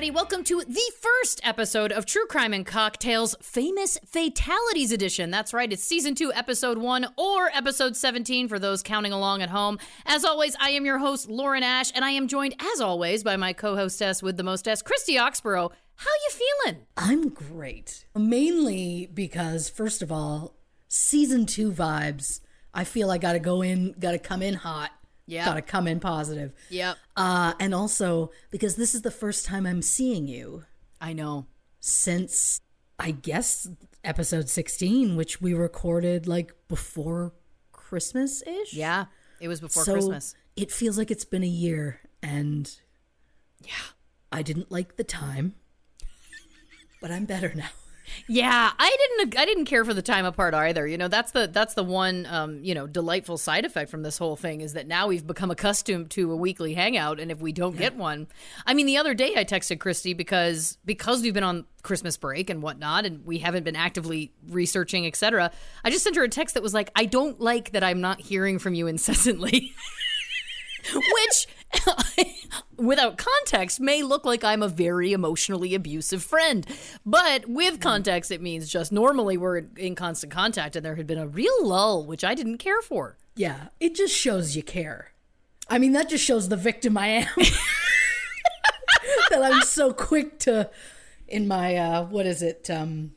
Everybody? Welcome to the first episode of True Crime and Cocktails Famous Fatalities Edition. That's right, it's season two, episode one, or episode 17 for those counting along at home. As always, I am your host, Lauren Ash, and I am joined, as always, by my co hostess with the mostess, Christy Oxborough. How you feeling? I'm great. Mainly because, first of all, season two vibes. I feel I got to go in, got to come in hot. Yeah. Got to come in positive. Yep. Uh, and also because this is the first time I'm seeing you I know. since, I guess, episode 16, which we recorded like before Christmas ish. Yeah, it was before so Christmas. It feels like it's been a year and Yeah. I didn't like the time, but I'm better now. Yeah, I didn't. I didn't care for the time apart either. You know, that's the that's the one um, you know delightful side effect from this whole thing is that now we've become accustomed to a weekly hangout, and if we don't get one, I mean, the other day I texted Christy because because we've been on Christmas break and whatnot, and we haven't been actively researching, etc. I just sent her a text that was like, "I don't like that I'm not hearing from you incessantly." Which, without context, may look like I'm a very emotionally abusive friend. But with context, it means just normally we're in constant contact and there had been a real lull, which I didn't care for. Yeah, it just shows you care. I mean, that just shows the victim I am. that I'm so quick to, in my, uh, what is it? Um,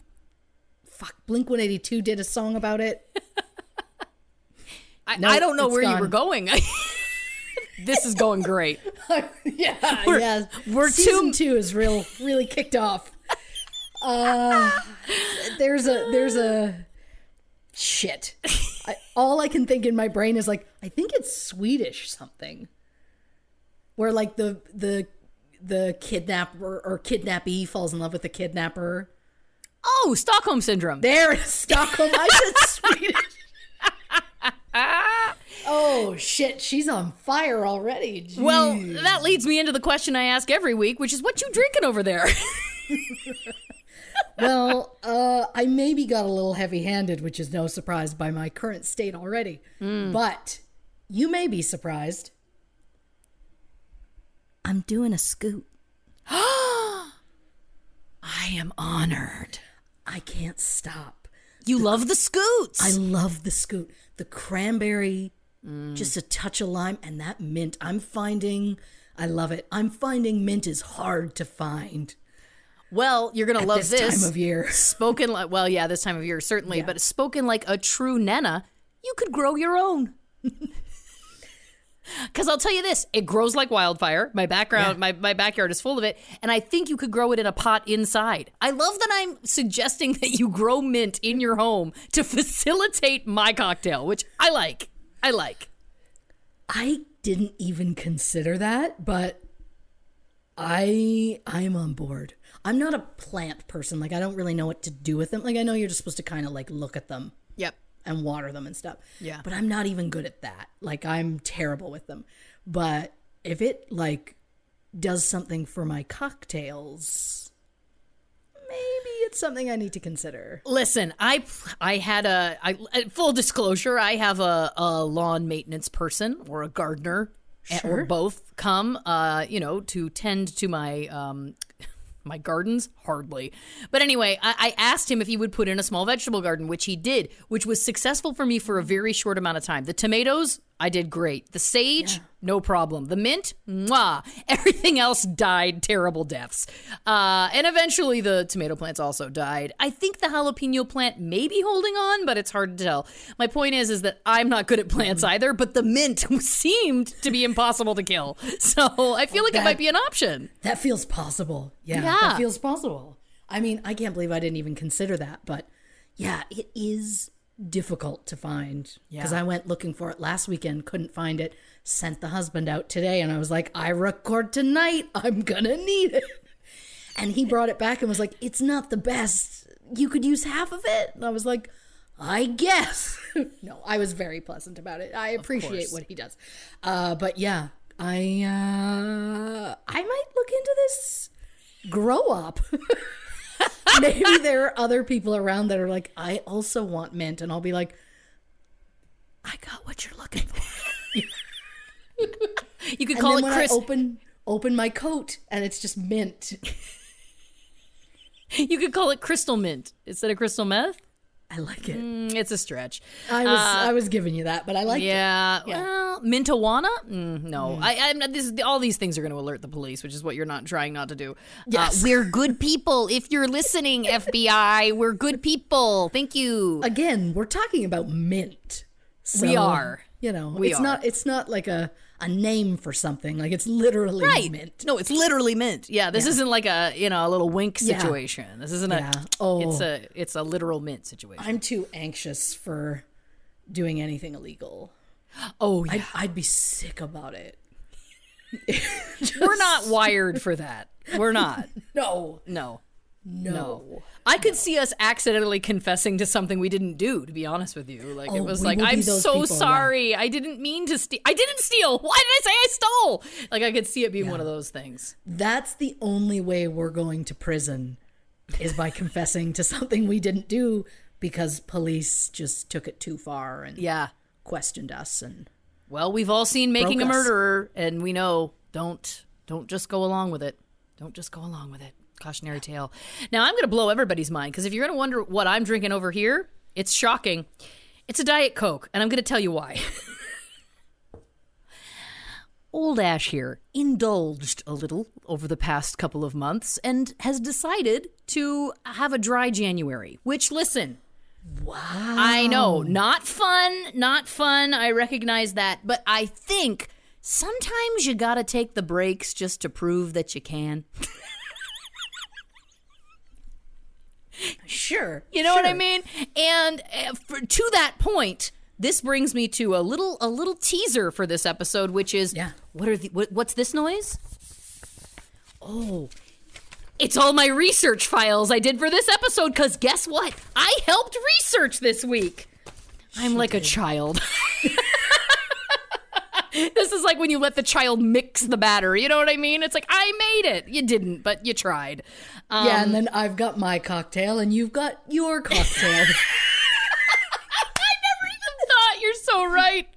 fuck, Blink 182 did a song about it. I, I don't know where you were going. This is going great. yeah, We're- yeah. we're Season too- two is real, really kicked off. Uh, there's a, there's a, shit. I, all I can think in my brain is like, I think it's Swedish something. Where like the the the kidnapper or kidnappee falls in love with the kidnapper. Oh, Stockholm Syndrome. There is, Stockholm. I said Swedish. oh shit, she's on fire already. Well, that leads me into the question I ask every week, which is what you drinking over there? well, uh, I maybe got a little heavy-handed, which is no surprise by my current state already. But you may be surprised. I'm doing a scoop. I am honored. I can't stop. You love the scoots. I love the scoot. The cranberry, Mm. just a touch of lime, and that mint. I'm finding, I love it. I'm finding mint is hard to find. well, you're gonna At love this this, time of year. Spoken like well, yeah, this time of year certainly, Yeah. but spoken like a true nana. You could grow your own. Because I'll tell you this, it grows like wildfire. My background, my, my backyard is full of it, and I think you could grow it in a pot inside. I love that I'm suggesting that you grow mint in your home to facilitate my cocktail, which I like. I like. I didn't even consider that, but I I'm on board. I'm not a plant person. Like I don't really know what to do with them. Like I know you're just supposed to kind of like look at them Yep. and water them and stuff. Yeah. But I'm not even good at that. Like I'm terrible with them. But if it like does something for my cocktails, maybe it's something I need to consider. Listen, I I had a I, uh, full disclosure. I have a, a lawn maintenance person or a gardener eh, or both come, uh, you know, to tend to my um my gardens. Hardly, but anyway, I, I asked him if he would put in a small vegetable garden, which he did, which was successful for me for a very short amount of time. The tomatoes, I did great. The sage, no problem. The mint, mwah. Everything else died terrible deaths. Uh, and eventually the tomato plants also died. I think the jalapeno plant may be holding on, but it's hard to tell. My point is, is that I'm not good at plants either, but the mint seemed to be impossible to kill. So I feel like it might be an option. That feels possible. Yeah, Yeah. that feels possible. I mean, I can't believe I didn't even consider that, but yeah, it is difficult to find because Yeah. I went looking for it last weekend, couldn't find it, sent the husband out today, and I was like, I record tonight, I'm gonna need it. And he brought it back and was like, It's not the best. You could use half of it. And I was like, I guess. no, I was very pleasant about it. I appreciate what he does. Uh, but yeah, I uh, I might look into this grow up. Maybe there are other people around that are like, I also want mint, and I'll be like, I got what you're looking for. You could call it when Chris. I open open my coat, and it's just mint. you could call it crystal mint instead of crystal meth. I like it. Mm, It's a stretch. I was I was giving you that, but I like it. Yeah, well, Mintawana? Mm, no, I, I'm not. This is all these things are going to alert the police, which is what you're not trying not to do. Yes. uh, we're good people. If you're listening, FBI, we're good people. Thank you. Again, we're talking about mint. So, We are. You know, We it's are. not it's not like a a name for something. Like it's literally right? mint. No, it's literally mint. Yeah, this isn't like a you know a little wink Yeah. situation. This isn't a. Yeah. Oh. It's a it's a literal mint situation. I'm too anxious for doing anything illegal. oh yeah, I'd, I'd be sick about it. we're not wired for that. We're not. No, No. no. I could see us accidentally confessing to something we didn't do. To be honest with you, like it Oh, was like, I'm so people, yeah. sorry. I didn't mean to steal. I didn't steal. Why did I say I stole? Like I could see it being one of those things. That's the only way we're going to prison is by confessing to something we didn't do because police just took it too far and Yeah. questioned us and Well, we've all seen Making a us. Murderer, and we know don't don't just go along with it. Don't just go along with it. Cautionary tale. Now I'm going to blow everybody's mind because if you're going to wonder what I'm drinking over here, it's shocking. It's a Diet Coke, and I'm going to tell you why. Old Ash here indulged a little over the past couple of months and has decided to have a dry January, which, listen, wow. I know, not fun, not fun. I recognize that, but I think sometimes you got to take the breaks just to prove that you can. Sure. You know what I mean? And uh, for, to that point, this brings me to a little a little teaser for this episode, which is Yeah. what are the what, what's this noise? Oh, it's all my research files I did for this episode. Because guess what? I helped research this week. I'm like a child. this is like when you let the child mix the batter. You know what I mean? It's like I made it. You didn't, but you tried. Um, yeah, and then I've got my cocktail and you've got your cocktail. I never even thought. You're so right.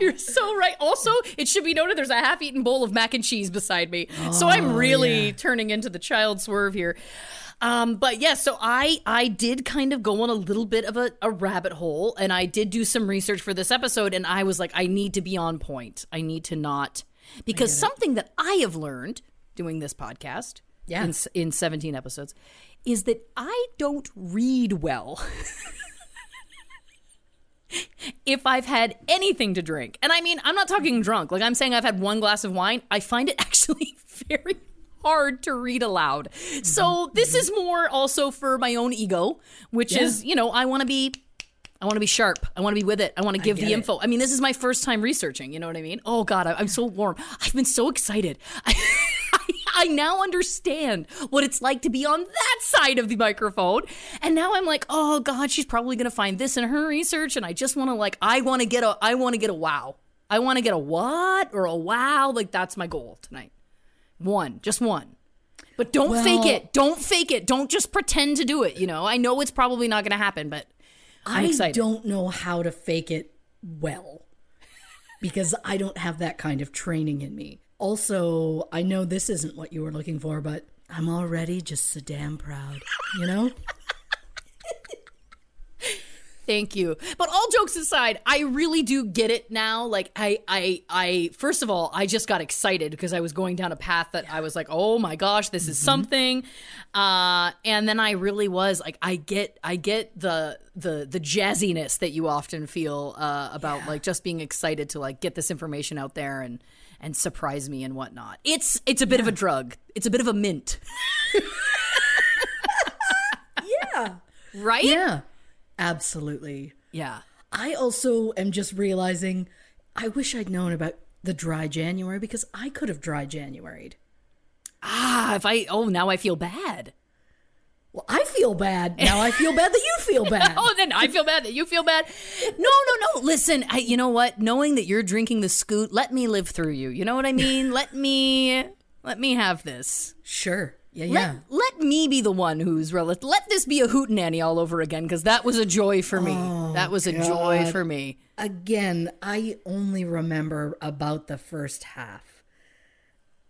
You're so right. Also, it should be noted there's a half-eaten bowl of mac and cheese beside me, so I'm really turning into the child swerve here. Um, but yeah, so I I did kind of go on a little bit of a, a rabbit hole, and I did do some research for this episode, and I was like, I need to be on point. I need to not because something that I have learned doing this podcast, Yeah. in, in 17 episodes, is that I don't read well. if I've had anything to drink, and I mean, I'm not talking drunk, like I'm saying I've had one glass of wine, I find it actually very hard to read aloud. So mm-hmm. this mm-hmm. is more also for my own ego, which is, you know, I want to be. I want to be sharp. I want to be with it. I want to give the it. info. I mean, this is my first time researching. You know what I mean? Oh God, I, I'm so warm. I've been so excited. I, I now understand what it's like to be on that side of the microphone. And now I'm like, oh God, she's probably gonna find this in her research. And I just want to like, I want to get a, I want to get a wow. I want to get a what or a wow. Like that's my goal tonight. One, just one. But don't fake it. Don't fake it. Don't just pretend to do it. You know, I know it's probably not gonna happen, but I'm I excited. don't know how to fake it well because I don't have that kind of training in me. Also, I know this isn't what you were looking for, but I'm already just so damn proud, you know? Thank you. But all jokes aside, I really do get it now. Like I I I first of all, I just got excited because I was going down a path that I was like, "Oh my gosh, this is something." Uh and then I really was like I get I get the the the jazziness that you often feel uh about like just being excited to like get this information out there and and surprise me and whatnot. It's it's a bit of a drug. It's a bit of a mint. Yeah. Right? Yeah. Absolutely. Yeah. I also am just realizing I wish I'd known about the dry January because I could have dry Januaried. Ah, if I oh, now I feel bad. Well, I feel bad. Now I feel bad that you feel bad. Oh, then I feel bad that you feel bad. No, no, no. Listen, I, you know what? Knowing that you're drinking the scoot, let me live through you. You know what I mean? let me, let me have this. Sure. Yeah, Let, yeah. let me be the one who's relative. Let this be a hootenanny all over again because that was a joy for me. Oh, that was a joy for me. Again, I only remember about the first half,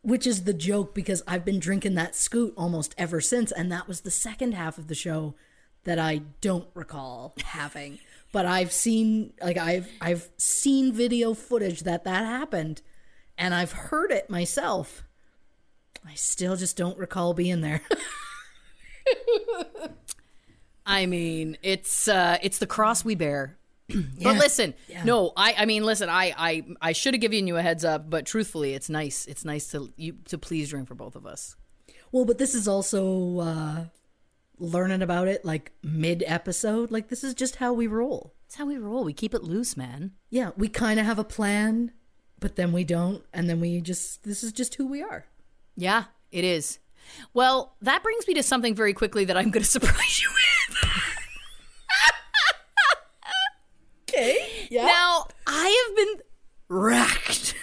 which is the joke because I've been drinking that scoot almost ever since, and that was the second half of the show that I don't recall having. but I've seen, like, I've I've seen video footage that that happened, and I've heard it myself. I still just don't recall being there. I mean, it's uh, it's the cross we bear. Yeah. But listen, Yeah. no, I, I mean, listen, I, I, I should have given you a heads up, but truthfully, it's nice. It's nice to you to please drink for both of us. Well, but this is also uh, learning about it like mid episode. Like, this is just how we roll. It's how we roll. We keep it loose, man. Yeah, we kind of have a plan, but then we don't. And then we just, this is just who we are. Yeah, it is. Well, that brings me to something very quickly that I'm going to surprise you with. Okay. Yeah. Now, I have been racked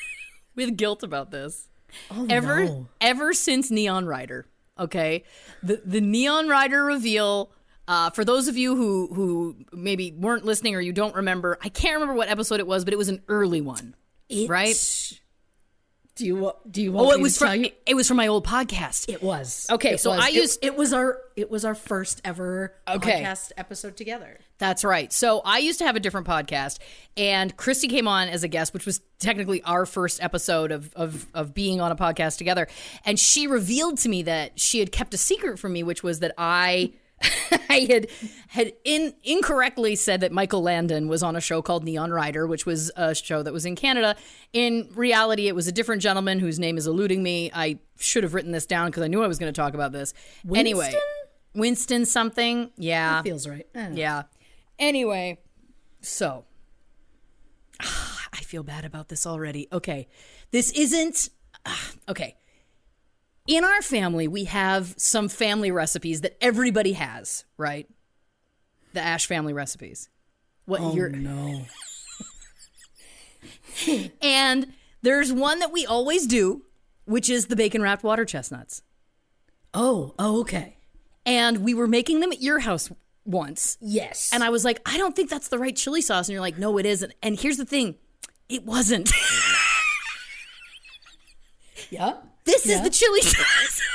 with guilt about this. oh, ever no. ever since Neon Rider. Okay, the the Neon Rider reveal. Uh, for those of you who who maybe weren't listening or you don't remember, I can't remember what episode it was, but it was an early one, It- right? Do you do you want Oh, me it was to tell from you? it was from my old podcast. It was Okay, It so was. I It- used- it, was our it was our first ever Okay. podcast episode together. That's right. So I used to have a different podcast, and Christy came on as a guest, which was technically our first episode of of of being on a podcast together. And she revealed to me that she had kept a secret from me, which was that I. I had had in incorrectly said that Michael Landon was on a show called Neon Rider, which was a show that was in Canada. In reality, it was a different gentleman whose name is eluding me. I should have written this down because I knew I was going to talk about this. Anyway, Winston? Winston something, yeah, Feels right. I don't know. yeah. Anyway, so I feel bad about this already. Okay. This isn't okay. In our family, we have some family recipes that everybody has, right? The Ash family recipes. What Oh you're no. and there's one that we always do, which is the bacon wrapped water chestnuts. Oh, oh, okay. And we were making them at your house once. Yes. And I was like, I don't think that's the right chili sauce. And you're like, no, it isn't. And here's the thing it wasn't. yeah. This is the chili sauce.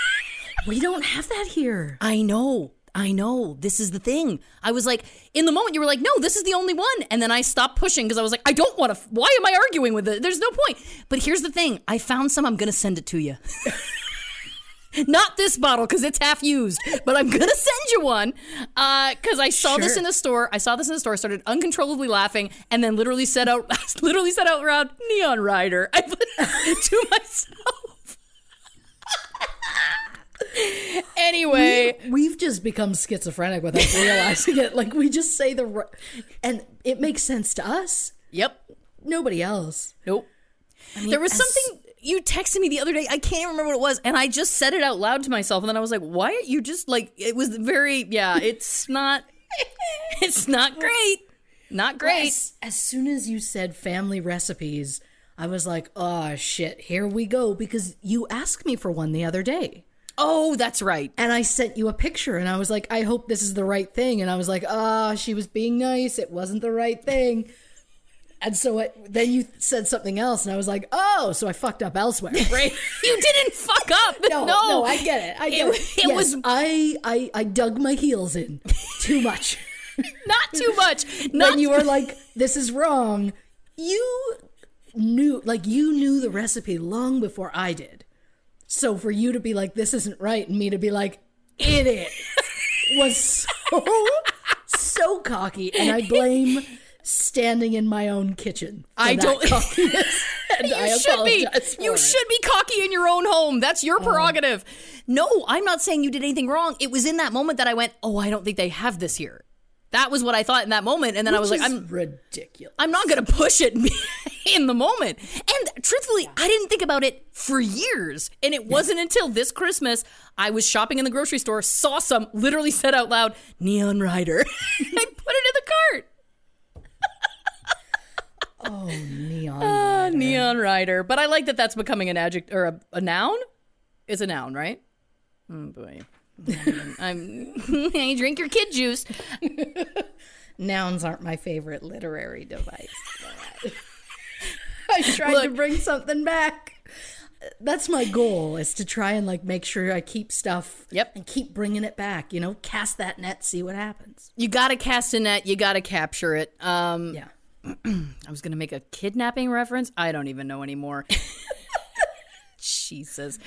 We don't have that here. I know. I know. This is the thing. I was like, in the moment, you were like, no, this is the only one. And then I stopped pushing because I was like, I don't want to. F- why am I arguing with it? There's no point. But here's the thing I found some. I'm going to send it to you. Not this bottle because it's half used, but I'm gonna send you one uh, because I saw this in the store. I saw this in the store, started uncontrollably laughing, and then literally said out, literally said out loud, "Neon Rider." I put it to myself. anyway, We've just become schizophrenic without realizing it. Like we just say the ri- and it makes sense to us. yep, Nobody else. nope. there was as- something you texted me the other day. I can't even remember what it was, and I just said it out loud to myself, and then I was like, "Why are you just like?" It was very, yeah. It's not. it's not great. Not great. As, as soon as you said family recipes, I was like, oh shit, here we go. Because you asked me for one the other day. Oh, that's right. And I sent you a picture and I was like, I hope this is the right thing. And I was like, ah, she was being nice. It wasn't the right thing. And so it, then you said something else, and I was like, "Oh, so I fucked up elsewhere." Right? you didn't fuck up. No, no, no, I get it. I get It- it. it Yes, was- I, I, I dug my heels in too much. not too much. Not when you were like, "This is wrong," you knew, like, you knew the recipe long before I did. So for you to be like, "This isn't right," and me to be like, "It is," was so so cocky, and I blame standing in my own kitchen. I don't- cockiness, you should be. You it. should be cocky in your own home. That's your oh. prerogative. No, I'm not saying you did anything wrong. It was in that moment that I went, "Oh, I don't think they have this here." That was what I thought in that moment, and then I was like, is "I'm ridiculous." I'm not going to push it in the moment. And truthfully, I didn't think about it for years. And it wasn't until this Christmas I was shopping in the grocery store, saw some, literally said out loud, Neon Rider. and I put it in the cart. Oh, neon. Ah, Neon Rider. But I like that that's becoming an adjective or a, a noun. It's a noun, right? Oh boy. I'm you drink your kid juice. Nouns aren't my favorite literary device. I tried to bring something back. That's my goal is to try and like make sure I keep stuff. Yep. And keep bringing it back. You know, cast that net, see what happens. You got to cast a net. You got to capture it. Um, Yeah. I was going to make a kidnapping reference. I don't even know anymore. Jesus.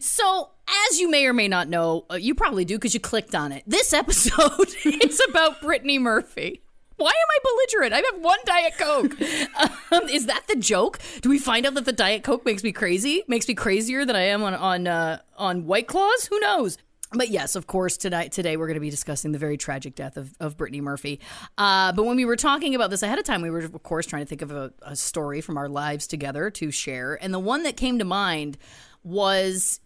So, as you may or may not know, uh, you probably do because you clicked on it. This episode is about Brittany Murphy. Why am I belligerent? I have one Diet Coke. um, is that the joke? Do we find out that the Diet Coke makes me crazy? Makes me crazier than I am on on uh, on White Claws? Who knows? But yes, of course, tonight today we're going to be discussing the very tragic death of, of Brittany Murphy. Uh, but when we were talking about this ahead of time, we were of course trying to think of a, a story from our lives together to share, and the one that came to mind was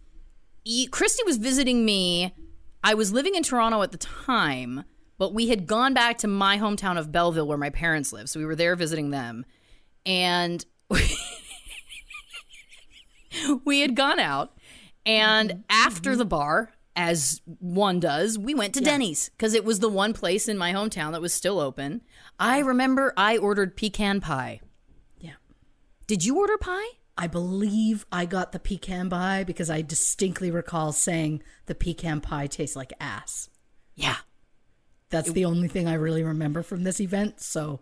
e- Christy was visiting me. I was living in Toronto at the time, but we had gone back to my hometown of Belleville where my parents live. So we were there visiting them. And we had gone out. And after the bar, as one does, we went to Denny's because it was the one place in my hometown that was still open. I remember I ordered pecan pie. Yeah. Did you order pie? I believe I got the pecan pie because I distinctly recall saying the pecan pie tastes like ass. Yeah. That's the only thing I really remember from this event. So,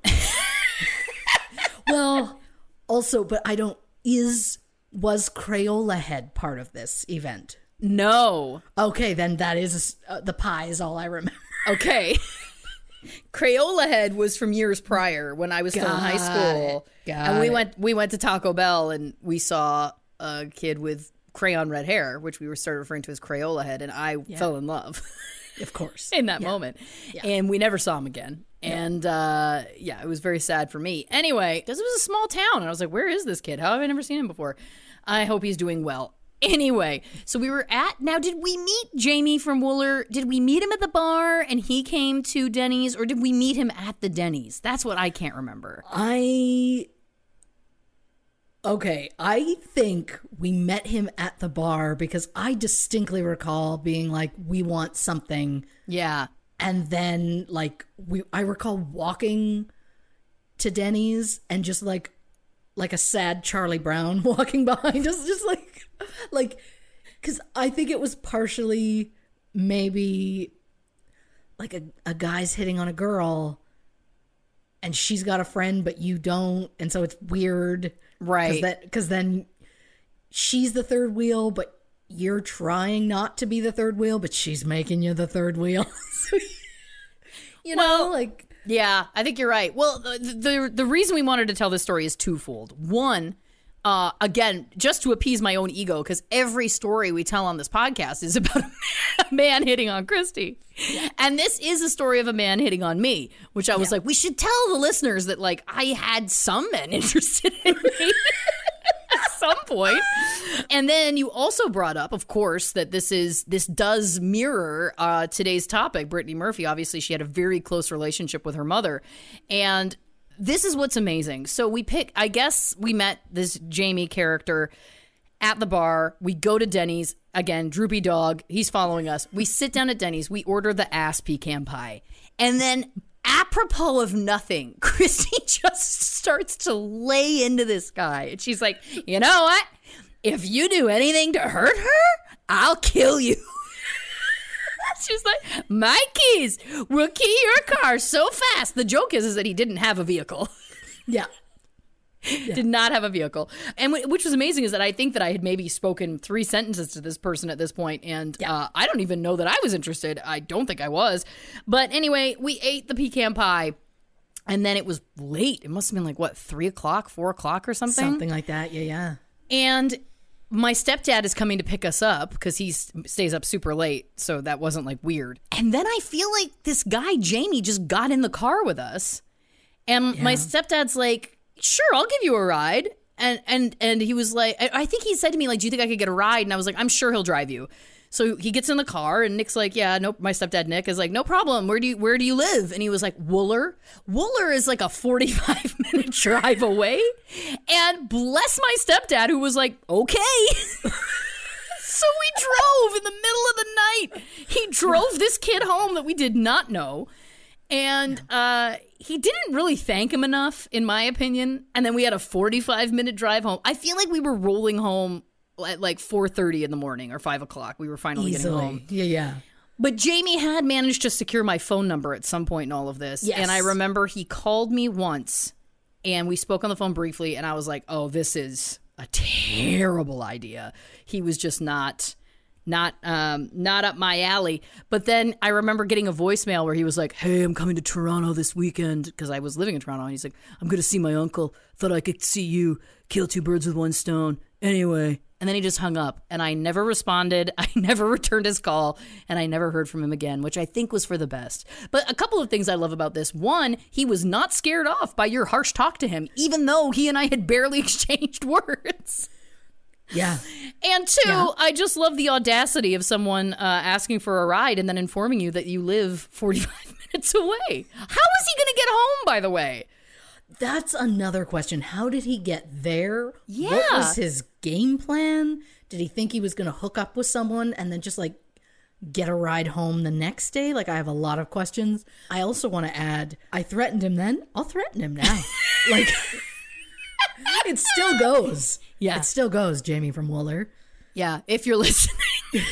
well, also, but I don't. Is was Crayola Head part of this event? No. Okay, then that is uh, the pie is all I remember. Okay. Crayola Head was from years prior when I was still in high school. it. Got and we it. went we went to Taco Bell and we saw a kid with crayon red hair, which we were started referring to as Crayola Head, and I fell in love Of course. in that moment. And we never saw him again. And uh, yeah, it was very sad for me. Anyway, because it was a small town, and I was like, "Where is this kid? How have I never seen him before?" I hope he's doing well. Anyway, so we were at now. Did we meet Jamie from Wooler? Did we meet him at the bar and he came to Denny's, or did we meet him at the Denny's? That's what I can't remember. I Okay, I think we met him at the bar because I distinctly recall being like we want something Yeah, and then like we I recall walking to Denny's and just like like a sad Charlie Brown walking behind us just like like cuz I think it was partially maybe like a, a guy's hitting on a girl and she's got a friend but you don't and so it's weird Right. cuz then she's the third wheel but you're trying not to be the third wheel, but she's making you the third wheel. So, you know, Well, like Yeah, I think you're right. Well, the the, the reason we wanted to tell this story is twofold. One, uh, again, just to appease my own ego, because every story we tell on this podcast is about a man hitting on Christy, and this is a story of a man hitting on me. Which I was like, we should tell the listeners that like I had some men interested in me. at some point. And then you also brought up, of course, that this is this does mirror uh, today's topic. Brittany Murphy, obviously, she had a very close relationship with her mother, and this is what's amazing. So we pick. I guess we met this Jamie character at the bar. We go to Denny's again. Droopy dog. He's following us. We sit down at Denny's. We order the ass pecan pie, and then apropos of nothing, Christy just starts to lay into this guy. And she's like, you know what? If you do anything to hurt her, I'll kill you. She's like, my keys will key your car so fast. The joke is, is that he didn't have a vehicle. yeah. did not have a vehicle. And wh- which was amazing is that I think that I had maybe spoken three sentences to this person at this point, and uh, I don't even know that I was interested. I don't think I was. But anyway, we ate the pecan pie, and then it was late. It must have been like what three o'clock, four o'clock, or something. Something like that. Yeah, yeah. And my stepdad is coming to pick us up because he stays up super late, so that wasn't like weird. And then I feel like this guy Jamie just got in the car with us, and my stepdad's like, "Sure, I'll give you a ride." And and and he was like, I I think he said to me like, "Do you think I could get a ride?" And I was like, "I'm sure he'll drive you." So he gets in the car, and Nick's like, "Yeah, nope." My stepdad Nick is like, "No problem. Where do you where do you live?" And he was like, "Wooler." Wooler is like a 45 minute drive away, and bless my stepdad who was like, "Okay." so we drove in the middle of the night. He drove this kid home that we did not know. And uh, he didn't really thank him enough, in my opinion. And then we had a 45 minute drive home. I feel like we were rolling home at like 4.30 in the morning or 5 o'clock. We were finally getting home. Yeah, yeah. But Jamie had managed to secure my phone number at some point in all of this. Yes. And I remember he called me once and we spoke on the phone briefly and I was like, "Oh, this is a terrible idea." He was just not not um not up my alley. But then I remember getting a voicemail where he was like, "Hey, I'm coming to Toronto this weekend because I was living in Toronto." And he's like, "I'm going to see my uncle. Thought I could see you. Kill two birds with one stone." Anyway, and then he just hung up and I never responded. I never returned his call and I never heard from him again, which I think was for the best. But a couple of things I love about this. One, he was not scared off by your harsh talk to him, even though he and I had barely exchanged words. Yeah. And two, I just love the audacity of someone uh, asking for a ride and then informing you that you live 45 minutes away. How is he going to get home, by the way? That's another question. How did he get there? Yeah. What was his game plan? Did he think he was going to hook up with someone and then just like get a ride home the next day? Like, I have a lot of questions. I also want to add I threatened him then. I'll threaten him now. like, it still goes. Yeah. It still goes, Jamie from Wooler. Yeah, if you're listening.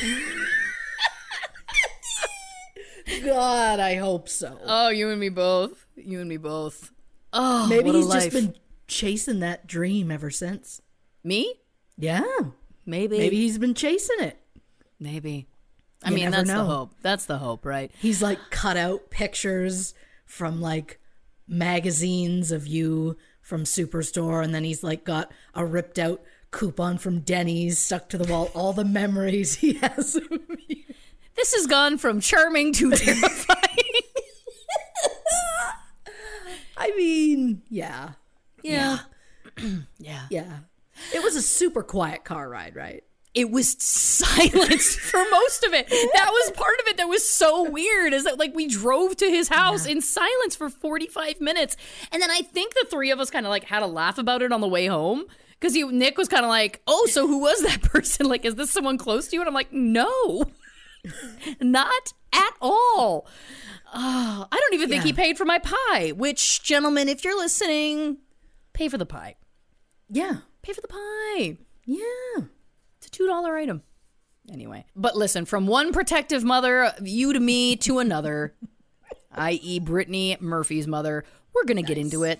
God, I hope so. Oh, you and me both. You and me both. Oh, Maybe he's just been chasing that dream ever since. me. Yeah. Maybe. Maybe he's been chasing it. Maybe. I You mean, that's know. the hope. That's the hope, right? He's like cut out pictures from like magazines of you from Superstore, and then he's like got a ripped out coupon from Denny's stuck to the wall. All the memories he has of me. This has gone from charming to terrifying. I mean, yeah, yeah. yeah. yeah. It was a super quiet car ride, right? It was silence for most of it. That was part of it that was so weird is that like we drove to his house in silence for 45 minutes. And then I think the three of us kind of like had a laugh about it on the way home. Because Nick was kind of like, "Oh, so who was that person? Like, is this someone close to you?" And I'm like, "No, not at all." Oh, I don't even think he paid for my pie. Which, gentlemen, if you're listening, pay for the pie. Yeah, Pay for the pie. yeah. It's a two dollar item. Anyway, but listen, from one protective mother, you to me, to another, i.e., Brittany Murphy's mother. We're gonna get into it.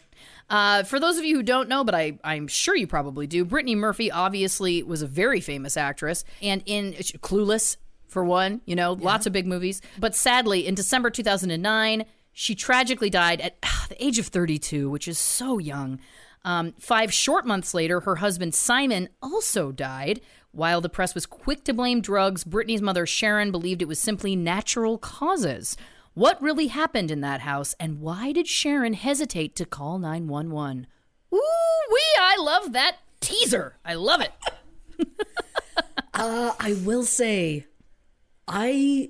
Uh, for those of you who don't know, but I, I'm sure you probably do, Brittany Murphy obviously was a very famous actress, and in Clueless, for one, you know, lots of big movies. But sadly, in December 2009, she tragically died at ah, the age of 32, which is so young. Um, five short months later, her husband Simon also died. While the press was quick to blame drugs, Brittany's mother Sharon believed it was simply natural causes. What really happened in that house, and why did Sharon hesitate to call 911? Ooh, wee! I love that teaser. I love it. Uh, I will say, I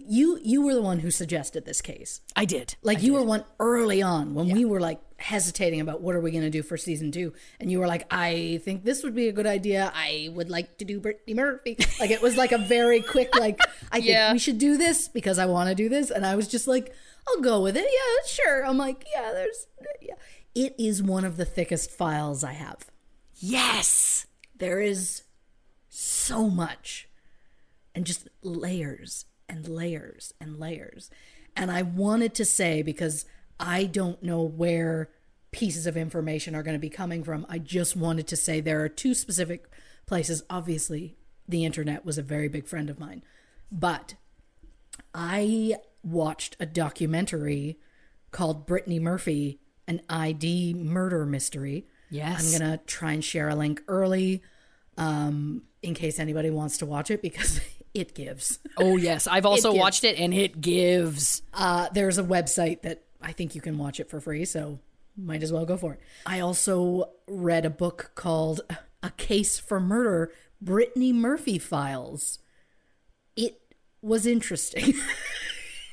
you you were the one who suggested this case. I did. Like you were one early on when we were like hesitating about what are we going to do for season two, and you were like, "I think this would be a good idea. I would like to do Brittany Murphy." Like it was like a very quick like, "I think we should do this because I want to do this," and I was just like, "I'll go with it. Yeah, sure." I'm like, "Yeah, there's yeah." It is one of the thickest files I have. Yes. There is so much and just layers and layers and layers. And I wanted to say because I don't know where pieces of information are going to be coming from. I just wanted to say there are two specific places. Obviously, the internet was a very big friend of mine, but I watched a documentary called Brittany Murphy, an ID murder mystery. Yes. I'm going to try and share a link early um, in case anybody wants to watch it because it gives. Oh, yes. I've also gives. watched it, and it gives. Uh, there's a website that I think you can watch it for free, so might as well go for it. I also read a book called A Case for Murder Brittany Murphy Files. It was interesting.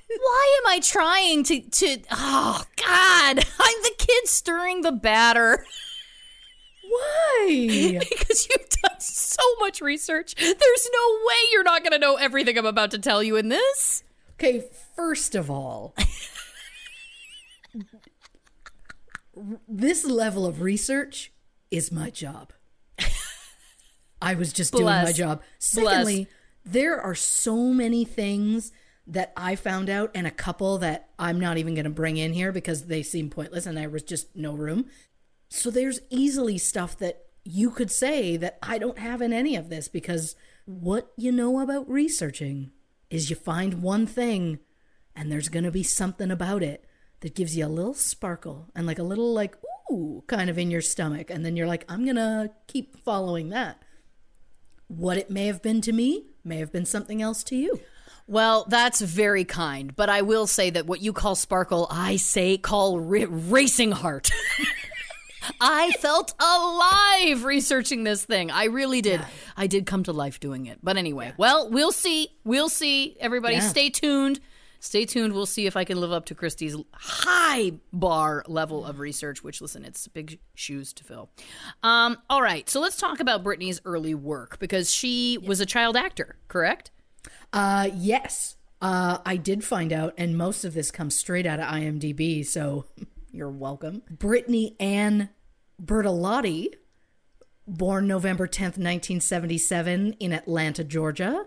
Why am I trying to to? Oh God! I'm the kid stirring the batter Why? because you've done so much research. There's no way you're not going to know everything I'm about to tell you in this. Okay, first of all, this level of research is my job. I was just doing my job. Secondly, there are so many things that I found out, and a couple that I'm not even going to bring in here because they seem pointless and there was just no room. So there's easily stuff that you could say that I don't have in any of this because what you know about researching is you find one thing and there's going to be something about it that gives you a little sparkle and like a little like ooh kind of in your stomach and then you're like I'm going to keep following that. What it may have been to me may have been something else to you. Well, that's very kind, but I will say that what you call sparkle, I say call racing heart. I felt alive researching this thing. I really did. I did come to life doing it. But anyway, well, we'll see. We'll see. Everybody, Yeah. stay tuned. Stay tuned. We'll see if I can live up to Christy's high bar level of research, which, listen, it's big shoes to fill. Um, all right. So let's talk about Brittany's early work because she was a child actor, correct? Uh, yes. Uh, I did find out, and most of this comes straight out of IMDb, so you're welcome. Brittany Anne Bertolotti, born November 10th, 1977, in Atlanta, Georgia.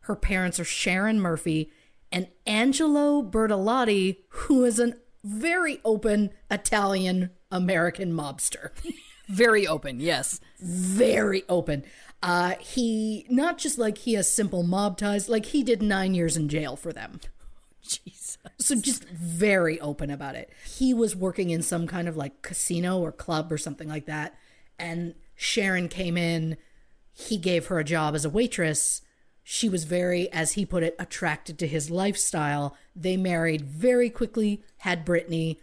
Her parents are Sharon Murphy and Angelo Bertolotti, who is a very open Italian American mobster. Very open, yes. very open. Uh, he not just like he has simple mob ties, like he did nine years in jail for them. Jesus. So just very open about it. He was working in some kind of like casino or club or something like that, and Sharon came in. He gave her a job as a waitress. She was very, as he put it, attracted to his lifestyle. They married very quickly, had Brittany.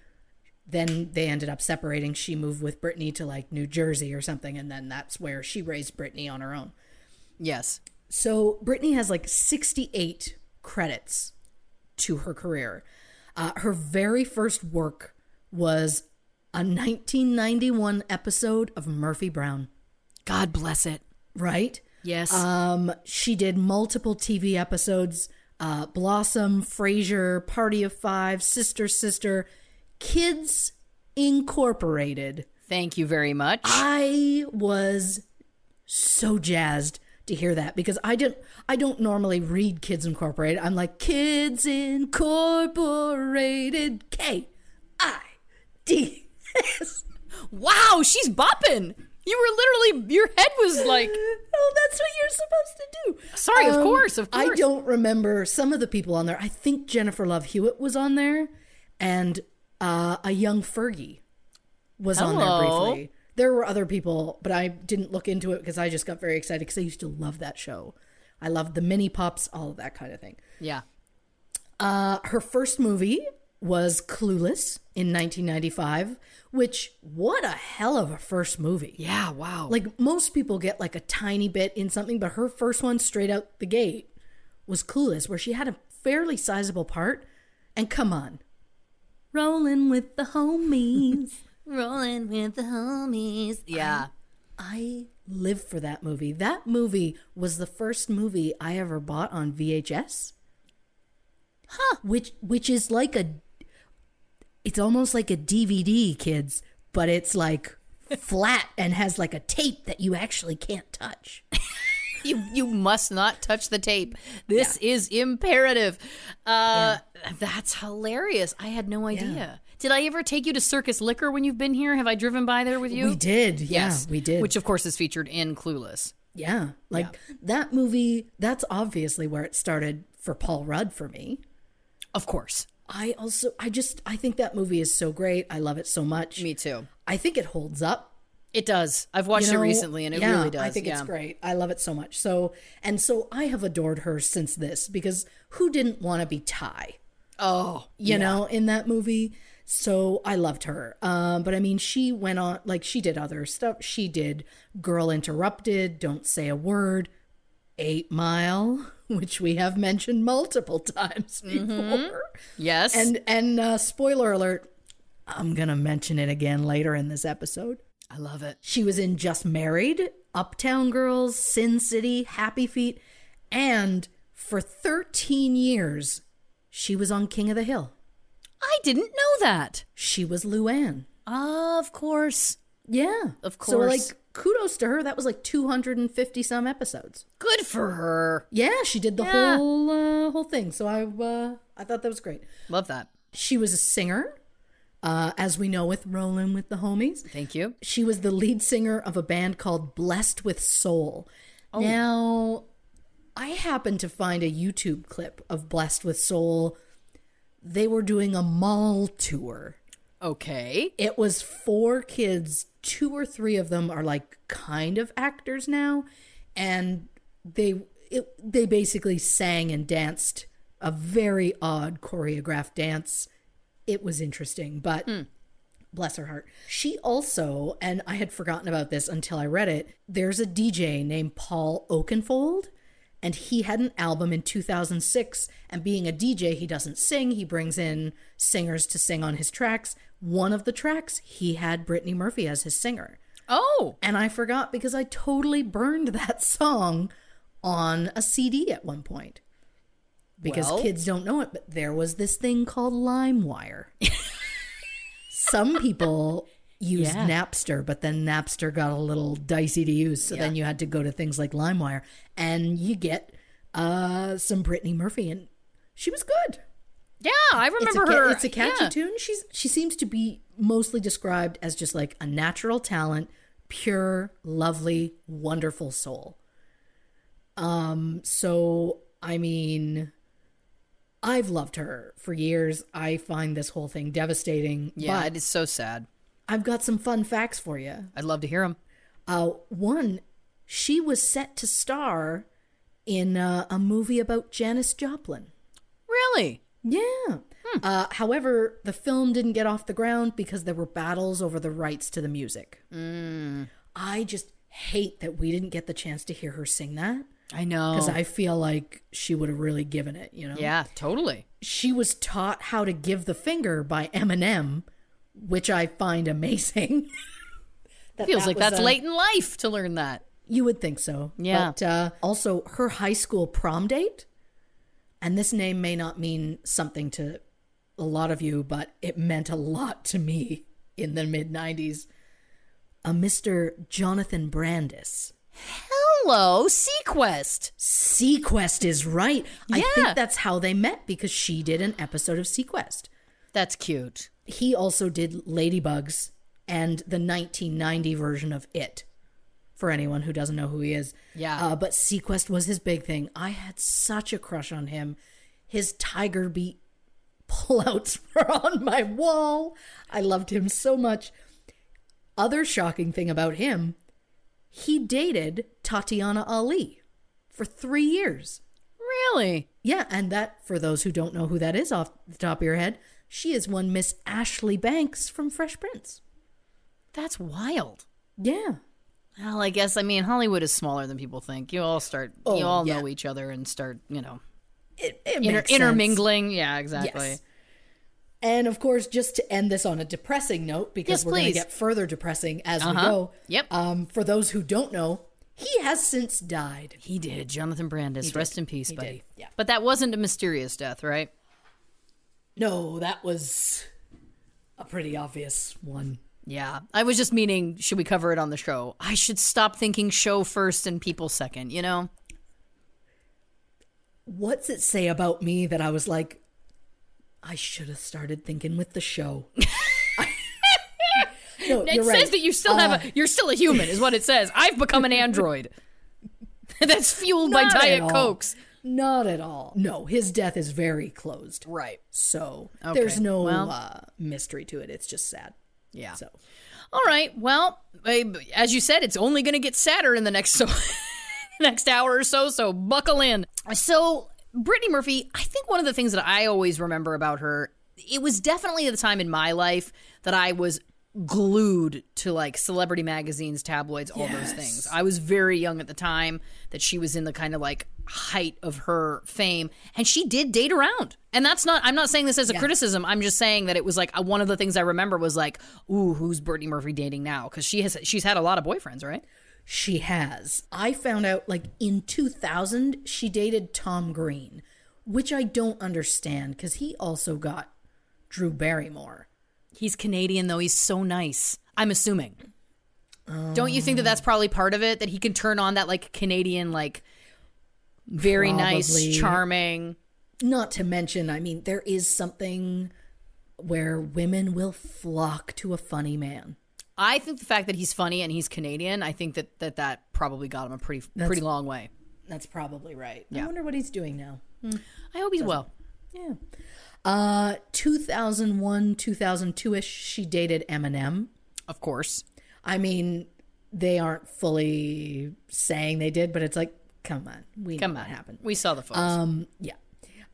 Then they ended up separating. She moved with Brittany to like New Jersey or something, and then that's where she raised Brittany on her own. Yes. So Brittany has like 68 credits to her career. Uh, her very first work was a 1991 episode of Murphy Brown, God bless it. right? Yes. Um, she did multiple TV episodes uh, Blossom, Frasier, Party of Five, Sister Sister, Kids Incorporated. Thank you very much. I was so jazzed to hear that because I didn't I don't normally read Kids Incorporated. I'm like Kids Incorporated K I D S Wow, she's bopping. You were literally, your head was like, Oh, that's what you're supposed to do. Um, Sorry, of course, of course. I don't remember some of the people on there. I think Jennifer Love Hewitt was on there, and uh, a young Fergie was on there briefly. There were other people, but I didn't look into it because I just got very excited because I used to love that show. I loved the mini pops, all of that kind of thing. yeah. Uh, her first movie was Clueless in 1995, which what a hell of a first movie. Yeah, wow. Like most people get like a tiny bit in something, but her first one straight out the gate was Clueless, where she had a fairly sizable part. And come on, rolling with the homies. rolling with the homies. Yeah. I live for that movie. That movie was the first movie I ever bought on VHS. Huh. Which which is like a it's almost like a DVD, kids, but it's like flat and has like a tape that you actually can't touch. You you must not touch the tape. This is imperative. Uh that's hilarious. I had no idea. Did I ever take you to Circus Liquor when you've been here? Have I driven by there with you? We did. Yeah, we did. Which of course is featured in Clueless. yeah, like that movie, that's obviously where it started for Paul Rudd for me. Of course. I also I just I think that movie is so great. I love it so much. Me too. I think it holds up. It does. I've watched you know? it recently and it Yeah, really does. I think yeah. it's great. I love it so much. So and so I have adored her since this because who didn't want to be Tai? Oh, You know, in that movie. So I loved her. Um, but I mean, she went on like she did other stuff. She did Girl Interrupted, Don't Say a Word, Eight Mile, which we have mentioned multiple times before. yes. And and uh, spoiler alert, I'm gonna mention it again later in this episode. I love it. She was in Just Married, Uptown Girls, Sin City, Happy Feet, and for 13 years, she was on King of the Hill. I didn't know that. She was Luanne. Of course. Yeah. Of course. So, like, kudos to her. That was like 250 some episodes. Good for her. Yeah, she did the Yeah. whole uh, whole thing. So I uh, I thought that was great. Love that. She was a singer, uh, as we know with Rollin' with the Homies. Thank you. She was the lead singer of a band called Blessed with Soul. Now, I happened to find a YouTube clip of Blessed with Soul. They were doing a mall tour. Okay. It was four kids, two or three of them are like kind of actors now, and they it, they basically sang and danced a very odd choreographed dance. It was interesting, but hmm. bless her heart. She also, and I had forgotten about this until I read it, there's a DJ named Paul Oakenfold, and he had an album in 2006. And being a DJ, he doesn't sing, he brings in singers to sing on his tracks. One of the tracks, he had Brittany Murphy as his singer. Oh, And I forgot because I totally burned that song on a CD at one point. Because Well- kids don't know it, but there was this thing called LimeWire. Some people used Yeah. Napster, but then Napster got a little dicey to use. So then you had to go to things like LimeWire. And you get uh, some Brittany Murphy, and she was good yeah. I it's a, remember her. it's a catchy yeah. tune. She's she seems to be mostly described as just like a natural talent, pure, lovely, wonderful soul. Um so I mean I've loved her for years. I find this whole thing devastating. Yeah, but it is so sad. I've got some fun facts for you. I'd love to hear them. Uh, one, she was set to star in uh, a movie about Janis Joplin. Really? Yeah. Uh, however, the film didn't get off the ground because there were battles over the rights to the music. I just hate that we didn't get the chance to hear her sing that I know. because I feel like she would have really given it, you know? yeah, totally. She was taught how to give the finger by Eminem, which I find amazing. That Feels that like that's a- late in life to learn that. You would think so. Yeah. But uh, also, her high school prom date, and this name may not mean something to a lot of you, but it meant a lot to me in the mid 90s. A Mr. Jonathan Brandis. Hello, SeaQuest. SeaQuest is right. Yeah. I think that's how they met because she did an episode of SeaQuest. That's cute. He also did Ladybugs and the 1990 version of It. For anyone who doesn't know who he is, Yeah. Uh, but SeaQuest was his big thing. I had such a crush on him. His Tiger Beat pullouts were on my wall. I loved him so much. Other shocking thing about him, he dated Tatyana Ali for three years. Really? Yeah, and that, for those who don't know who that is off the top of your head, she is one Miss Ashley Banks from Fresh Prince. That's wild. Yeah. Well, I guess I mean Hollywood is smaller than people think. You all start, Oh, you all yeah. know each other and start, you know, It, it inter- intermingling. Yeah, exactly. Yes. And of course, just to end this on a depressing note, because Yes, we're going to get further depressing as we Uh-huh. go. Yep. Um, for those who don't know, he has since died. He did, Jonathan Brandis. Rest in peace, He buddy. did, yeah. But that wasn't a mysterious death, right? No, that was a pretty obvious one. Yeah. I was just meaning, should we cover it on the show? I should stop thinking show first and people second, you know? What's it say about me that I was like, I should have started thinking with the show? no, It says right. that you still have a uh, you're still a human, is what it says. I've become an android. That's fueled by Diet. Cokes. Not at all. No, his death is very closed. Right. So Okay, there's no well- uh, mystery to it. It's just sad. Yeah. So All right. Well, as you said, it's only going to get sadder in the next so next hour or so. So buckle in. So Brittany Murphy, I think one of the things that I always remember about her, it was definitely the time in my life that I was glued to like celebrity magazines, tabloids, all those things. I was very young at the time that she was in the kind of like height of her fame and she did date around. And that's not I'm not saying this as a criticism. I'm just saying that it was like one of the things I remember was like, "Ooh, who's Brittany Murphy dating now?" cuz she has she's had a lot of boyfriends, right? she has. I found out like in 2000 she dated Tom Green, which I don't understand because he also got Drew Barrymore. He's Canadian though. He's so nice. I'm assuming. Don't you think that that's probably part of it that he can turn on that like Canadian like very nice, charming. Not to mention, I mean, there is something where women will flock to a funny man. I think the fact that he's funny and he's Canadian, I think that that, that probably got him a pretty pretty long way. That's probably right. I wonder what he's doing now. I hope he's well. Yeah. Uh 2001, 2002ish she dated Eminem. Of course. I mean, they aren't fully saying they did, but it's like, come on, we Come on. what happened. We saw the photos. Um, yeah.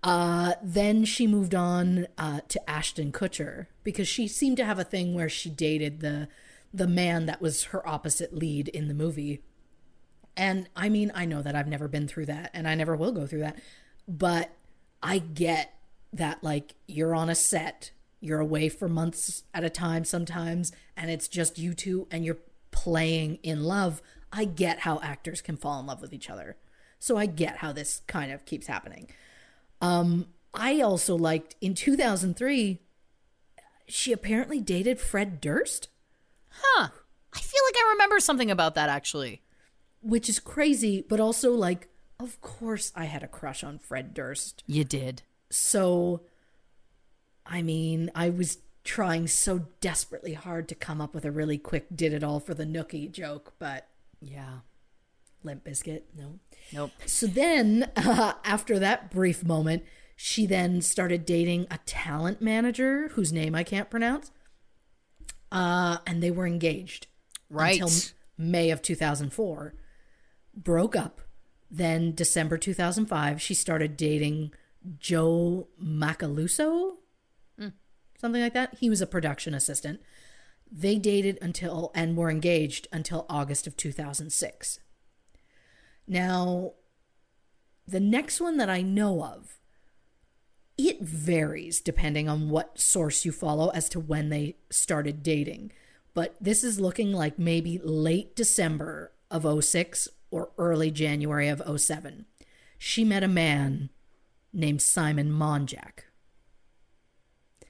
Uh, then she moved on uh, to Ashton Kutcher because she seemed to have a thing where she dated the the man that was her opposite lead in the movie. And I mean, I know that I've never been through that, and I never will go through that, but I get that like you're on a set, you're away for months at a time sometimes, and it's just you two, and you're playing in love. I get how actors can fall in love with each other. So I get how this kind of keeps happening. Um, I also liked in 2003, she apparently dated Fred Durst, huh. I feel like I remember something about that actually. which is crazy, but also like, of course I had a crush on Fred Durst. You did. So, I mean, I was trying so desperately hard to come up with a really quick did it all for the nookie joke, but Yeah. Limp Bizkit, no. Nope. So then, uh, after that brief moment, she then started dating a talent manager whose name I can't pronounce. Uh, and they were engaged Right. until May of 2004. Broke up. Then, December 2005, she started dating Joe Macaluso, something like that. He was a production assistant. They dated until and were engaged until August of 2006. Now, the next one that I know of, it varies depending on what source you follow as to when they started dating. But this is looking like maybe late December of 06 or early January of 07. She met a man named Simon Monjack.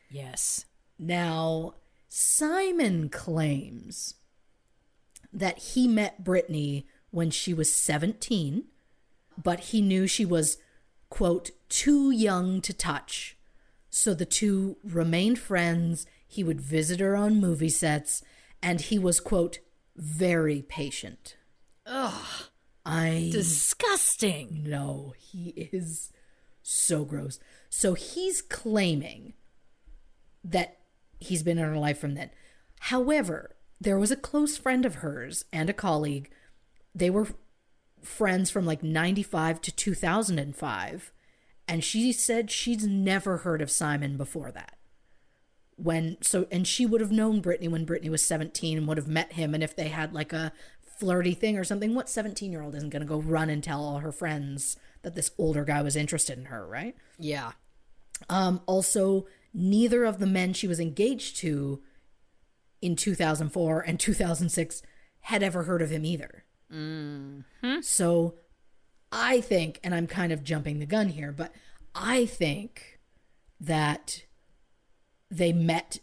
Yes. Now, Simon claims that he met Brittany when she was 17, but he knew she was, quote, too young to touch. So the two remained friends. He would visit her on movie sets, and he was quote very patient. Ugh, I Disgusting. no, he is so gross. So he's claiming that he's been in her life from then. However, there was a close friend of hers and a colleague. They were friends from like 95 to 2005. And she said she's never heard of Simon before that. When so and she would have known Brittany when Brittany was 17 and would have met him and if they had like a flirty thing or something, what 17-year-old isn't going to go run and tell all her friends that this older guy was interested in her, right? Yeah. Um, also, neither of the men she was engaged to in 2004 and 2006 had ever heard of him either. Mm-hmm. So I think, and I'm kind of jumping the gun here, but I think that they met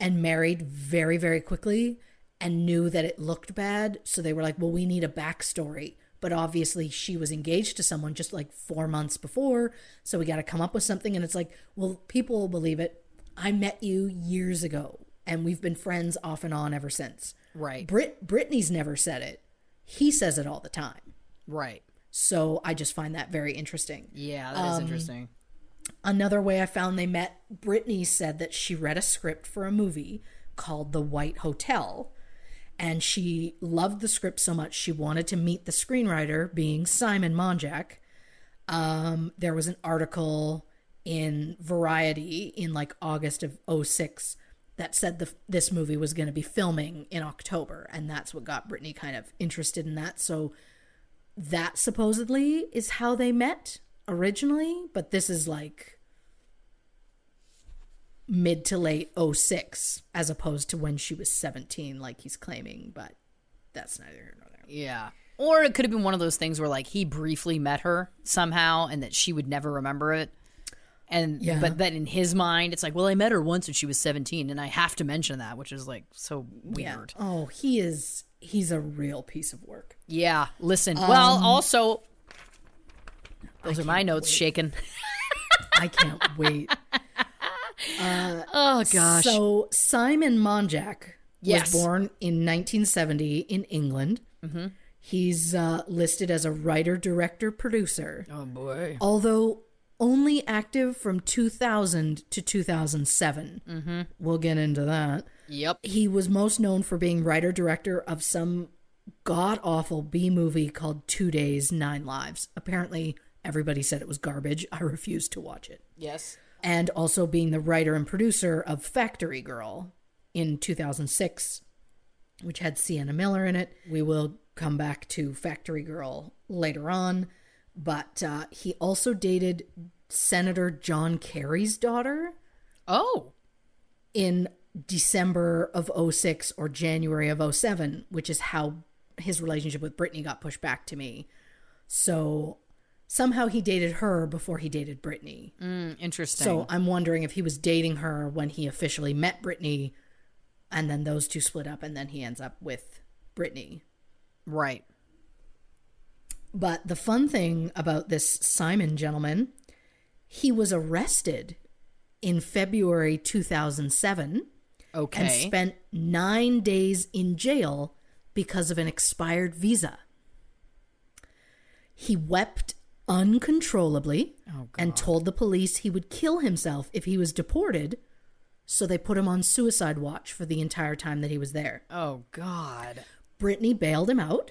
and married very, very quickly and knew that it looked bad. So they were like, well, we need a backstory. But obviously, she was engaged to someone just like four months before. So we got to come up with something. And it's like, well, people will believe it. I met you years ago and we've been friends off and on ever since. Right. Brit Brittany's never said it. He says it all the time. Right. So I just find that very interesting. Yeah, that is interesting. Another way I found they met, Brittany said that she read a script for a movie called The White Hotel. And she loved the script so much she wanted to meet the screenwriter, being Simon Monjack. Um, there was an article in Variety in like August of 06 that said the, this movie was going to be filming in October. And that's what got Brittany kind of interested in that. So that supposedly is how they met originally, but this is like mid to late 06 as opposed to when she was 17 like he's claiming, but that's neither here nor there. Yeah. Or it could have been one of those things where like he briefly met her somehow and that she would never remember it. And Yeah. but then in his mind it's like, well, I met her once when she was 17 and I have to mention that, which is like so weird. Oh, he is he's a real piece of work. Yeah, listen. well, um, also those are my notes shaken. I can't wait. Uh, oh gosh. So Simon Monjack Yes. was born in 1970 in England. Mm-hmm. He's uh, listed as a writer, director, producer. oh boy. although only active from 2000 to 2007. Mm-hmm. We'll get into that. Yep. He was most known for being writer director of some god awful B movie called Two Days, Nine Lives. Apparently, everybody said it was garbage. I refused to watch it. Yes. And also being the writer and producer of Factory Girl in 2006, which had Sienna Miller in it. We will come back to Factory Girl later on. But uh, he also dated Senator John Kerry's daughter Oh. in December of 06 or January of 07, which is how his relationship with Brittany got pushed back to me. So somehow he dated her before he dated Brittany. Mm, interesting. So I'm wondering if he was dating her when he officially met Brittany and then those two split up and then he ends up with Brittany. right. But the fun thing about this Simon gentleman, he was arrested in February 2007 Okay. and spent nine days in jail because of an expired visa. He wept uncontrollably oh, and told the police he would kill himself if he was deported, so they put him on suicide watch for the entire time that he was there. oh god. Brittany bailed him out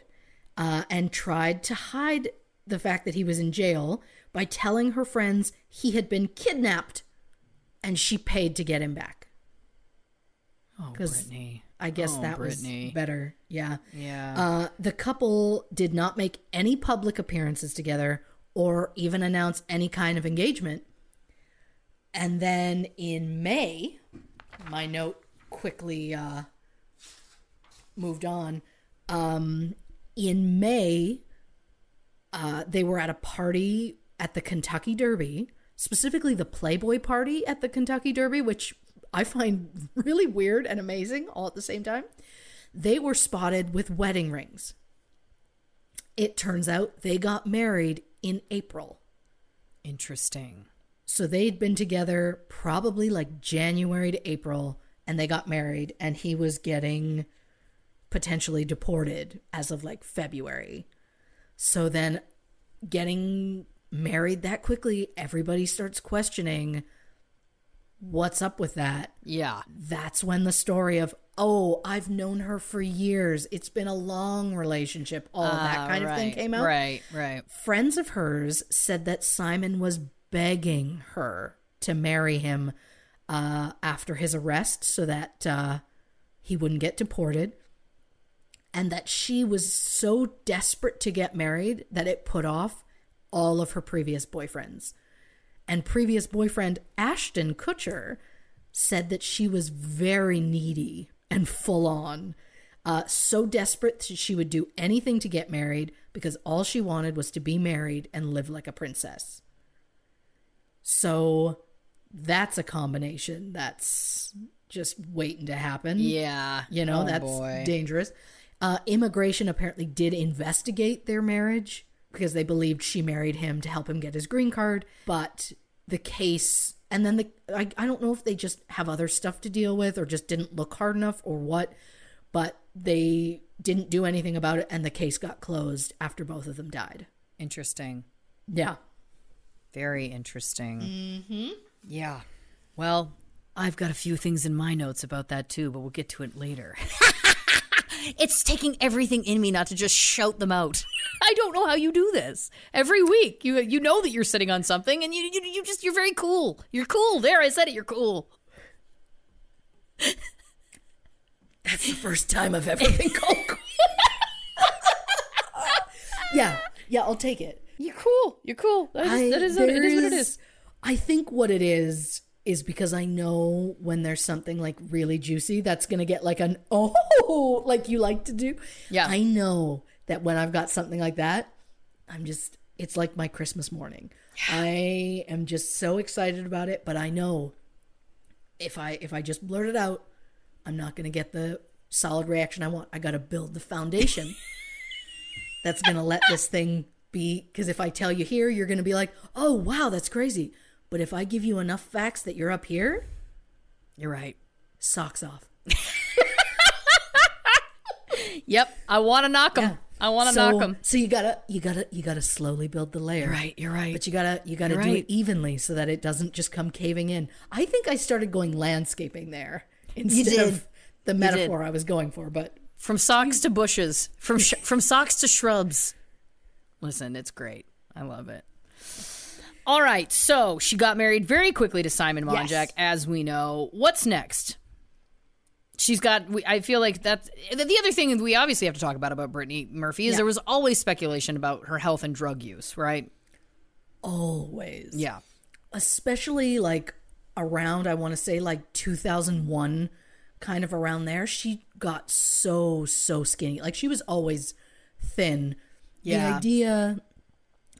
uh, and tried to hide the fact that he was in jail by telling her friends he had been kidnapped and she paid to get him back. Oh, Brittany. I guess Oh, that Brittany. was better. Yeah. Yeah. Uh, the couple did not make any public appearances together or even announce any kind of engagement. And then in May, my note quickly uh, moved on. Um, in May, uh, they were at a party at the Kentucky Derby, specifically the Playboy party at the Kentucky Derby, which I find really weird and amazing all at the same time. They were spotted with wedding rings. It turns out they got married in April. Interesting. So they'd been together probably like January to April, and they got married, and he was getting potentially deported as of like February. So then getting married that quickly, everybody starts questioning what's up with that. Yeah. That's when the story of, oh, I've known her for years. It's been a long relationship, all that kind of thing Ah, came out. Right, right. Friends of hers said that Simon was begging her to marry him uh, after his arrest so that uh, he wouldn't get deported. And that she was so desperate to get married that it put off all of her previous boyfriends. And previous boyfriend Ashton Kutcher said that she was very needy and full on. Uh, so desperate that she would do anything to get married because all she wanted was to be married and live like a princess. So that's a combination that's just waiting to happen. Yeah. You know, Oh, that's boy. dangerous. Uh, immigration apparently did investigate their marriage because they believed she married him to help him get his green card. But the case, and then the, I, I don't know if they just have other stuff to deal with or just didn't look hard enough or what, but they didn't do anything about it and the case got closed after both of them died. Interesting. Yeah. Very interesting. Mm-hmm. Yeah. Well, I've got a few things in my notes about that too, but we'll get to it later. it's taking everything in me not to just shout them out. I don't know how you do this. Every week, you you know that you're sitting on something, and you you, you just you're very cool. You're cool. There, I said it. You're cool. That's the first time I've ever been called cool. yeah. Yeah, I'll take it. You're cool. You're cool. That is, I- that is what, it is what it there's- is. I think what it is is because I know when there's something like really juicy that's going to get like an oh, like you like to do. Yeah. I know that when I've got something like that, I'm just, it's like my Christmas morning. I am just so excited about it, but I know if I if I just blurt it out, I'm not going to get the solid reaction I want. I got to build the foundation that's going to let this thing be because if I tell you here, you're going to be like, "Oh, wow, that's crazy." But if I give you enough facts that you're up here, You're right. socks off. Yep. I want to knock them. Yeah. I want to so, knock them. So you gotta, you gotta, you gotta slowly build the layer. You're right. You're right. But you gotta, you gotta You're do right. it evenly so that it doesn't just come caving in. I think I started going landscaping there instead of the metaphor I was going for. But From socks to bushes, from sh- from socks to shrubs. Listen, it's great. I love it. All right, so she got married very quickly to Simon Monjack, Yes. as we know. What's next? She's got. we- I feel like that's the the other thing we obviously have to talk about about Brittany Murphy is there was always speculation about her health and drug use, right? always, Yeah, especially like around, I want to say like 2001, kind of around there, she got so so skinny. Like she was always thin. The Yeah. idea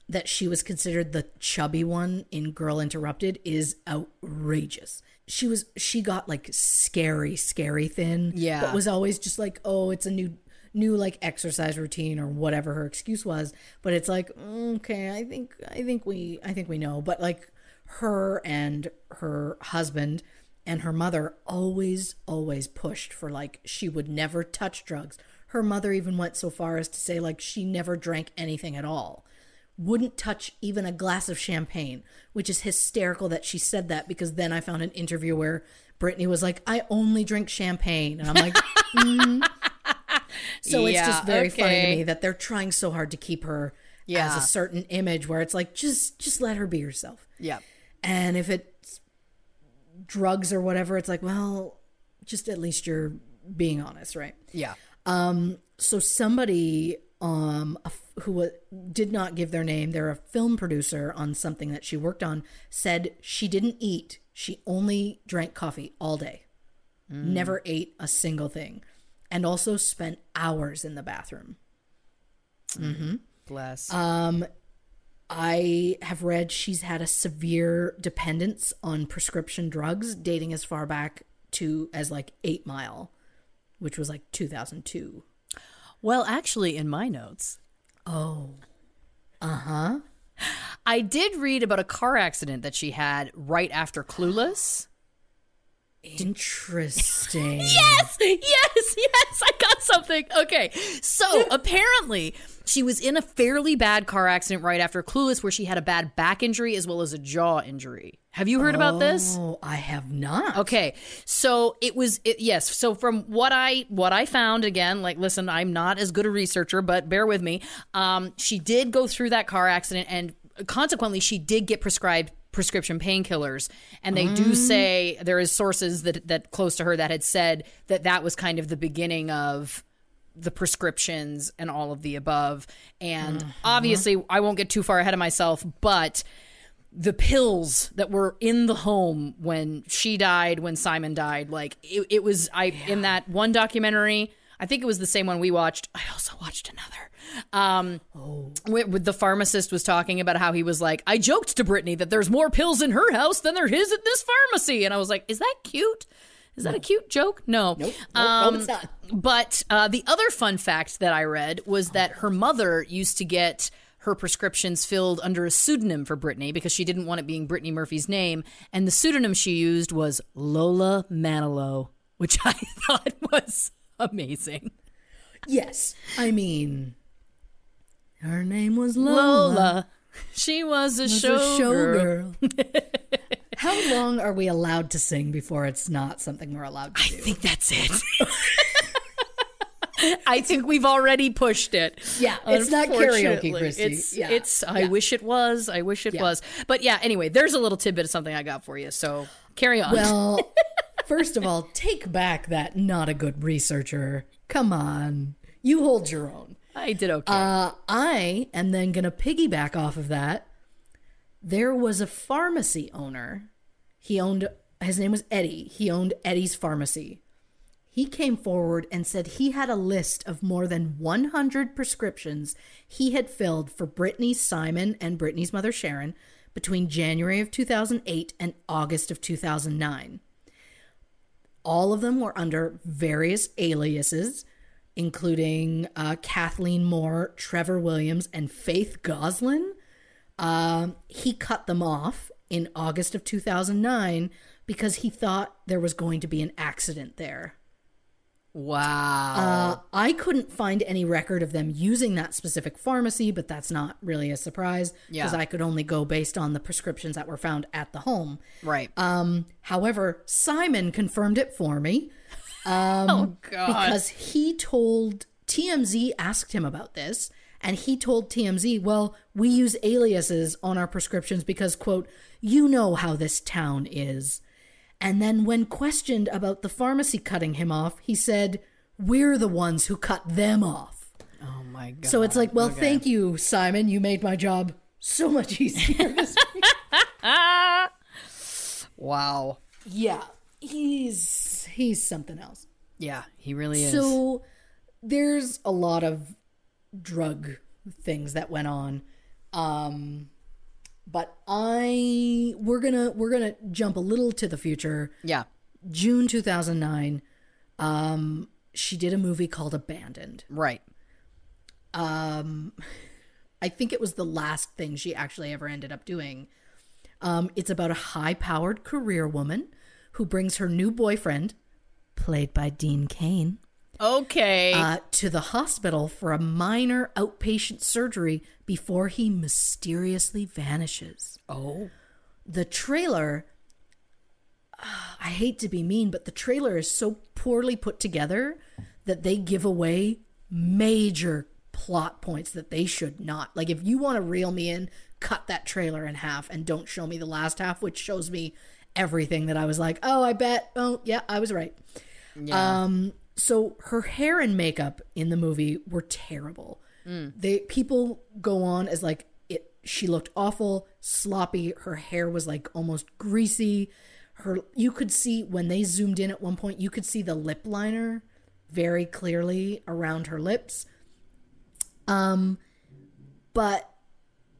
that she was considered the chubby one in Girl Interrupted is outrageous. She was she got like scary, scary thin. Yeah. But was always just like, oh, it's a new new like exercise routine or whatever her excuse was. But it's like, okay, I think I think we I think we know. But like her and her husband and her mother always always pushed for like she would never touch drugs. Her mother even went so far as to say like she never drank anything at all wouldn't touch even a glass of champagne, which is hysterical that she said that because then I found an interview where Brittany was like, I only drink champagne. And I'm like, mm. so it's just very funny to me that they're trying so hard to keep her Yeah. as a certain image where it's like, just, just let her be herself. yeah, And if it's drugs or whatever, it's like, well, just at least you're being honest, right? yeah. Um, so somebody um who did not give their name. They're a film producer on something that she worked on said she didn't eat. She only drank coffee all day. Never ate a single thing. And also spent hours in the bathroom. Mm-hmm. Bless. Um, I have read she's had a severe dependence on prescription drugs dating as far back to as like 8 mile which was like 2002 well, actually, in my notes, oh. Uh-huh. I did read about a car accident that she had right after Clueless. Interesting. Yes, yes, yes. I got something. Okay. So apparently, she was in a fairly bad car accident right after Clueless, where she had a bad back injury as well as a jaw injury. Have you heard about this? Oh, I have not. Okay, so it was it, yes. So from what I what I found again, like listen, I'm not as good a researcher, but bear with me. Um, she did go through that car accident, and consequently, she did get prescribed prescription painkillers and they do mm. say there is sources that that close to her that had said that that was kind of the beginning of the prescriptions and all of the above. And uh-huh. obviously I won't get too far ahead of myself but the pills that were in the home when she died when Simon died like it, it was I in that one documentary I think it was the same one we watched I also watched another um with, with the pharmacist was talking about how he was like, I joked to Brittany that there's more pills in her house than there is at this pharmacy, and I was like, is that cute? Is that a cute joke? No. Nope. Nope, Um, nope, it's not. But uh, the other fun fact that I read was that her mother used to get her prescriptions filled under a pseudonym for Brittany because she didn't want it being Brittany Murphy's name, and the pseudonym she used was Lola Manilow, which I thought was amazing. Yes. I mean, her name was Lola. Lola. She was a showgirl. showgirl. How long are we allowed to sing before it's not something we're allowed to do? I do? think that's it. I think we've already pushed it. Yeah, it's not karaoke. Christy. It's Yeah. it's I Yeah. wish it was. I wish it Yeah. was. But yeah, anyway, there's a little tidbit of something I got for you. So carry on. Well, first of all, take back that not a good researcher. Come on. You hold your own. I did okay. Uh, I am then going to piggyback off of that. There was a pharmacy owner. He owned, his name was Eddie. He owned Eddie's Pharmacy. He came forward and said he had a list of more than 100 prescriptions he had filled for Brittany Simon and Brittany's mother Sharon between January of 2008 and August of 2009. All of them were under various aliases, including uh, Kathleen Moore, Trevor Williams, and Faith Goslin. Um, he cut them off in August of 2009 because he thought there was going to be an accident there. wow. Uh, I couldn't find any record of them using that specific pharmacy, but that's not really a surprise because Yeah. I could only go based on the prescriptions that were found at the home. right. Um, however, Simon confirmed it for me Um, oh god. because he told TMZ asked him about this and he told TMZ, "Well, we use aliases on our prescriptions because quote, you know how this town is." And then when questioned about the pharmacy cutting him off, he said, "We're the ones who cut them off." oh my god. So it's like, "Well, thank you, Simon. You made my job so much easier." this week." wow. yeah. He's he's something else. Yeah, he really is. So there's a lot of drug things that went on. Um but I we're going to we're going to jump a little to the future. yeah. June 2009 um she did a movie called Abandoned. Right. Um I think it was the last thing she actually ever ended up doing. Um it's about a high-powered career woman who brings her new boyfriend played by Dean Cain Okay. uh, to the hospital for a minor outpatient surgery before he mysteriously vanishes. oh. The trailer, ah, I hate to be mean, but the trailer is so poorly put together that they give away major plot points that they should not. Like, if you want to reel me in, cut that trailer in half and don't show me the last half, which shows me everything that I was like, oh, I bet. Oh, yeah, I was right. Um, so her hair and makeup in the movie were terrible. They people go on as like it. She looked awful, sloppy. Her hair was like almost greasy. Her you could see when they zoomed in at one point, you could see the lip liner very clearly around her lips. Um, but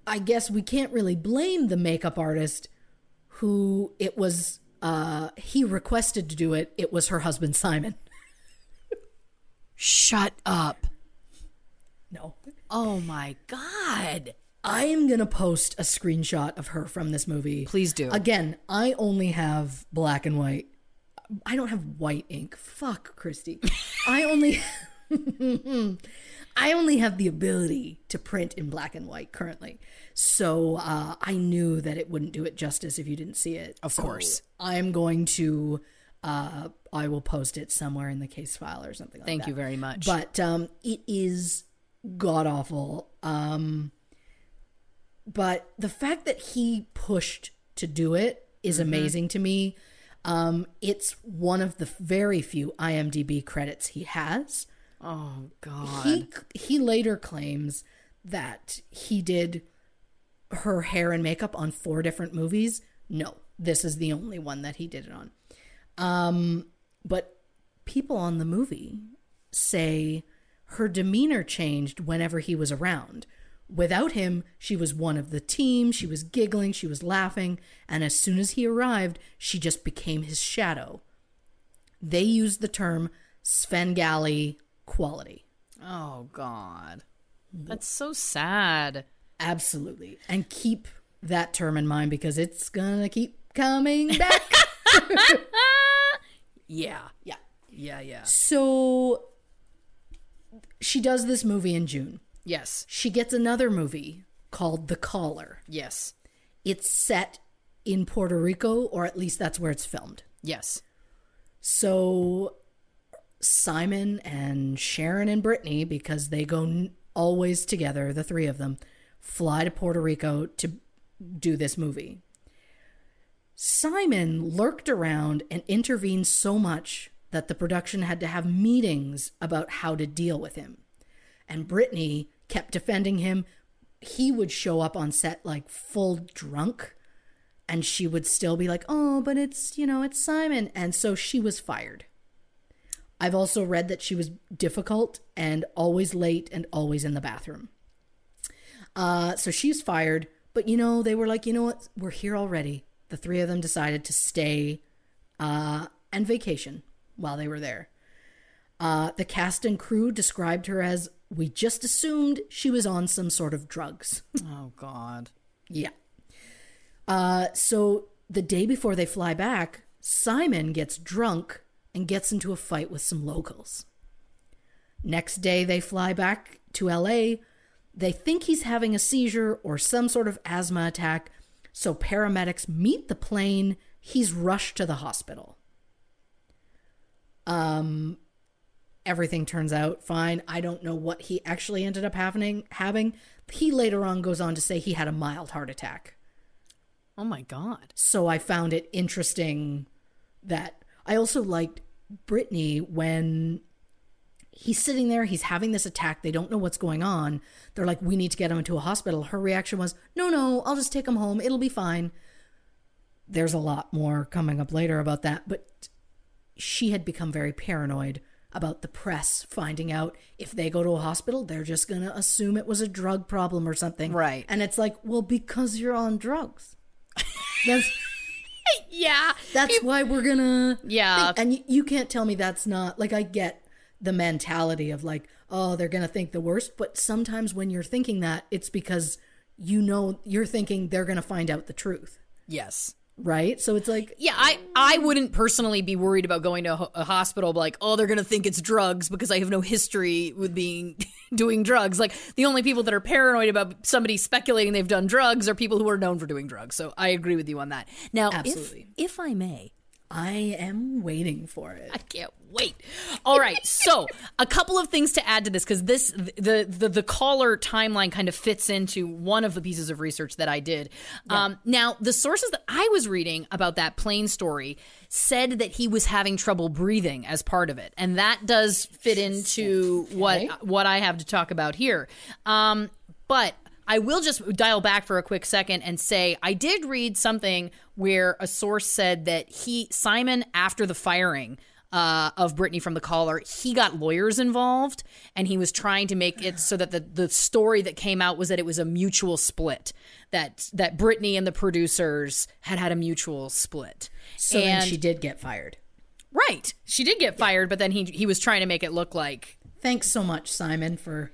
I guess we can't really blame the makeup artist who it was uh he requested to do it it was her husband simon Shut up. no Oh my god. i am gonna post a screenshot of her from this movie Please do. again i only have black and white I don't have white ink. Fuck, Christy. I only I only have the ability to print in black and white currently. So uh, I knew that it wouldn't do it justice if you didn't see it. Of So course. I'm going to uh, I will post it somewhere in the case file or something like Thank that. you very much. But um, it is god awful. Um, but the fact that he pushed to do it is Mm-hmm. amazing to me. Um, it's one of the very few IMDb credits he has. Oh God. He he later claims that he did her hair and makeup on four different movies. No, this is the only one that he did it on. Um, but people on the movie say her demeanor changed whenever he was around. Without him, she was one of the team, she was giggling, she was laughing, and as soon as he arrived, she just became his shadow. They used the term Svengali quality. oh God. That's so sad. Absolutely. And keep that term in mind because it's gonna keep coming back. Yeah. yeah. Yeah. Yeah. So she does this movie in June. Yes. She gets another movie called The Caller. Yes. It's set in Puerto Rico, or at least that's where it's filmed. Yes. So Simon and Sharon and Brittany, because they go n- always together, the three of them, fly to Puerto Rico to do this movie. Simon lurked around and intervened so much that the production had to have meetings about how to deal with him. And Brittany kept defending him. He would show up on set like full drunk and she would still be like, "Oh, but it's, you know, it's Simon." And so she was fired. I've also read that she was difficult and always late and always in the bathroom. Uh, so she's fired, but you know, they were like, "You know what? We're here already." The three of them decided to stay uh, and vacation while they were there. Uh, the cast and crew described her as, "We just assumed she was on some sort of drugs." Oh God. Yeah. Uh, so the day before they fly back, Simon gets drunk and gets into a fight with some locals. Next day, they fly back to LA. They think he's having a seizure or some sort of asthma attack, so paramedics meet the plane. He's rushed to the hospital. Um, everything turns out fine. I don't know what he actually ended up happening having. He later on goes on to say he had a mild heart attack. Oh my God. So I found it interesting that I also liked Brittany when he's sitting there, he's having this attack, they don't know what's going on. They're like, we need to get him into a hospital. Her reaction was, no, no, I'll just take him home. It'll be fine. There's a lot more coming up later about that, but she had become very paranoid about the press finding out if they go to a hospital, they're just going to assume it was a drug problem or something. Right. And it's like, well, because you're on drugs. That's Yeah. that's why we're gonna Yeah. think- and you, you can't tell me that's not like i get the mentality of like oh they're gonna think the worst but sometimes when you're thinking that it's because you know you're thinking they're gonna find out the truth Yes. Right so it's like Yeah, I, I wouldn't personally be worried about going to a, ho- a hospital like, oh, they're going to think it's drugs because I have no history with being doing drugs. Like the only people that are paranoid about somebody speculating they've done drugs are people who are known for doing drugs. So I agree with you on that. Now, if- Absolutely. if I may, i am waiting for it I can't wait. All right, so a couple of things to add to this because this the, the the caller timeline kind of fits into one of the pieces of research that I did. Um, now, the sources that I was reading about that plane story said that he was having trouble breathing as part of it, and that does fit into what what I have to talk about here. Um, but I will just dial back for a quick second and say I did read something where a source said that he Simon after the firing uh, of Brittany from the caller, he got lawyers involved and he was trying to make it so that the, the story that came out was that it was a mutual split that that Brittany and the producers had had a mutual split. so then she did get fired. Right, she did get fired, but then he he was trying to make it look like thanks so much simon for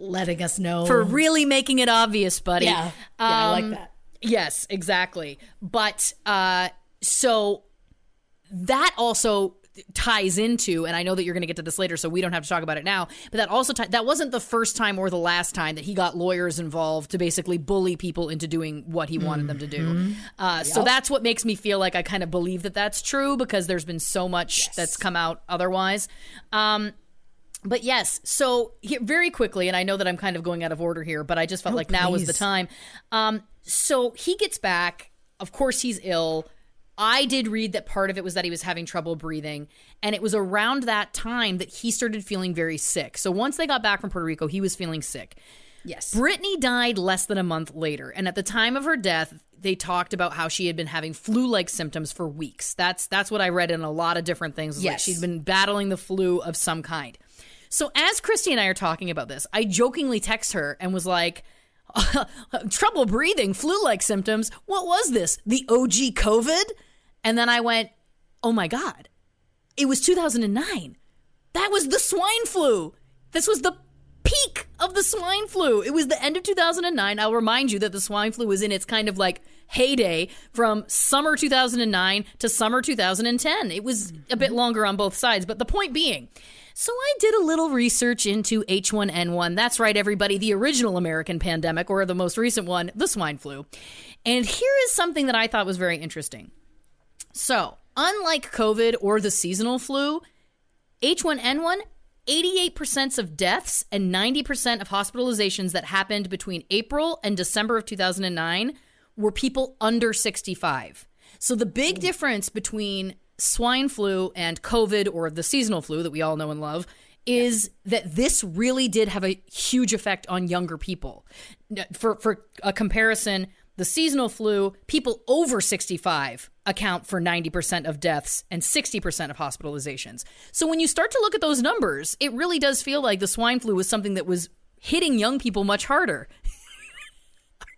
letting us know. For really making it obvious, buddy. yeah, yeah i Um, like that. Yes, exactly. But uh so that also ties into and I know that you're going to get to this later so we don't have to talk about it now but that also ti- that wasn't the first time or the last time that he got lawyers involved to basically bully people into doing what he wanted them to do. Uh, so that's what makes me feel like I kind of believe that that's true because there's been so much that's come out otherwise. Um, but yes, so here, very quickly, and I know that I'm kind of going out of order here, but I just felt like now was the time. Um, so he gets back. Of course, he's ill. I did read that part of it was that he was having trouble breathing. And it was around that time that he started feeling very sick. So once they got back from Puerto Rico, he was feeling sick. Yes. Brittany died less than a month later, and at the time of her death, they talked about how she had been having flu-like symptoms for weeks. That's that's what I read in a lot of different things. was like Yes. she'd been battling the flu of some kind. So as Christy and I are talking about this, I jokingly text her and was like, "Trouble breathing, flu-like symptoms. What was this? The OG COVID?" And then I went, "Oh my god, it was 2009. That was the swine flu. This was the peak of the swine flu. It was the end of 2009. I'll remind you that the swine flu was in its kind of like heyday from summer 2009 to summer 2010. It was a bit longer on both sides, but the point being, so I did a little research into H1N1. That's right, everybody, the original American pandemic, or the most recent one, the swine flu. And here is something that I thought was very interesting. So, unlike COVID or the seasonal flu, H1N1, 88% of deaths and 90% of hospitalizations that happened between April and December of 2009 were people under 65. So the big mm. difference between swine flu and COVID or the seasonal flu that we all know and love is that this really did have a huge effect on younger people. For for a comparison, the seasonal flu, people over 65 account for 90% of deaths and 60% of hospitalizations. So when you start to look at those numbers, it really does feel like the swine flu was something that was hitting young people much harder.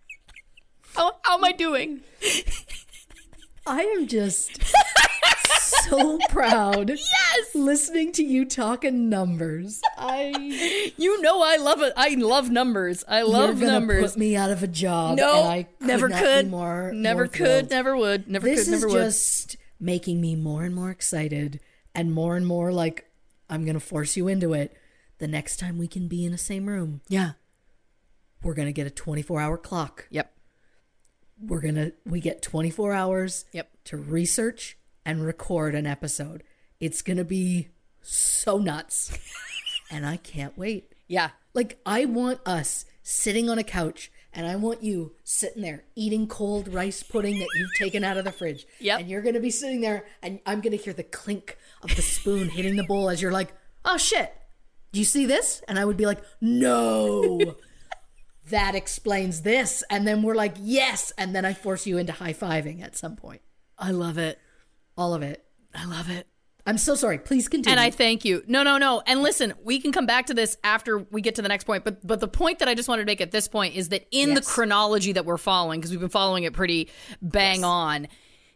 how, how am I doing? I am just so proud. Yes! Listening to you talking numbers. I You know I love it. I love numbers. I love numbers. put me out of a job. no, and I could never could. More, never more could. thrilled. Never would. Never This could. is Never would. just making me more and more excited and more and more like I'm gonna force you into it. The next time we can be in the same room, Yeah. we're gonna get a 24 hour clock. Yep. We're gonna we get 24 hours Yep. to research and record an episode. It's gonna be so nuts, and I can't wait. Yeah. Like I want us sitting on a couch and I want you sitting there eating cold rice pudding that you've taken out of the fridge. Yeah. And you're going to be sitting there and I'm going to hear the clink of the spoon hitting the bowl as you're like, "Oh shit. Do you see this?" And I would be like, "No." that explains this. And then we're like, "Yes." And then I force you into high-fiving at some point. I love it. All of it. I love it. I'm so sorry. Please continue. And I thank you. No, no, no. And listen, we can come back to this after we get to the next point. But but the point that I just wanted to make at this point is that in the chronology that we're following, because we've been following it pretty bang on,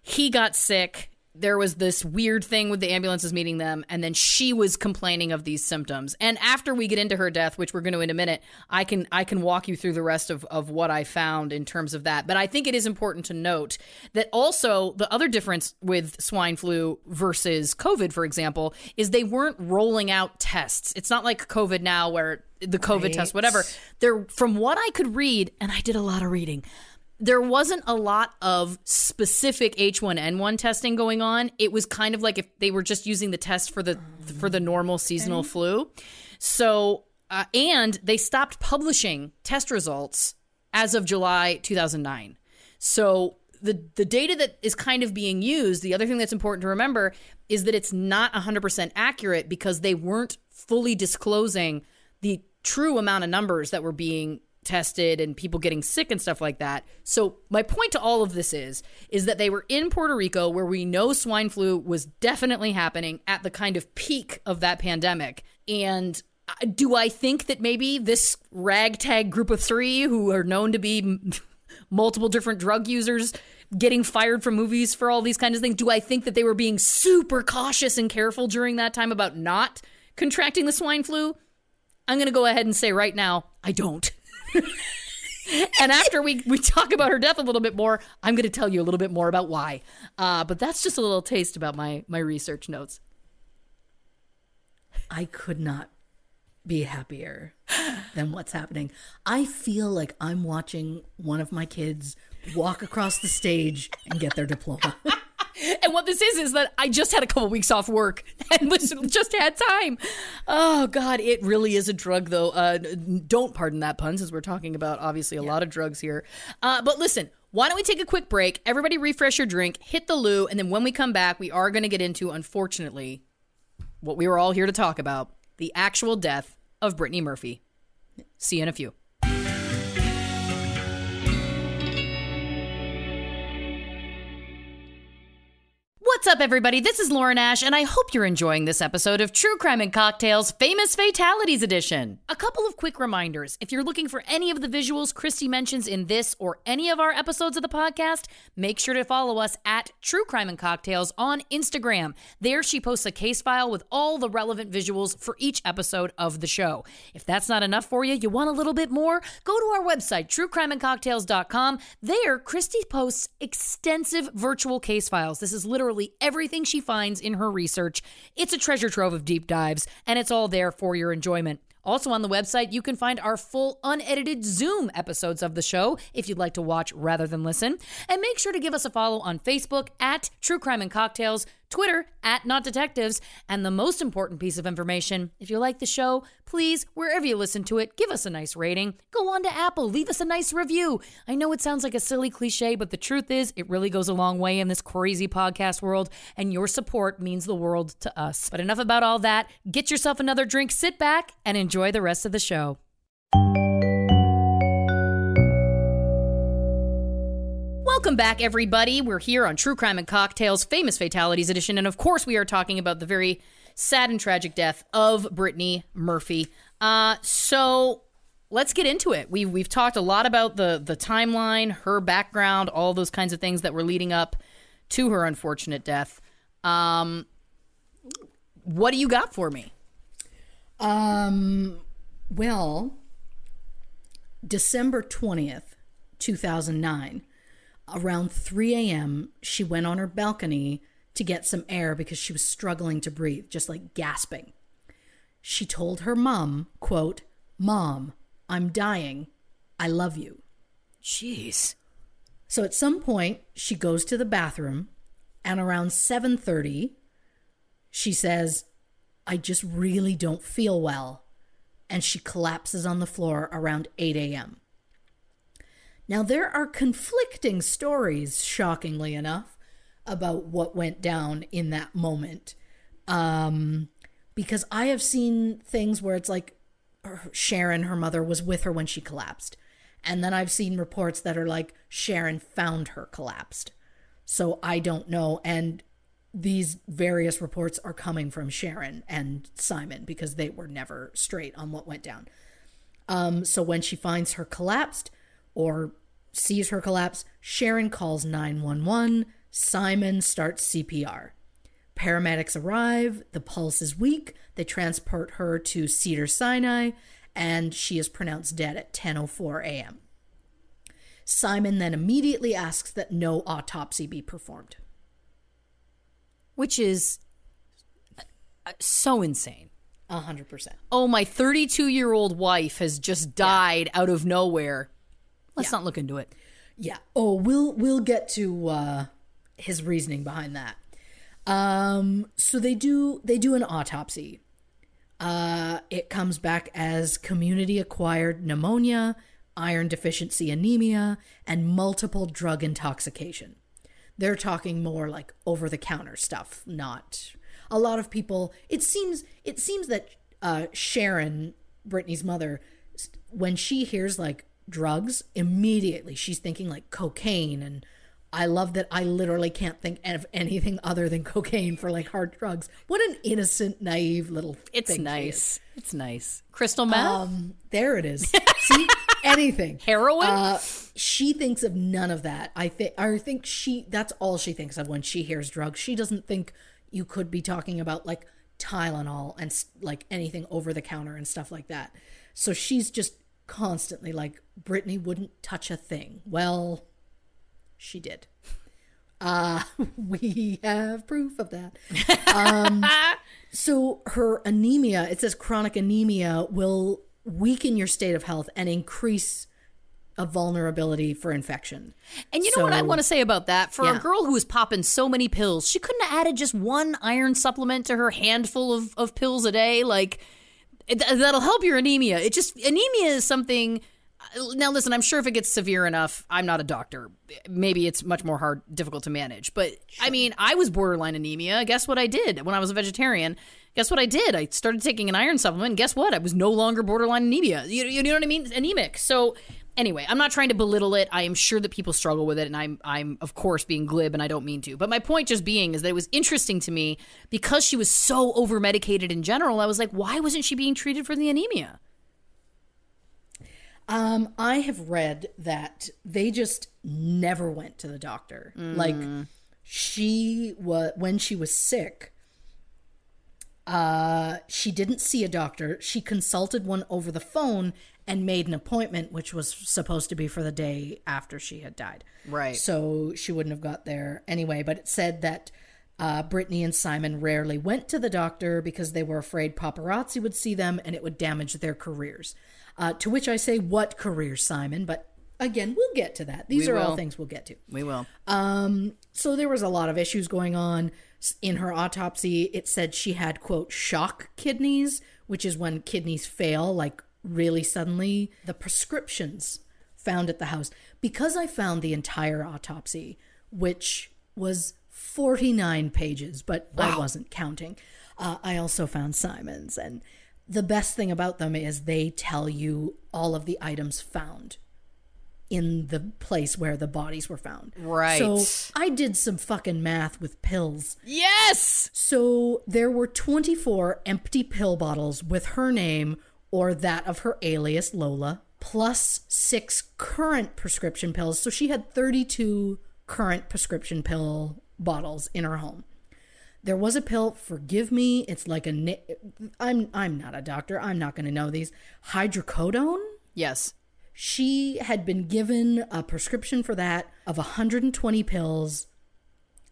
he got sick. There was this weird thing with the ambulances meeting them, and then she was complaining of these symptoms. And after we get into her death, which we're going to in a minute, I can I can walk you through the rest of, of what I found in terms of that. But I think it is important to note that also the other difference with swine flu versus COVID, for example, is they weren't rolling out tests. It's not like COVID now where the COVID test, whatever. They're from what I could read, and I did a lot of reading there wasn't a lot of specific H1N1 testing going on. It was kind of like if they were just using the test for the for the normal seasonal flu. So, uh, and they stopped publishing test results as of July 2009. So, the the data that is kind of being used, the other thing that's important to remember is that it's not 100% accurate because they weren't fully disclosing the true amount of numbers that were being tested and people getting sick and stuff like that. So my point to all of this is is that they were in Puerto Rico where we know swine flu was definitely happening at the kind of peak of that pandemic. And do I think that maybe this ragtag group of 3 who are known to be multiple different drug users getting fired from movies for all these kinds of things, do I think that they were being super cautious and careful during that time about not contracting the swine flu? I'm going to go ahead and say right now, I don't. and after we, we talk about her death a little bit more, I'm going to tell you a little bit more about why. Uh, but that's just a little taste about my, my research notes. I could not be happier than what's happening. I feel like I'm watching one of my kids walk across the stage and get their diploma. And what this is is that I just had a couple weeks off work and was just had time. Oh God, it really is a drug, though. Uh, don't pardon that pun, since we're talking about obviously a lot of drugs here. Uh, but listen, why don't we take a quick break? Everybody, refresh your drink, hit the loo, and then when we come back, we are going to get into, unfortunately, what we were all here to talk about: the actual death of Brittany Murphy. See you in a few. What's up, everybody? This is Lauren Ash, and I hope you're enjoying this episode of True Crime and Cocktails Famous Fatalities Edition. A couple of quick reminders. If you're looking for any of the visuals Christy mentions in this or any of our episodes of the podcast, make sure to follow us at True Crime and Cocktails on Instagram. There, she posts a case file with all the relevant visuals for each episode of the show. If that's not enough for you, you want a little bit more? Go to our website, truecrimeandcocktails.com. There, Christy posts extensive virtual case files. This is literally everything she finds in her research. It's a treasure trove of deep dives, and it's all there for your enjoyment. Also, on the website, you can find our full unedited Zoom episodes of the show if you'd like to watch rather than listen. And make sure to give us a follow on Facebook at True Crime and Cocktails, Twitter at Not Detectives, and the most important piece of information if you like the show, please, wherever you listen to it, give us a nice rating. Go on to Apple, leave us a nice review. I know it sounds like a silly cliche, but the truth is, it really goes a long way in this crazy podcast world, and your support means the world to us. But enough about all that. Get yourself another drink, sit back, and enjoy the rest of the show. Welcome back, everybody. We're here on True Crime and Cocktails, Famous Fatalities Edition. And of course, we are talking about the very sad and tragic death of Brittany Murphy. Uh, so let's get into it. We've, we've talked a lot about the, the timeline, her background, all those kinds of things that were leading up to her unfortunate death. Um, what do you got for me? Um, well, December 20th, 2009, around 3 a.m., she went on her balcony to get some air because she was struggling to breathe, just like gasping. She told her mom, quote, Mom, I'm dying. I love you. Jeez. So at some point, she goes to the bathroom, and around 7:30, she says, "I just really don't feel well." And she collapses on the floor around 8 a.m. Now, there are conflicting stories, shockingly enough, about what went down in that moment. Um, because I have seen things where it's like Sharon, her mother, was with her when she collapsed. And then I've seen reports that are like Sharon found her collapsed. So I don't know. And these various reports are coming from Sharon and Simon because they were never straight on what went down. Um, so when she finds her collapsed or sees her collapse, Sharon calls 911. Simon starts CPR. Paramedics arrive, the pulse is weak, they transport her to Cedar Sinai, and she is pronounced dead at 10:04 a.m. Simon then immediately asks that no autopsy be performed. Which is uh, so insane. A hundred percent. oh, my 32 year old wife has just died out of nowhere. Let's not look into it. Yeah. Oh, we'll we'll get to uh, his reasoning behind that. Um, so they do they do an autopsy. Uh, it comes back as community acquired pneumonia, iron deficiency anemia, and multiple drug intoxication. They're talking more like over the counter stuff, not a lot of people. It seems it seems that uh, Sharon, Brittany's mother, when she hears like drugs, immediately she's thinking like cocaine and. I love that I literally can't think of anything other than cocaine for like hard drugs. What an innocent, naive little It's thing she is. nice. It's nice. Crystal meth? Um, there it is. See, anything. Heroin? Uh, she thinks of none of that. I think. I think she. That's all she thinks of when she hears drugs. She doesn't think you could be talking about like Tylenol and like anything over the counter and stuff like that. So she's just constantly like Brittany wouldn't touch a thing. Well, she did. Uh, we have proof of that. Um, so her anemia, it says chronic anemia will weaken your state of health and increase a vulnerability for infection. And you know what I want to say about that? For Yeah. a girl who was popping so many pills, she couldn't have added just one iron supplement to her handful of, of pills a day. Like, it, that'll help your anemia. It just, anemia is something. Uh, now, listen, I'm sure if it gets severe enough, I'm not a doctor. Maybe it's much more hard, difficult to manage. But I mean, I was borderline anemia. Guess what I did when I was a vegetarian? Guess what I did? I started taking an iron supplement. And guess what? I was no longer borderline anemia. You, you know what I mean? Anemic. So anyway, I'm not trying to belittle it. I am sure that people struggle with it, and I'm I'm of course being glib, and I don't mean to. But my point just being is that it was interesting to me because she was so over medicated in general. I was like, why wasn't she being treated for the anemia? Um, I have read that they just never went to the doctor. Like she was when she was sick. Uh, she didn't see a doctor. She consulted one over the phone and made an appointment, which was supposed to be for the day after she had died. Right. So she wouldn't have got there anyway. But it said that uh, Brittany and Simon rarely went to the doctor because they were afraid paparazzi would see them and it would damage their careers. Uh, to which I say, what career, Simon? But again, we'll get to that. These We are all things we'll get to. We will. So there was a lot of issues going on in her autopsy. It said she had quote shock kidneys, which is when kidneys fail like really suddenly. The prescriptions found at the house because I found the entire autopsy, which was 49 pages, but I wasn't counting. Uh, I also found Simon's and the best thing about them is they tell you all of the items found in the place where the bodies were found. Right. So I did some fucking math with pills. Yes. So there were 24 empty pill bottles with her name or that of her alias Lola, plus six current prescription pills. So she had 32 current prescription pill bottles in her home. There was a pill, forgive me, it's like a I'm I'm not a doctor. I'm not going to know these. Hydrocodone? Yes. she had been given a prescription for that of 120 pills.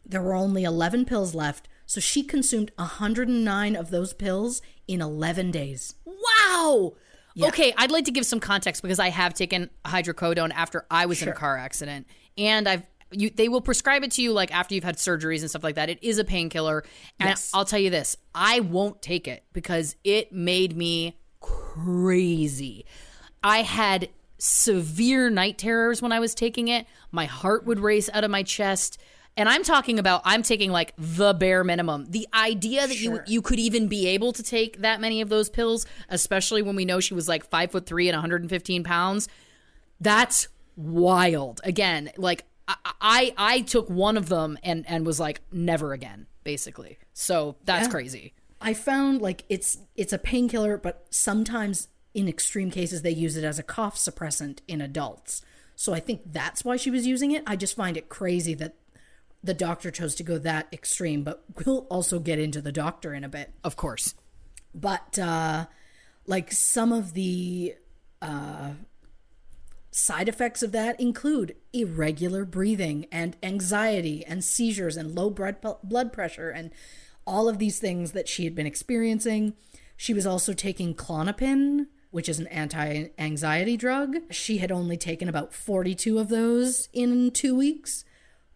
There were only 11 pills left, so she consumed 109 of those pills in 11 days. Wow. Okay, I'd like to give some context because I have taken hydrocodone after I was in a car accident, and I've you, they will prescribe it to you like after you've had surgeries and stuff like that. It is a painkiller, and Yes. I'll tell you this: I won't take it because it made me crazy. I had severe night terrors when I was taking it. My heart would race out of my chest. And I'm talking about I'm taking like the bare minimum. The idea that you you could even be able to take that many of those pills, especially when we know she was like five foot three and 115 pounds, that's wild. Again, like I I, I took one of them and and was like never again, basically. So that's crazy. I found like it's it's a painkiller, but sometimes in extreme cases they use it as a cough suppressant in adults. So I think that's why she was using it. I just find it crazy that the doctor chose to go that extreme, but we'll also get into the doctor in a bit. Of course. but uh like some of the uh side effects of that include irregular breathing and anxiety and seizures and low blood blood pressure and all of these things that she had been experiencing she was also taking Klonopin which is an anti-anxiety drug she had only taken about 42 of those in 2 weeks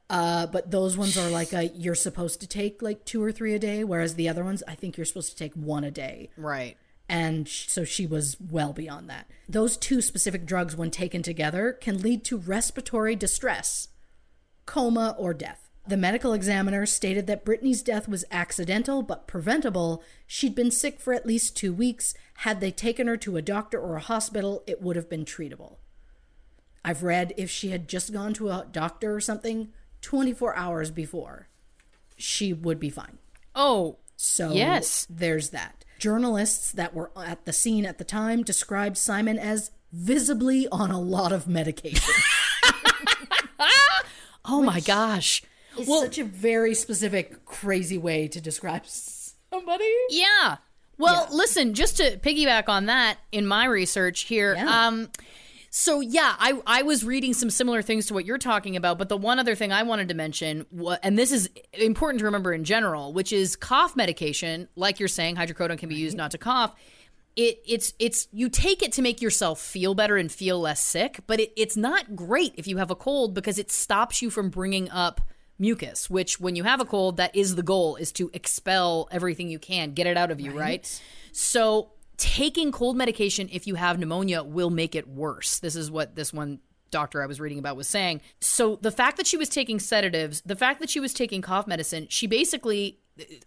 uh, but those ones are like a, you're supposed to take like two or three a day, whereas the other ones, I think you're supposed to take one a day. Right. And sh- so she was well beyond that. Those two specific drugs, when taken together, can lead to respiratory distress, coma, or death. The medical examiner stated that Brittany's death was accidental but preventable. She'd been sick for at least two weeks. Had they taken her to a doctor or a hospital, it would have been treatable. I've read if she had just gone to a doctor or something 24 hours before, she would be fine. Oh, So Yes. there's that. Journalists that were at the scene at the time described Simon as visibly on a lot of medication. oh my gosh. It's such a very specific, crazy way to describe somebody. Yeah. Well, listen, just to piggyback on that, in my research here, Yeah. um, so yeah, I I was reading some similar things to what you're talking about, but the one other thing I wanted to mention, and this is important to remember in general, which is cough medication, like you're saying, hydrocodone can be used not to cough. It, it's it's you take it to make yourself feel better and feel less sick, but it, it's not great if you have a cold because it stops you from bringing up mucus, which when you have a cold, that is the goal, is to expel everything you can, get it out of you, right? So taking cold medication if you have pneumonia will make it worse. This is what this one doctor I was reading about was saying. So the fact that she was taking sedatives, the fact that she was taking cough medicine, she basically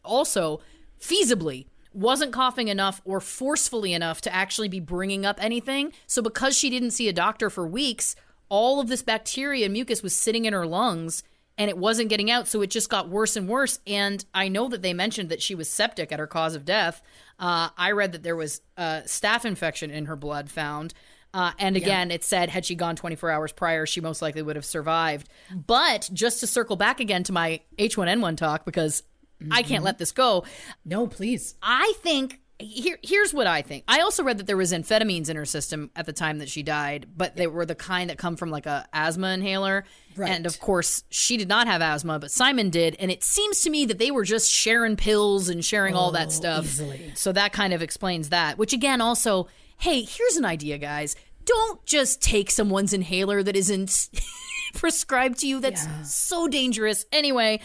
also feasibly wasn't coughing enough or forcefully enough to actually be bringing up anything. So because she didn't see a doctor for weeks, all of this bacteria and mucus was sitting in her lungs and it wasn't getting out. So it just got worse and worse. And I know that they mentioned that she was septic at her cause of death. Uh, I read that there was a staph infection in her blood found. Uh, and again, it said had she gone 24 hours prior, she most likely would have survived. But just to circle back again to my H1N1 talk, because I can't let this go. No, please. I think here here's what I think. I also read that there was amphetamines in her system at the time that she died, but they were the kind that come from like a asthma inhaler. Right. And of course, she did not have asthma, but Simon did, and it seems to me that they were just sharing pills and sharing all that oh, stuff. easily. So that kind of explains that. Which again also, hey, here's an idea, guys. Don't just take someone's inhaler that isn't prescribed to you. That's so dangerous. Anyway,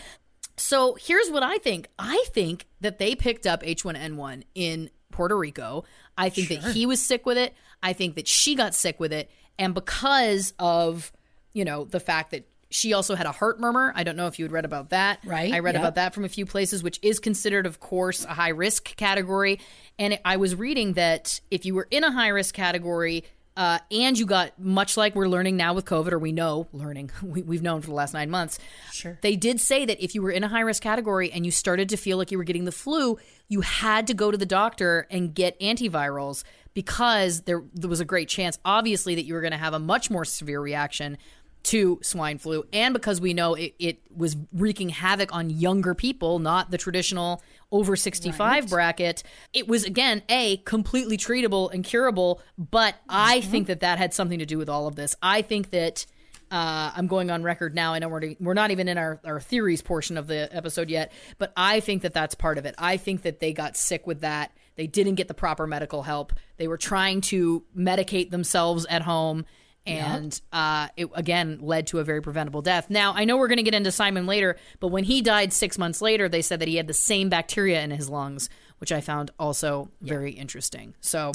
so here's what I think. I think that they picked up H1N1 in Puerto Rico. I think that he was sick with it. I think that she got sick with it. And because of, you know, the fact that she also had a heart murmur. I don't know if you had read about that. Right, I read about that from a few places, which is considered, of course, a high risk category. And I was reading that if you were in a high risk category, uh, and you got much like we're learning now with COVID, or we know learning, we, we've known for the last nine months. Sure. They did say that if you were in a high risk category and you started to feel like you were getting the flu, you had to go to the doctor and get antivirals because there, there was a great chance, obviously, that you were going to have a much more severe reaction to swine flu, and because we know it, it was wreaking havoc on younger people, not the traditional over 65 bracket. It was, again, A, completely treatable and curable, but I think that that had something to do with all of this. I think that. Uh, I'm going on record now. I know we're, we're not even in our, our theories portion of the episode yet, but I think that that's part of it. I think that they got sick with that. They didn't get the proper medical help. They were trying to medicate themselves at home and uh, it again led to a very preventable death. Now I know we're going to get into Simon later, but when he died six months later, they said that he had the same bacteria in his lungs, which I found also very interesting. So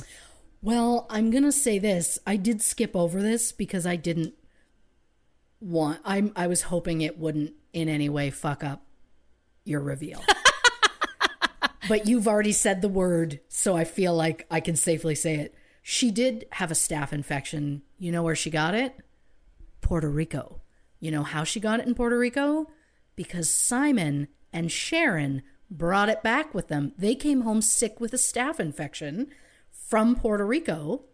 Well, I'm gonna say this. I did skip over this because I didn't want. I'm. I was hoping it wouldn't in any way fuck up your reveal. but you've already said the word, so I feel like I can safely say it. She did have a staph infection. You know where she got it? Puerto Rico. You know how she got it in Puerto Rico? Because Simon and Sharon brought it back with them. They came home sick with a staph infection from Puerto Rico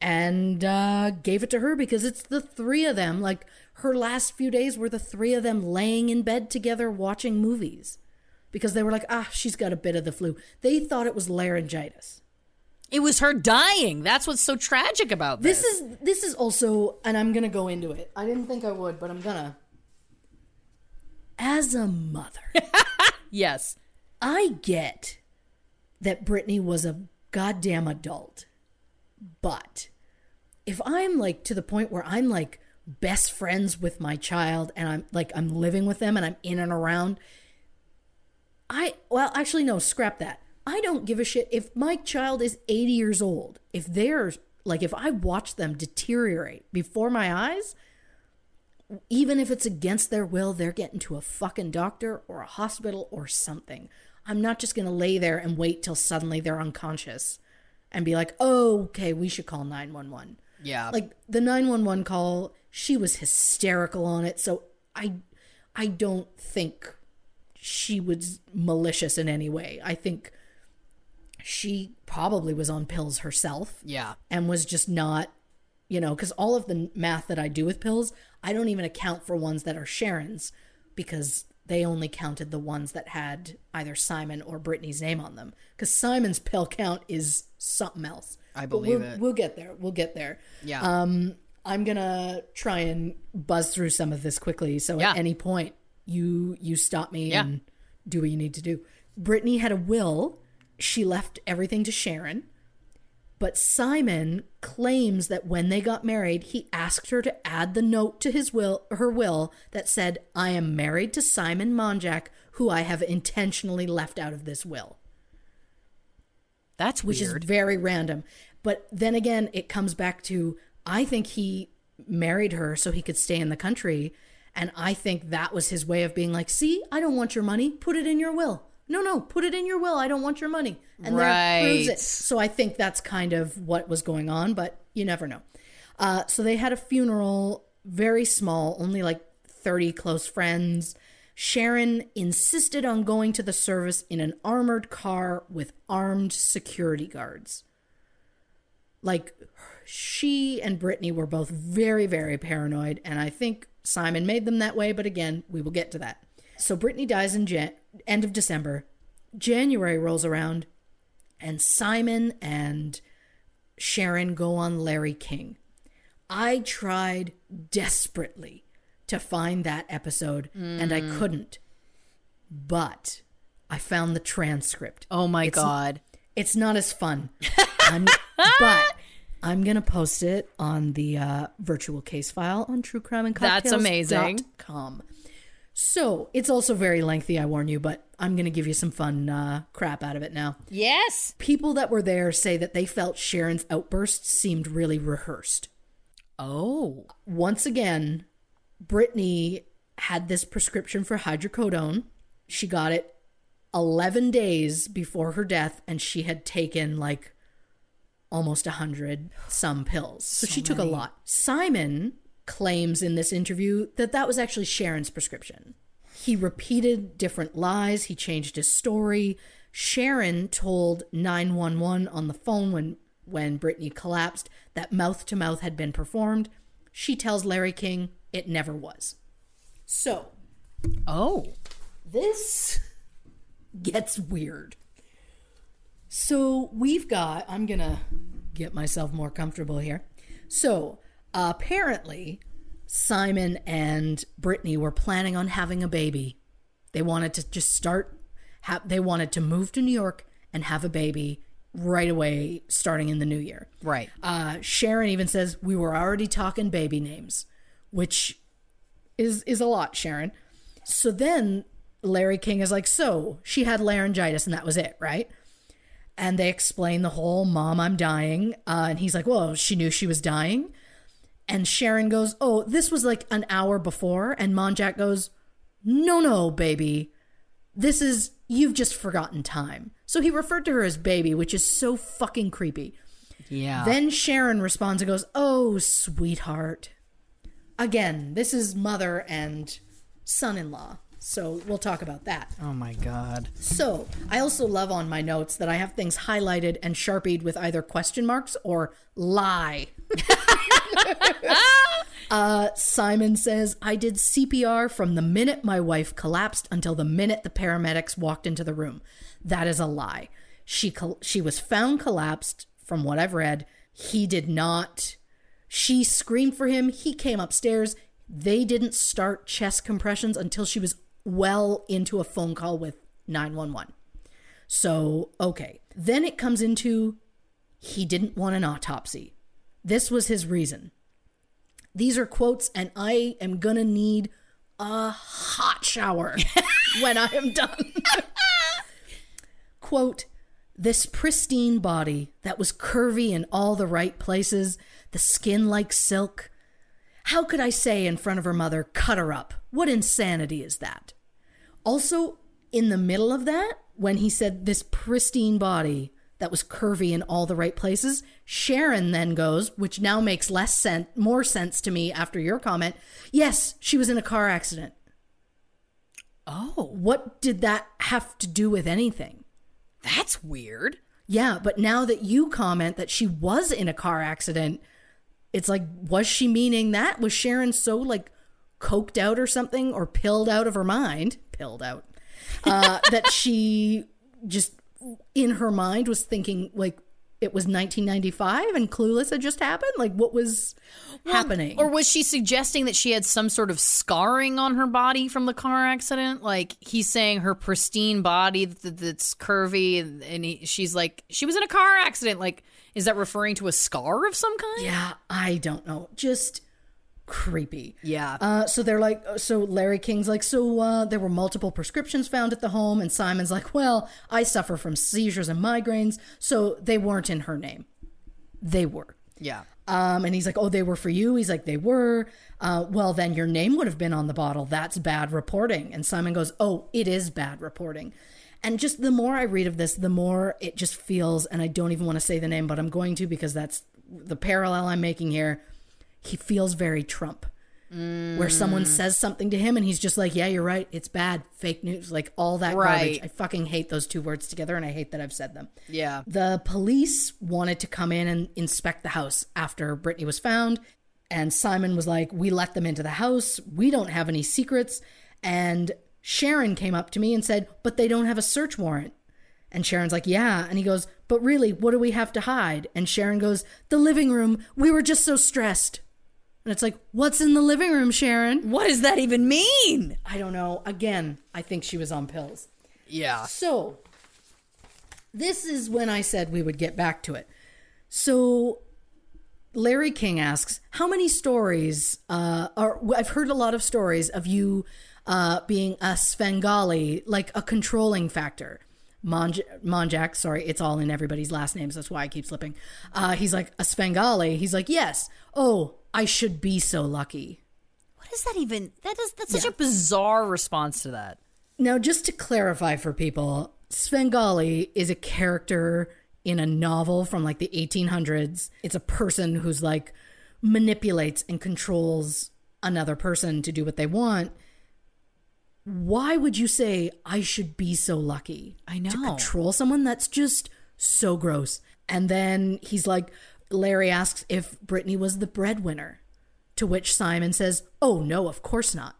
and uh, gave it to her because it's the three of them. Like her last few days were the three of them laying in bed together watching movies because they were like, ah, she's got a bit of the flu. They thought it was laryngitis. It was her dying. That's what's so tragic about this. This is this is also, and I'm gonna go into it. I didn't think I would, but I'm gonna. As a mother, yes. I get that Brittany was a goddamn adult, but if I'm like to the point where I'm like best friends with my child and I'm like I'm living with them and I'm in and around, I well actually no, scrap that. I don't give a shit if my child is 80 years old. If they're like if I watch them deteriorate before my eyes, even if it's against their will, they're getting to a fucking doctor or a hospital or something. I'm not just going to lay there and wait till suddenly they're unconscious and be like, "Oh, okay, we should call 911." Yeah. Like the 911 call, she was hysterical on it, so I I don't think she was malicious in any way. I think she probably was on pills herself yeah. and was just not, you know, because all of the math that I do with pills, I don't even account for ones that are Sharon's because they only counted the ones that had either Simon or Brittany's name on them because Simon's pill count is something else. I But believe we'll, it. We'll get there. We'll get there. Yeah. Um, I'm gonna try and buzz through some of this quickly. So Yeah. at any point, you you stop me Yeah. and do what you need to do. Brittany had a will. She left everything to Sharon. But Simon claims that when they got married, he asked her to add the note to his will, her will, that said, "I am married to Simon Monjack, who I have intentionally left out of this will." That's which weird. is very random. But then again, it comes back to I think he married her so he could stay in the country. And I think that was his way of being like, see, I don't want your money. Put it in your will. No, no, put it in your will. I don't want your money. And that proves it. So I think that's kind of what was going on, but you never know. Uh, so they had a funeral, very small, only like 30 close friends. Sharon insisted on going to the service in an armored car with armed security guards. Like, she and Brittany were both very, very paranoid, and I think Simon made them that way, but again, we will get to that. So Brittany dies in Jan- end of December. January rolls around, and Simon and Sharon go on Larry King. I tried desperately to find that episode and I couldn't. But I found the transcript. oh my It's- god. It's not as fun. I'm, but I'm going to post it on the uh, virtual case file on True Crime and That's amazing. Com. So it's also very lengthy, I warn you, but I'm going to give you some fun uh, crap out of it now. Yes. People that were there say that they felt Sharon's outbursts seemed really rehearsed. Oh. Once again, Brittany had this prescription for hydrocodone. She got it 11 days before her death, and she had taken like almost 100 some pills. So, she took a lot. Simon claims in this interview that that was actually Sharon's prescription. He repeated different lies, he changed his story. Sharon told 911 on the phone when when Brittany collapsed that mouth to mouth had been performed. She tells Larry King it never was. So, Oh. this gets weird. So we've got, I'm going to get myself more comfortable here. So apparently, Simon and Brittany were planning on having a baby. They wanted to just start, ha- they wanted to move to New York and have a baby right away, starting in the new year. Right. Uh, Sharon even says we were already talking baby names, which is is a lot, Sharon. So then Larry King is like, so she had laryngitis and that was it, right? And they explain the whole "mom, I'm dying," uh, and he's like, well, she knew she was dying. And Sharon goes, oh, this was like an hour before, and Monjack goes, no, no, baby, this is you've just forgotten time. So he referred to her as baby, which is so fucking creepy. Yeah. Then Sharon responds and goes, Oh, sweetheart. Again, this is mother and son in law. So we'll talk about that. oh my god. So I also love on my notes that I have things highlighted and sharpied with either question marks or lie. uh, Simon says, I did CPR from the minute my wife collapsed until the minute the paramedics walked into the room. That is a lie. She col- she was found collapsed from what I've read. He did not. She screamed for him. He came upstairs. They didn't start chest compressions until she was well into a phone call with 911. So, okay. Then it comes into he didn't want an autopsy. This was his reason. These are quotes, and I am gonna need a hot shower when I am done. Quote, this pristine body that was curvy in all the right places, the skin like silk. How could I say in front of her mother, cut her up? What insanity is that? Also, in the middle of that, when he said this pristine body that was curvy in all the right places, Sharon then goes, which now makes less sense, more sense to me after your comment. Yes, she was in a car accident. Oh, What did that have to do with anything? that's weird. Yeah, but now that you comment that she was in a car accident, it's like, was she meaning that? Was Sharon so like coked out or something or pilled out of her mind, pilled out, uh, that she just in her mind was thinking like it was 1995 and Clueless had just happened. Like what was happening? Or was she suggesting that she had some sort of scarring on her body from the car accident? Like he's saying her pristine body that's curvy, and, and he, she's like, she was in a car accident. Like, is that referring to a scar of some kind? yeah, I don't know. Just creepy. Yeah. Uh, so they're like, so Larry King's like, so uh, there were multiple prescriptions found at the home, and Simon's like, well, I suffer from seizures and migraines, so they weren't in her name. They were. yeah. Um, and he's like, oh, they were for you. He's like, they were. Uh, well, then your name would have been on the bottle. That's bad reporting. And Simon goes, oh, it is bad reporting. And just the more I read of this, the more it just feels, and I don't even want to say the name, but I'm going to because that's the parallel I'm making here. He feels very Trump, where someone mm. says something to him and he's just like, yeah, you're right. It's bad. Fake news. Like all that garbage. I fucking hate those two words together and I hate that I've said them. Yeah. The police wanted to come in and inspect the house after Brittany was found. And Simon was like, We let them into the house. We don't have any secrets. And Sharon came up to me and said, But they don't have a search warrant. And Sharon's like, Yeah. And he goes, But really, what do we have to hide? And Sharon goes, The living room. We were just so stressed. And it's like, What's in the living room, Sharon? What does that even mean? I don't know. Again, I think she was on pills. Yeah. So, this is when I said we would get back to it. So, Larry King asks, How many stories uh, are. I've heard a lot of stories of you uh, being a Svengali, like a controlling factor. Monj- Monjack, sorry, it's all in everybody's last names. That's why I keep slipping. Uh, he's like, A Svengali. He's like, Yes. Oh, I should be so lucky. What is that even? That is that's such a bizarre response to that. Now, just to clarify for people, Svengali is a character in a novel from like the 1800s. It's a person who's like manipulates and controls another person to do what they want. Why would you say I should be so lucky? I know. To control someone that's just so gross. And then he's like Larry asks if Brittany was the breadwinner. To which Simon says, "Oh no, of course not."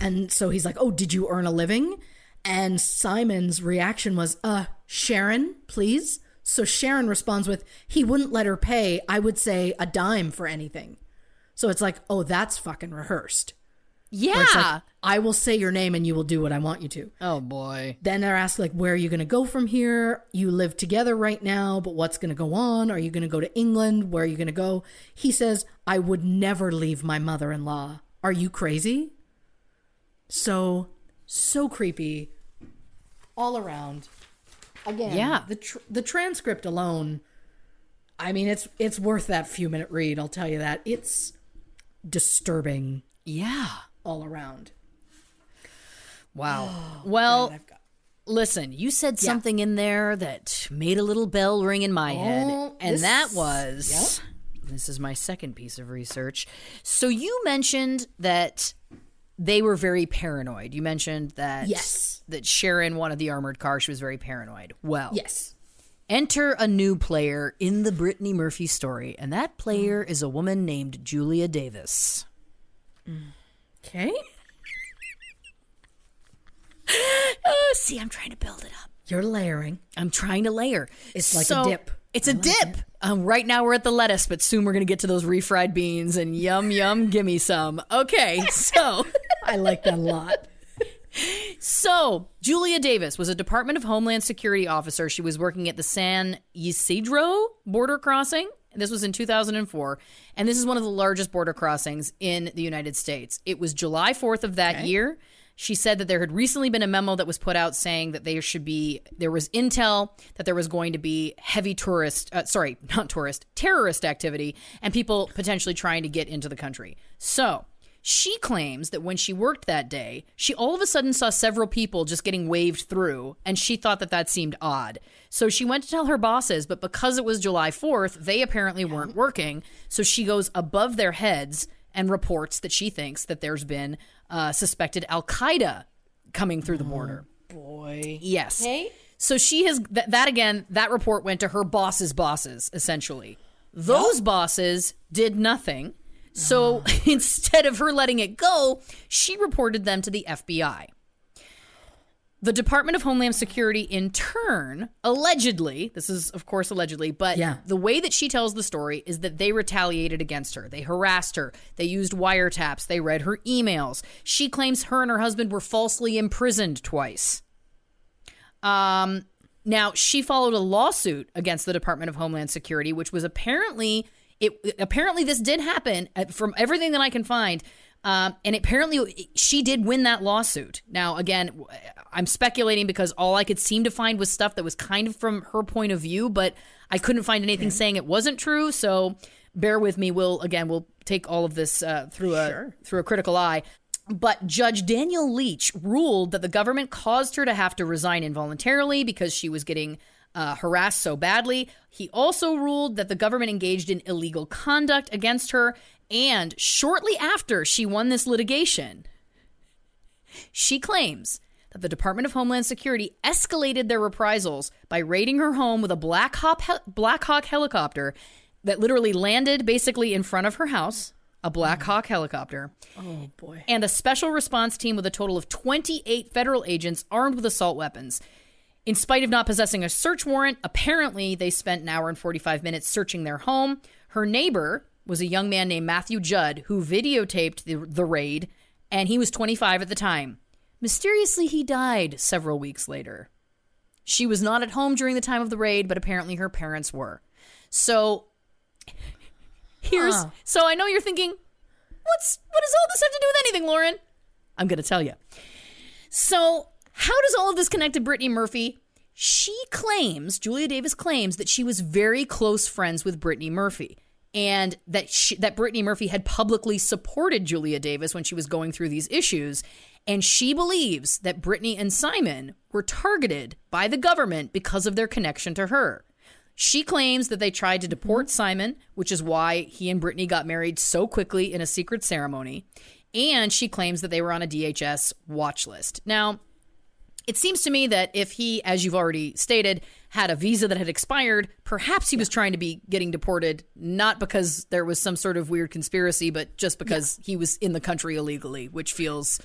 And so he's like, "Oh, did you earn a living?" And Simon's reaction was, "Uh, Sharon, please." So Sharon responds with, "He wouldn't let her pay. I would say a dime for anything." So it's like, "Oh, that's fucking rehearsed." Yeah. it's like, I will say your name and you will do what I want you to. oh boy. Then they're asked like, "Where are you going to go from here? You live together right now, but what's going to go on? Are you going to go to England? Where are you going to go?" He says, "I would never leave my mother-in-law. Are you crazy?" So, so creepy, all around. Again, Yeah. The tr- the transcript alone, I mean, it's it's worth that few minute read. I'll tell you that. It's disturbing Yeah. All around. Wow. well, I've got listen, you said something in there that made a little bell ring in my head, Oh, and this- that was this is my second piece of research. So you mentioned that they were very paranoid. You mentioned that Yes. that Sharon wanted the armored car. She was very paranoid. Well, yes. Enter a new player in the Brittany Murphy story, and that player Mm. is a woman named Julia Davis. Okay. Oh, see, I'm trying to build it up. You're layering. I'm trying to layer. It's like a dip. It's a dip. Um, right now we're at the lettuce, but soon we're going to get to those refried beans and yum yum, give me some. Okay, so I like that a lot. so Julia Davis was a Department of Homeland Security officer. She was working at the San Ysidro border crossing. This was in 2004, and this is one of the largest border crossings in the United States. It was July 4th of that year. She said that there had recently been a memo that was put out saying that there should be there was intel that there was going to be heavy tourist uh, sorry not tourist terrorist activity and people potentially trying to get into the country. So she claims that when she worked that day, she all of a sudden saw several people just getting waved through, and she thought that that seemed odd. So she went to tell her bosses, but because it was July 4th, they apparently weren't working. So she goes above their heads and reports that she thinks that there's been uh, suspected Al Qaeda coming through the border. Boy. Yes. So she has th- that again. That report went to her boss's bosses, essentially. Those bosses did nothing. So instead of her letting it go, she reported them to the FBI. The Department of Homeland Security, in turn, allegedly, this is of course allegedly, but Yeah. the way that she tells the story is that they retaliated against her. They harassed her. They used wiretaps. They read her emails. She claims her and her husband were falsely imprisoned twice. Um, now she followed a lawsuit against the Department of Homeland Security, which was apparently it. Apparently, this did happen uh, from everything that I can find. Um, and apparently, she did win that lawsuit. Now, again, I'm speculating because all I could seem to find was stuff that was kind of from her point of view, but I couldn't find anything saying it wasn't true. So, bear with me. We'll again, we'll take all of this uh, through a through a critical eye. But Judge Daniel Leach ruled that the government caused her to have to resign involuntarily because she was getting uh, harassed so badly. He also ruled that the government engaged in illegal conduct against her. And shortly after she won this litigation, she claims that the Department of Homeland Security escalated their reprisals by raiding her home with a Black Hawk, hel- Black Hawk helicopter that literally landed basically in front of her house. A Black mm. Hawk helicopter Oh boy. and a special response team with a total of 28 federal agents armed with assault weapons. In spite of not possessing a search warrant, apparently they spent an hour and 45 minutes searching their home. Her neighbor was a young man named Matthew Judd who videotaped the, the raid, and he was 25 at the time. Mysteriously, he died several weeks later. She was not at home during the time of the raid, but apparently her parents were. So here's Huh. so I know you're thinking, what's what does all this have to do with anything, Lauren? I'm gonna tell you. So how does all of this connect to Brittany Murphy? She claims, Julia Davis claims that she was very close friends with Brittany Murphy. And that she, that Brittany Murphy had publicly supported Julia Davis when she was going through these issues, and she believes that Brittany and Simon were targeted by the government because of their connection to her. She claims that they tried to deport mm-hmm. Simon, which is why he and Brittany got married so quickly in a secret ceremony. And she claims that they were on a DHS watch list. Now, it seems to me that if he, as you've already stated, had a visa that had expired, perhaps he was trying to be getting deported, not because there was some sort of weird conspiracy, but just because he was in the country illegally, which feels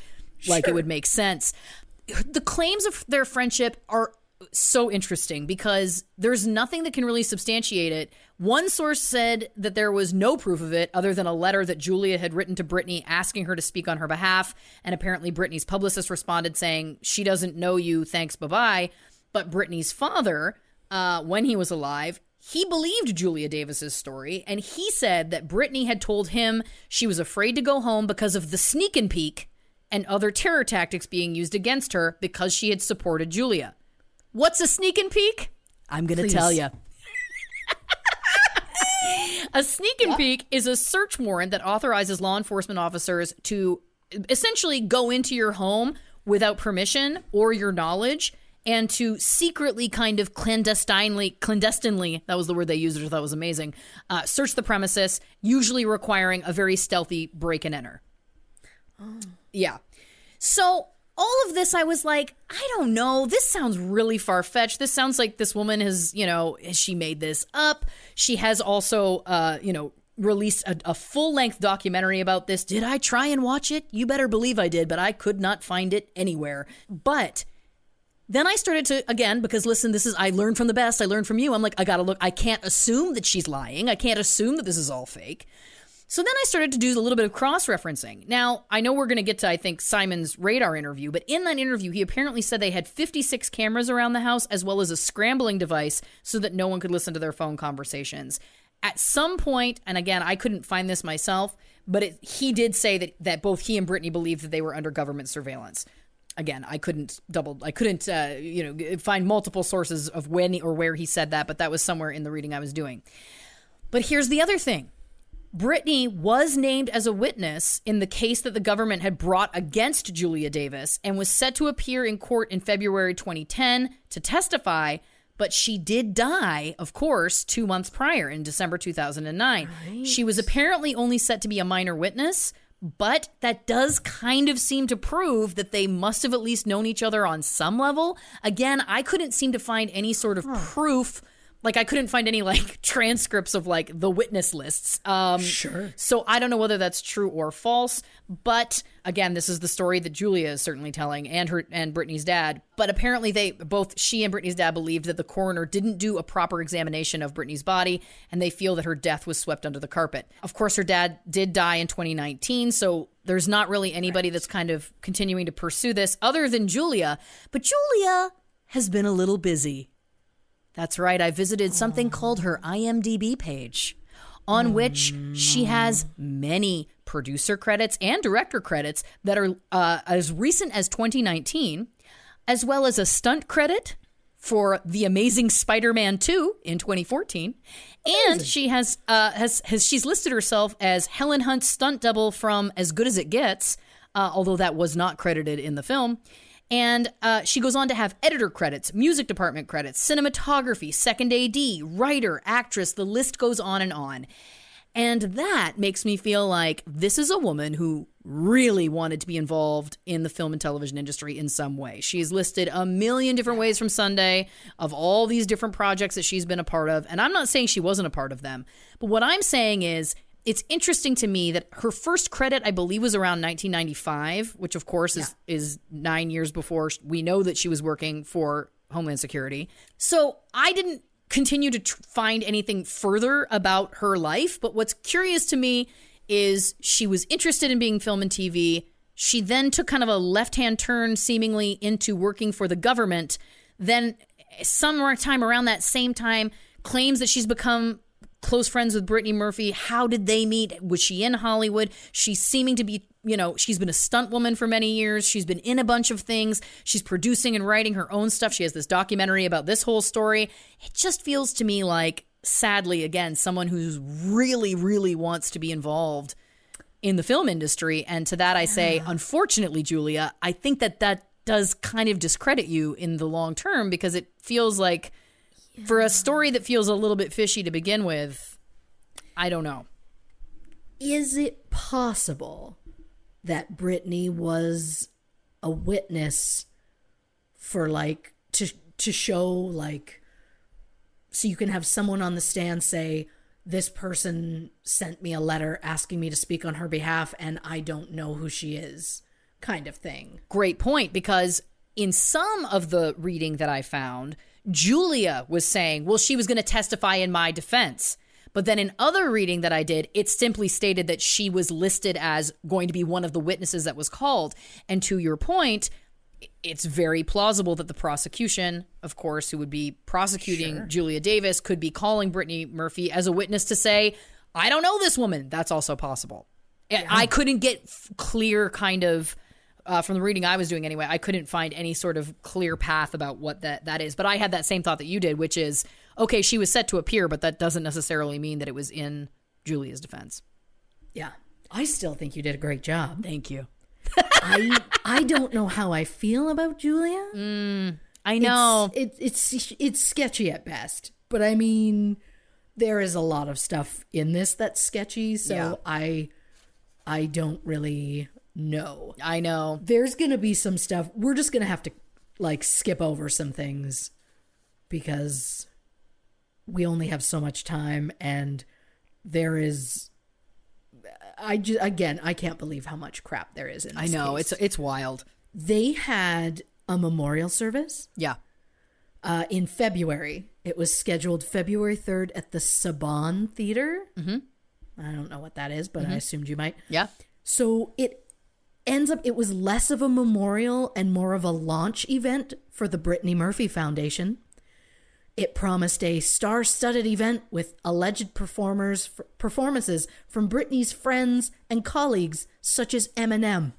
like it would make sense. The claims of their friendship are so interesting because there's nothing that can really substantiate it. One source said that there was no proof of it other than a letter that Julia had written to Brittany asking her to speak on her behalf. And apparently, Brittany's publicist responded saying, She doesn't know you, thanks, bye bye. But Brittany's father, uh, when he was alive, he believed Julia Davis's story, and he said that Brittany had told him she was afraid to go home because of the sneak and peek and other terror tactics being used against her because she had supported Julia. What's a sneak and peek? I'm going to tell you. a sneak and peek is a search warrant that authorizes law enforcement officers to essentially go into your home without permission or your knowledge and to secretly kind of clandestinely clandestinely that was the word they used which i thought was amazing uh, search the premises usually requiring a very stealthy break and enter oh. yeah so all of this, I was like, I don't know. This sounds really far fetched. This sounds like this woman has, you know, she made this up? She has also, uh, you know, released a, a full length documentary about this. Did I try and watch it? You better believe I did, but I could not find it anywhere. But then I started to again because listen, this is I learned from the best. I learned from you. I'm like, I gotta look. I can't assume that she's lying. I can't assume that this is all fake. So then I started to do a little bit of cross referencing. Now, I know we're going to get to, I think, Simon's radar interview, but in that interview, he apparently said they had 56 cameras around the house as well as a scrambling device so that no one could listen to their phone conversations. At some point, and again, I couldn't find this myself, but it, he did say that, that both he and Brittany believed that they were under government surveillance. Again, I couldn't double, I couldn't, uh, you know, find multiple sources of when or where he said that, but that was somewhere in the reading I was doing. But here's the other thing. Brittany was named as a witness in the case that the government had brought against Julia Davis and was set to appear in court in February 2010 to testify, but she did die, of course, two months prior in December 2009. She was apparently only set to be a minor witness, but that does kind of seem to prove that they must have at least known each other on some level. Again, I couldn't seem to find any sort of proof like I couldn't find any like transcripts of like the witness lists. Um, Sure. So I don't know whether that's true or false. But again, this is the story that Julia is certainly telling, and her and Brittany's dad. But apparently, they both she and Brittany's dad believed that the coroner didn't do a proper examination of Brittany's body, and they feel that her death was swept under the carpet. Of course, her dad did die in 2019, so there's not really anybody that's kind of continuing to pursue this other than Julia. But Julia has been a little busy. That's right. I visited something called her IMDb page, on which she has many producer credits and director credits that are uh, as recent as 2019, as well as a stunt credit for The Amazing Spider-Man 2 in 2014. And she has uh, has has she's listed herself as Helen Hunt's stunt double from As Good as It Gets, uh, although that was not credited in the film. And uh, she goes on to have editor credits, music department credits, cinematography, second AD, writer, actress, the list goes on and on. And that makes me feel like this is a woman who really wanted to be involved in the film and television industry in some way. She's listed a million different ways from Sunday of all these different projects that she's been a part of. And I'm not saying she wasn't a part of them, but what I'm saying is it's interesting to me that her first credit, I believe, was around 1995, which of course is is nine years before we know that she was working for Homeland Security. So I didn't continue to tr- find anything further about her life. But what's curious to me is she was interested in being film and TV. She then took kind of a left hand turn, seemingly into working for the government. Then, eh, sometime around that same time, claims that she's become close friends with Brittany Murphy. How did they meet? Was she in Hollywood? She's seeming to be, you know, she's been a stunt woman for many years. She's been in a bunch of things. She's producing and writing her own stuff. She has this documentary about this whole story. It just feels to me like, sadly, again, someone who's really, really wants to be involved in the film industry. And to that, I say, unfortunately, Julia, I think that that does kind of discredit you in the long term because it feels like for a story that feels a little bit fishy to begin with, I don't know. Is it possible that Brittany was a witness for like to to show like so you can have someone on the stand say this person sent me a letter asking me to speak on her behalf and I don't know who she is kind of thing. Great point because in some of the reading that I found, Julia was saying, well, she was going to testify in my defense. But then in other reading that I did, it simply stated that she was listed as going to be one of the witnesses that was called. And to your point, it's very plausible that the prosecution, of course, who would be prosecuting Julia Davis, could be calling Brittany Murphy as a witness to say, I don't know this woman. That's also possible. I- I couldn't get f- clear kind of uh, from the reading I was doing anyway. I couldn't find any sort of clear path about what that that is. But I had that same thought that you did, which is okay, she was set to appear, but that doesn't necessarily mean that it was in Julia's defense. Yeah. I still think you did a great job. Thank you. I I don't know how I feel about Julia. I know. It's, it, it's it's sketchy at best, but I mean, there is a lot of stuff in this that's sketchy. So Yeah. I I don't really know. I know. There's gonna be some stuff. We're just gonna have to like skip over some things because we only have so much time, and there is. I just again, I can't believe how much crap there is in. I know. case. It's it's wild. they had a memorial service Yeah. uh, in February. It was scheduled February 3rd at the Saban Theater. Mm-hmm. I don't know what that is, but I assumed you might. Yeah. So it ends up, it was less of a memorial and more of a launch event for the Brittany Murphy Foundation. It promised a star studded event with alleged performers, performances from Brittany's friends and colleagues, such as Eminem.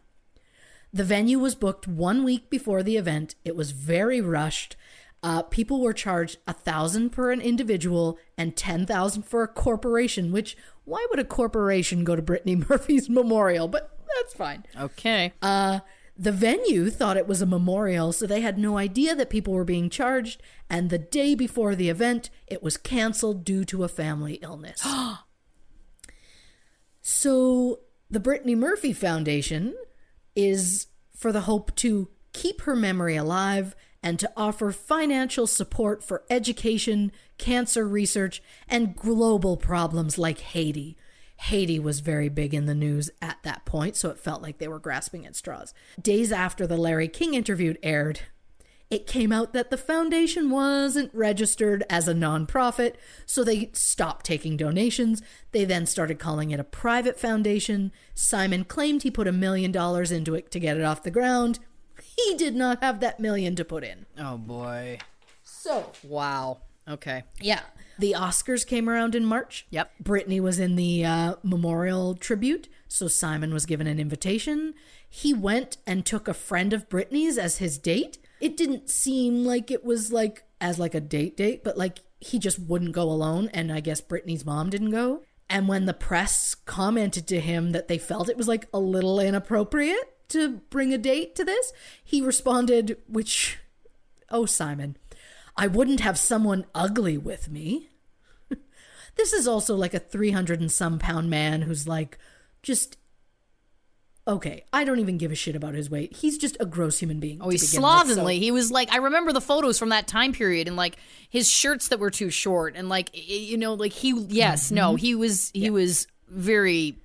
The venue was booked one week before the event. It was very rushed. Uh, people were charged a thousand per an individual and ten thousand for a corporation. Which why would a corporation go to Brittany Murphy's memorial? But that's fine. Okay. Uh, the venue thought it was a memorial, so they had no idea that people were being charged. And the day before the event, it was canceled due to a family illness. so the Brittany Murphy Foundation is for the hope to keep her memory alive and to offer financial support for education, cancer research, and global problems like Haiti. Haiti was very big in the news at that point, so it felt like they were grasping at straws. Days after the Larry King interview aired, it came out that the foundation wasn't registered as a nonprofit, so they stopped taking donations. They then started calling it a private foundation. Simon claimed he put a million dollars into it to get it off the ground. He did not have that million to put in. Oh boy. So, Wow. Okay. yeah. The Oscars came around in March. Yep. Brittany was in the uh, memorial tribute, so Simon was given an invitation. He went and took a friend of Brittany's as his date. It didn't seem like it was like as like a date date, but like he just wouldn't go alone, and I guess Brittany's mom didn't go. And when the press commented to him that they felt it was like a little inappropriate to bring a date to this, he responded, which, oh, Simon, I wouldn't have someone ugly with me. this is also like a 300 and some pound man who's like, just, okay, I don't even give a shit about his weight. He's just a gross human being. Oh, he's begin with, so- slovenly. He was like, I remember the photos from that time period, and like his shirts that were too short, and like you know, like he, yes, Mm-hmm. no, he was, he was very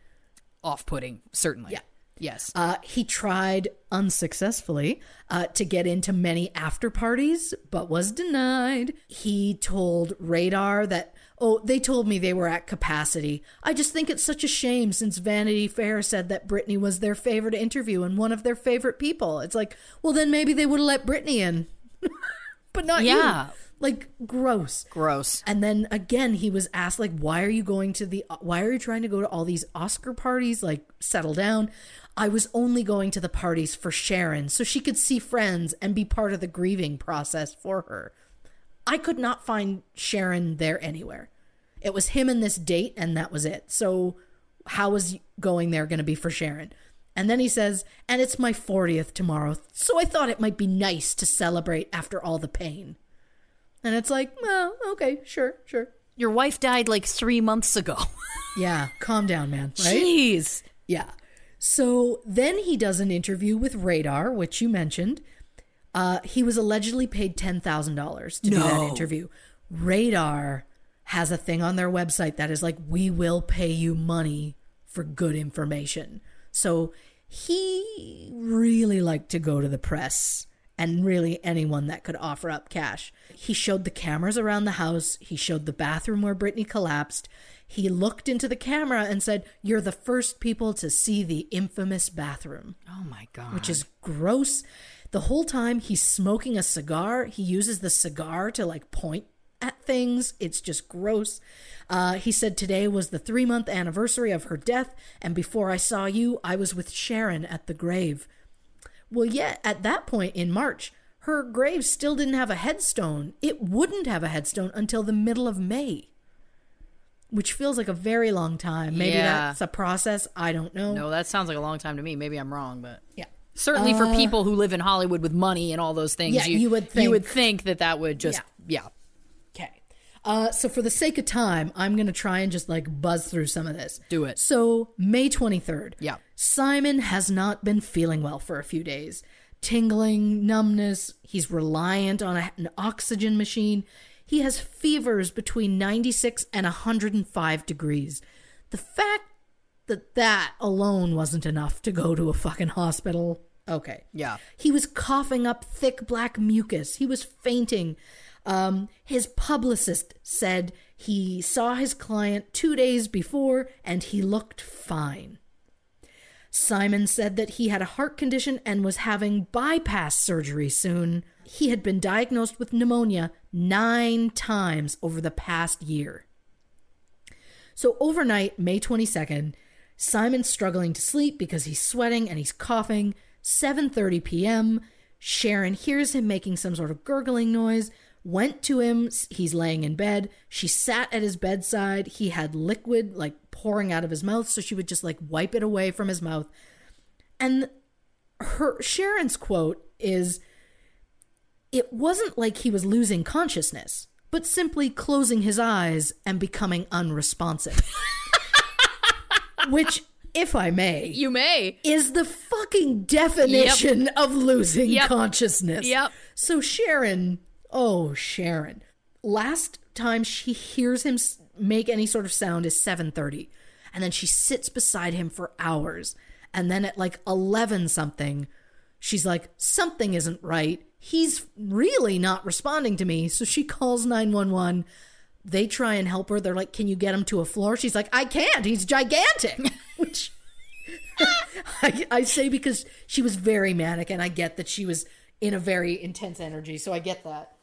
off-putting, certainly. Yeah. Yes. Uh, he tried unsuccessfully uh, to get into many after parties, but was denied. He told Radar that, oh, they told me they were at capacity. I just think it's such a shame since Vanity Fair said that Brittany was their favorite interview and one of their favorite people. It's like, well, then maybe they would have let Brittany in, but not Yeah. you. Like, gross. Gross. And then again, he was asked, like, why are you going to the, why are you trying to go to all these Oscar parties? Like, settle down. I was only going to the parties for Sharon so she could see friends and be part of the grieving process for her. I could not find Sharon there anywhere. It was him and this date, and that was it. So, how was going there going to be for Sharon? And then he says, and it's my 40th tomorrow, so I thought it might be nice to celebrate after all the pain. And it's like, well, okay, sure, sure. Your wife died like three months ago. Yeah, calm down, man. Right? Jeez. Yeah. So then he does an interview with Radar, which you mentioned. Uh, he was allegedly paid ten thousand dollars to do that interview. Radar has a thing on their website that is like, "We will pay you money for good information." So he really liked to go to the press and really anyone that could offer up cash. He showed the cameras around the house. He showed the bathroom where Brittany collapsed. He looked into the camera and said, You're the first people to see the infamous bathroom Oh my god. which is gross. The whole time he's smoking a cigar, he uses the cigar to like point at things. It's just gross. Uh, he said today was the three month anniversary of her death, and before I saw you, I was with Sharon at the grave. Well, yet at that point in March, her grave still didn't have a headstone. It wouldn't have a headstone until the middle of May, which feels like a very long time. Maybe Yeah. that's a process. I don't know. no, that sounds like a long time to me. Maybe I'm wrong, but Yeah. certainly for people who live in Hollywood with money and all those things, Yeah, you would you would think- think that that would just yeah. Okay. Uh, so for the sake of time, I'm going to try and just like buzz through some of this. Do it. So May 23rd. Yeah. Simon has not been feeling well for a few days. Tingling, numbness. He's reliant on a, an oxygen machine. He has fevers between 96 and 105 degrees. The fact that that alone wasn't enough to go to a fucking hospital. Okay. Yeah. He was coughing up thick black mucus. He was fainting. Um, his publicist said he saw his client two days before and he looked fine. Simon said that he had a heart condition and was having bypass surgery soon. He had been diagnosed with pneumonia nine times over the past year. So overnight, May 22nd, Simon's struggling to sleep because he's sweating and he's coughing. 7:30 p.m. Sharon hears him making some sort of gurgling noise, went to him, he's laying in bed. She sat at his bedside. He had liquid like pouring out of his mouth, so she would just like wipe it away from his mouth. And her Sharon's quote is it wasn't like he was losing consciousness, but simply closing his eyes and becoming unresponsive. Which if I may, You may. is the fucking definition of losing Yep. consciousness. Yep. So Sharon, oh Sharon, last time she hears him make any sort of sound is 7:30 and then she sits beside him for hours and then at like 11 something she's like something isn't right. He's really not responding to me. So she calls 911. They try and help her. They're like, "Can you get him to a floor?" She's like, "I can't. He's gigantic." Which I, I say because she was very manic, and I get that she was in a very intense energy, so I get that.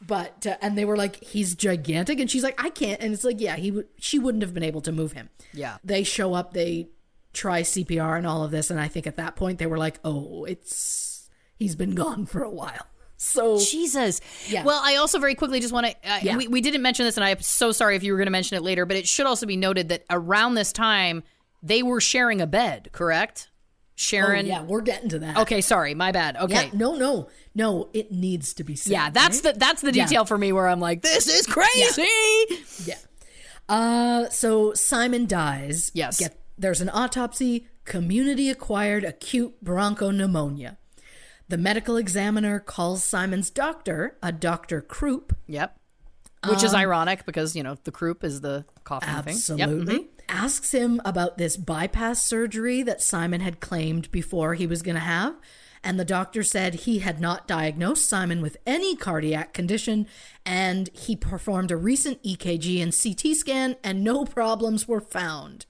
But uh, and they were like, he's gigantic, and she's like, I can't, and it's like, yeah, he would, she wouldn't have been able to move him. Yeah. they show up, they try CPR and all of this, and I think at that point they were like, oh, it's he's been gone for a while, so Jesus. Yeah. Well, I also very quickly just want to. Uh, Yeah. we, we didn't mention this, and I'm so sorry if you were going to mention it later, but it should also be noted that around this time, they were sharing a bed, correct? Oh, Sharon. yeah, we're getting to that. Okay, sorry, my bad. Okay. Yeah, no, no, no. It needs to be said. Yeah, that's right? the that's the Yeah. detail for me where I'm like, this is crazy. Yeah. Uh, so Simon dies. Yes. Get, there's an autopsy, community acquired acute bronchopneumonia. The medical examiner calls Simon's doctor, a Dr. Croup. Yep. Which is ironic because you know the croup is the coughing thing. Yep. Absolutely. mhm. Asks him about this bypass surgery that Simon had claimed before he was going to have. And the doctor said he had not diagnosed Simon with any cardiac condition and he performed a recent EKG and CT scan and no problems were found.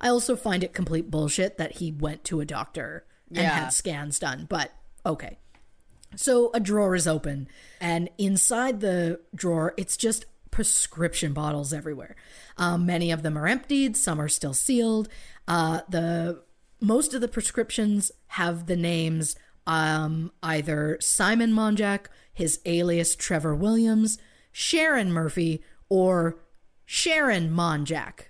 I also find it complete bullshit that he went to a doctor and Yeah. had scans done, but okay. So a drawer is open, and inside the drawer, it's just prescription bottles everywhere. Um, many of them are emptied, some are still sealed. Uh, the most of the prescriptions have the names um, either Simon Monjack, his alias Trevor Williams, Sharon Murphy, or Sharon Monjack.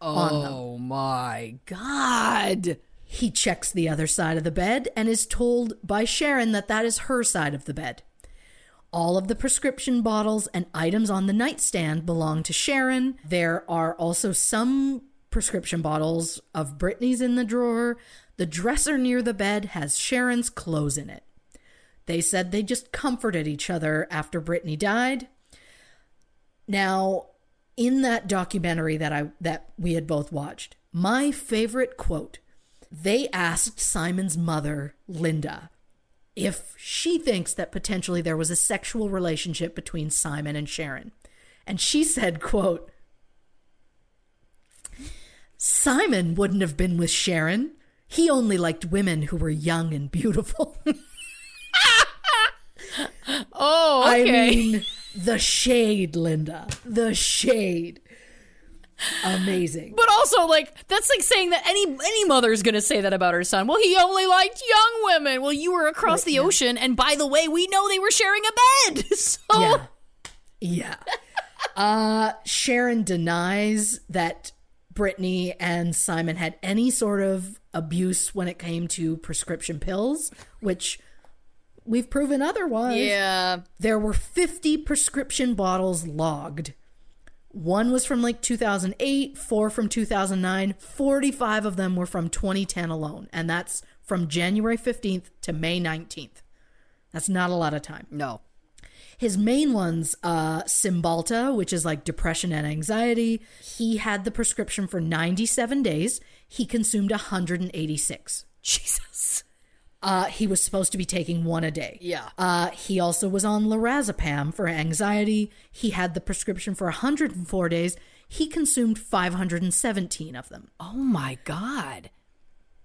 Oh my god. He checks the other side of the bed and is told by Sharon that that is her side of the bed. All of the prescription bottles and items on the nightstand belong to Sharon. There are also some prescription bottles of Brittany's in the drawer. The dresser near the bed has Sharon's clothes in it. They said they just comforted each other after Brittany died. Now, in that documentary that I that we had both watched, my favorite quote, they asked Simon's mother, Linda, if she thinks that potentially there was a sexual relationship between Simon and Sharon. And she said, quote, Simon wouldn't have been with Sharon. He only liked women who were young and beautiful. Oh, I mean, the shade, Linda. The shade. Amazing. but also, like, that's like saying that any any mother is going to say that about her son. Well, he only liked young women. Well, you were across the ocean, and by the way, we know they were sharing a bed. So, Yeah. Yeah. Uh, Sharon denies that Brittany and Simon had any sort of abuse when it came to prescription pills, which we've proven otherwise. yeah. There were 50 prescription bottles logged. One was from like 2008, four from 2009, 45 of them were from 2010 alone. And that's from January 15th to May 19th. That's not a lot of time. No. His main ones, uh, Cymbalta, which is like depression and anxiety, he had the prescription for 97 days. He consumed 186. Jesus. Uh, he was supposed to be taking one a day. Yeah. Uh, he also was on lorazepam for anxiety. He had the prescription for 104 days. He consumed 517 of them. Oh my God.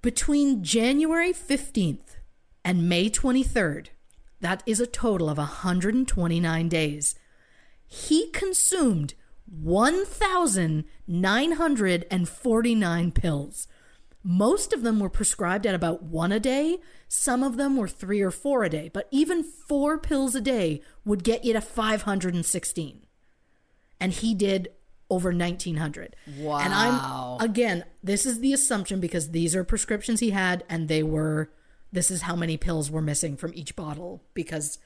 Between January 15th and May 23rd, that is a total of 129 days, he consumed 1,949 pills. Most of them were prescribed at about one a day. Some of them were three or four a day, but even four pills a day would get you to 516. And he did over 1900. Wow. And I'm, again, this is the assumption because these are prescriptions he had and they were, this is how many pills were missing from each bottle because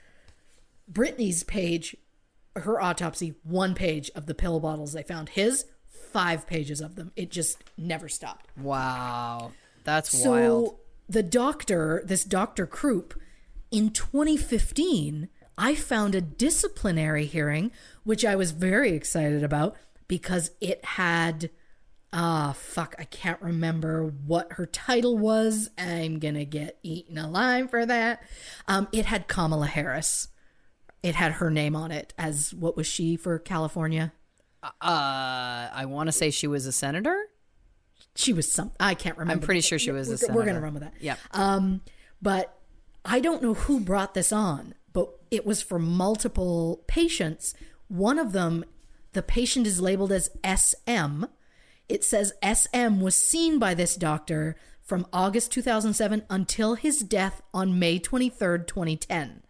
Brittany's page, her autopsy, one page of the pill bottles they found. His, five pages of them. It just never stopped. Wow. That's wild. So wild. the doctor, this Dr. Krupp, in 2015, I found a disciplinary hearing, which I was very excited about because it had ah fuck, I can't remember what her title was. I'm gonna get eaten alive for that. Um, it had Kamala Harris. It had her name on it as what was she for California? Uh, I want to say she was a senator. She was some. I can't remember. I'm pretty sure she was a We're, we're gonna run with that. Yeah. Um, but I don't know who brought this on, but it was for multiple patients. One of them, the patient is labeled as SM. It says SM was seen by this doctor from August 2007 until his death on May 23rd, 2010.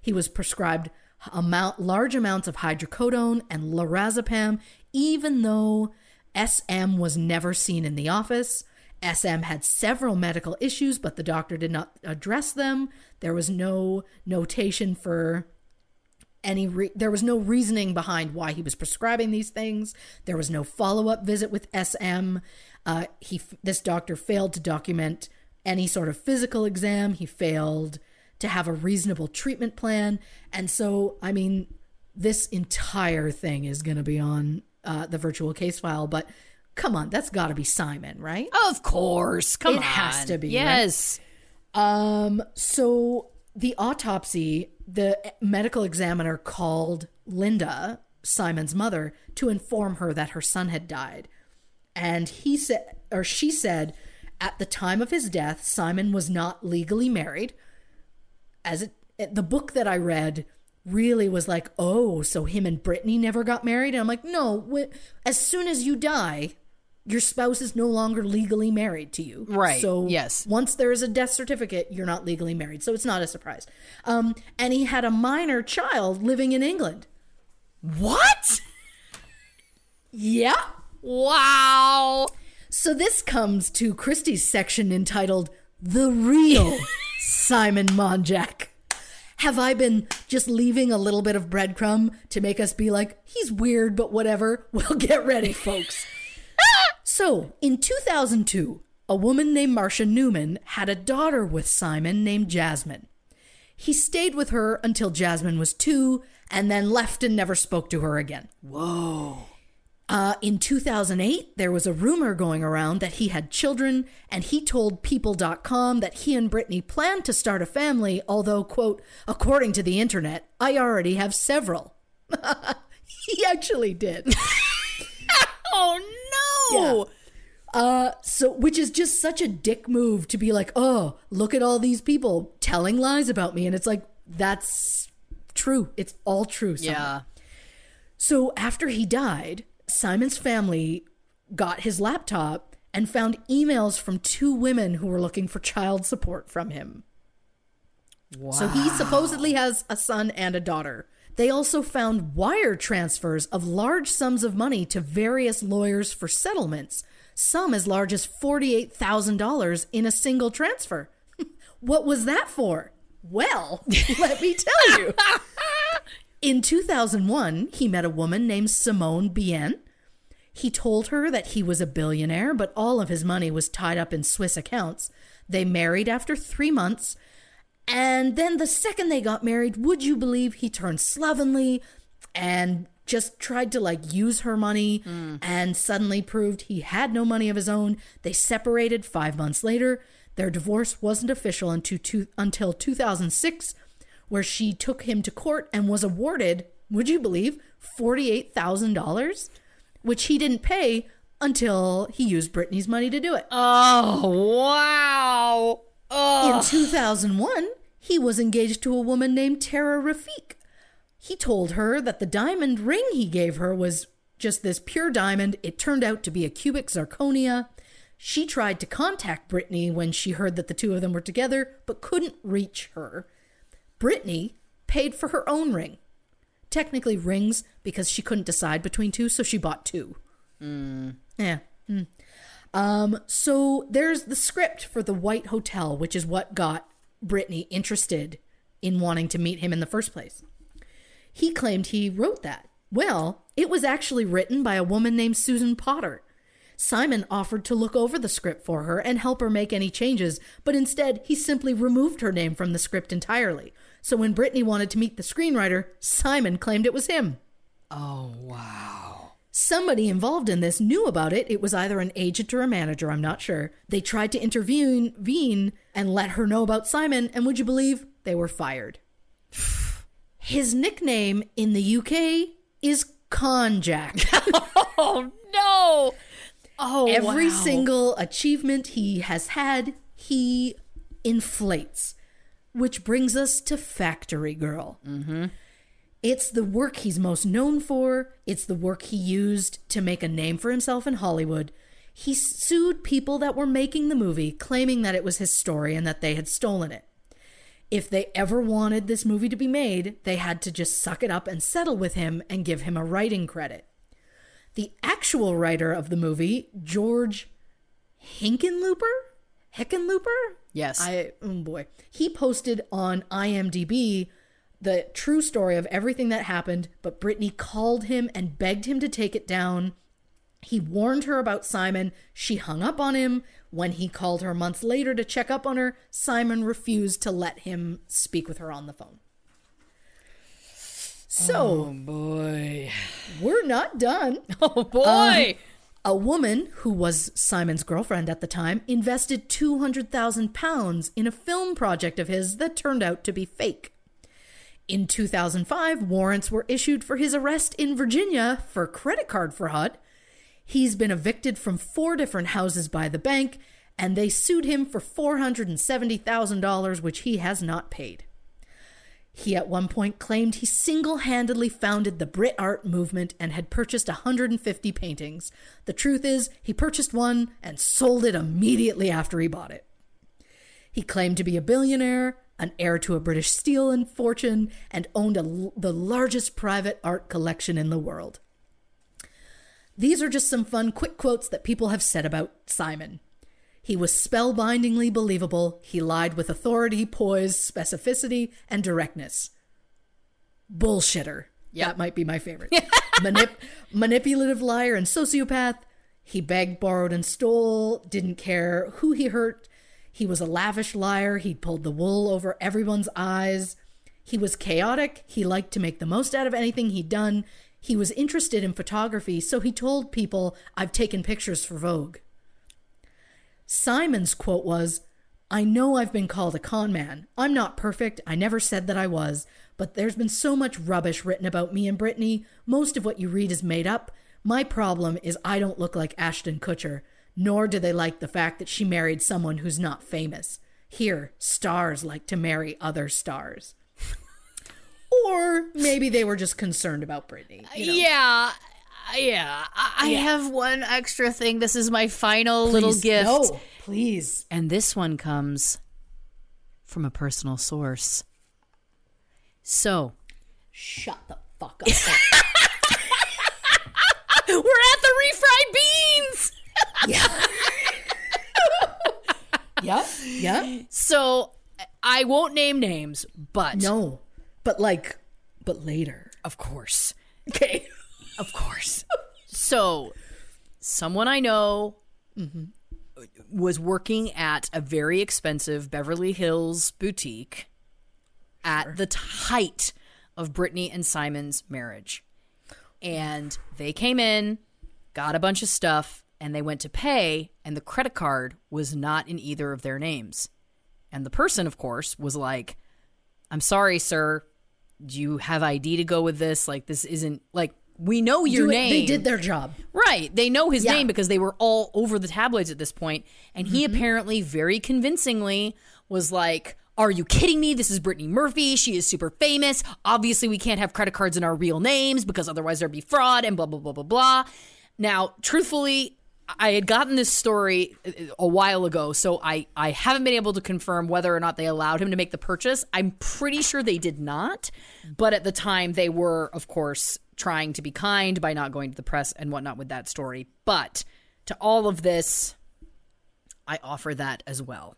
He was prescribed amount, large amounts of hydrocodone and lorazepam, even though SM was never seen in the office. SM had several medical issues, but the doctor did not address them. There was no notation for any re- there was no reasoning behind why he was prescribing these things there was no follow-up visit with sm uh, he this doctor failed to document any sort of physical exam he failed to have a reasonable treatment plan and so i mean this entire thing is going to be on uh, the virtual case file but come on that's got to be simon right Of course. Come It on. It has to be, right? Yes. Um, so the autopsy, the medical examiner called Linda, Simon's mother, to inform her that her son had died. And he said, or she said, at the time of his death, Simon was not legally married. As it, the book that I read really was like, oh, so him and Brittany never got married. And I'm like, no, wh- as soon as you die, your spouse is no longer legally married to you. Right, So yes. once there is a death certificate, you're not legally married. So it's not a surprise. Um, and he had a minor child living in England. What? Yeah. Wow. So this comes to Christy's section entitled The Real Simon Monjack. Have I been just leaving a little bit of breadcrumb to make us be like, he's weird, but whatever? Well, get ready, folks. so, in 2002, a woman named Marcia Newman had a daughter with Simon named Jasmine. He stayed with her until Jasmine was two and then left and never spoke to her again. Uh, in 2008, there was a rumor going around that he had children, and he told People.com that he and Brittany planned to start a family, although, quote, according to the internet, I already have several. he actually did. Oh no. Yeah. Uh, so, which is just such a dick move to be like, oh, look at all these people telling lies about me. And it's like, that's true. It's all true. Yeah. So after he died, Simon's family got his laptop and found emails from two women who were looking for child support from him. Wow. So he supposedly has a son and a daughter. They also found wire transfers of large sums of money to various lawyers for settlements, some as large as $48,000 in a single transfer. what was that for? Well, let me tell you. In 2001, he met a woman named Simone Bienne. He told her that he was a billionaire, but all of his money was tied up in Swiss accounts. They married after three months. And then the second they got married, would you believe he turned slovenly and just tried to like use her money mm. and suddenly proved he had no money of his own. They separated five months later. Their divorce wasn't official until, two, until 2006, where she took him to court and was awarded, would you believe, $48,000, which he didn't pay until he used Brittany's money to do it. Oh wow. In 2001, he was engaged to a woman named Tara Rafik. He told her that the diamond ring he gave her was just this pure diamond. It turned out to be a cubic zirconia. She tried to contact Brittany when she heard that the two of them were together, but couldn't reach her. Brittany paid for her own ring. Technically, rings because she couldn't decide between two, so she bought two. Yeah. mm. Um, so there's the script for the White Hotel, which is what got Brittany interested in wanting to meet him in the first place. He claimed he wrote that. Well, It was actually written by a woman named Susan Potter. Simon offered to look over the script for her and help her make any changes, but instead he simply removed her name from the script entirely. So when Brittany wanted to meet the screenwriter, Simon claimed it was him. Oh wow. Somebody involved in this knew about it. It was either an agent or a manager, I'm not sure. They tried to intervene and let her know about Simon, and would you believe they were fired? His nickname in the UK is Conjack. Oh no. Oh Every wow. single achievement he has had, he inflates. Which brings us to Factory Girl. Mm-hmm. It's the work he's most known for. It's the work he used to make a name for himself in Hollywood. He sued people that were making the movie, claiming that it was his story and that they had stolen it. If they ever wanted this movie to be made, they had to just suck it up and settle with him and give him a writing credit. The actual writer of the movie, George Hinkenlooper? Hickenlooper? Yes. I oh boy. He posted on IMDb the true story of everything that happened, but Brittany called him and begged him to take it down. He warned her about Simon. She hung up on him. When he called her months later to check up on her, Simon refused to let him speak with her on the phone. So, oh, boy. we're not done. Oh boy. Um, A woman who was Simon's girlfriend at the time invested 200,000 pounds in a film project of his that turned out to be fake. In 2005, warrants were issued for his arrest in Virginia for credit card fraud. He's been evicted from four different houses by the bank, and they sued him for $470,000, which he has not paid. He at one point claimed he single handedly founded the Brit art movement and had purchased 150 paintings. The truth is, he purchased one and sold it immediately after he bought it. He claimed to be a billionaire, an heir to a British steel and fortune, and owned a, the largest private art collection in the world. These are just some fun, quick quotes that people have said about Simon. He was spellbindingly believable. He lied with authority, poise, specificity, and directness. Bullshitter. That might be my favorite. Manip- manipulative liar and sociopath. He begged, borrowed, and stole, didn't care who he hurt. He was a lavish liar. He pulled the wool over everyone's eyes. He was chaotic. He liked to make the most out of anything he'd done. He was interested in photography, so he told people, I've taken pictures for Vogue. Simon's quote was, I know I've been called a con man. I'm not perfect. I never said that I was. But there's been so much rubbish written about me and Brittany. Most of what you read is made up. My problem is I don't look like Ashton Kutcher, nor do they like the fact that she married someone who's not famous. Here, stars like to marry other stars. or maybe they were just concerned about Brittany. you know? Yeah. Yeah. I, I have one extra thing. This is my final little gift. No, please. And this one comes from a personal source. So, Shut the fuck up. we're at the refried beans. yeah. yep. Yep. So, I won't name names, but No. But like, but later. of course. Okay. Of course. so, someone I know mm-hmm, was working at a very expensive Beverly Hills boutique at the t- height of Brittany and Simon's marriage. And they came in, got a bunch of stuff, and they went to pay, and the credit card was not in either of their names. And the person, of course, was like, I'm sorry, sir. Do you have ID to go with this? Like, this isn't like we know your Do it- name. They did their job. Right. They know his Yeah. name because they were all over the tabloids at this point. And he apparently very convincingly was like, Are you kidding me? This is Brittany Murphy. She is super famous. Obviously, we can't have credit cards in our real names because otherwise there'd be fraud and blah, blah, blah, blah, blah. Now, truthfully, I had gotten this story uh, a while ago, so I, I haven't been able to confirm whether or not they allowed him to make the purchase. I'm pretty sure they did not, but at the time they were, of course, trying to be kind by not going to the press and whatnot with that story. But to all of this, I offer that as well.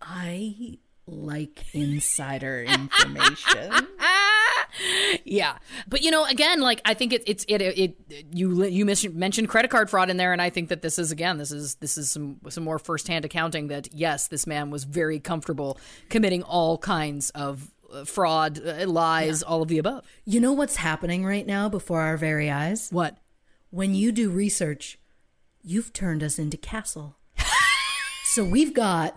I like insider information. Yeah, but you know, again, like I think it, it's it, it you you mis- mentioned credit card fraud in there, and I think that this is again this is this is some some more firsthand accounting that yes, this man was very comfortable committing all kinds of fraud, uh, lies, all of the above. You know what's happening right now before our very eyes? What? When you do research, you've turned us into Castle. so we've got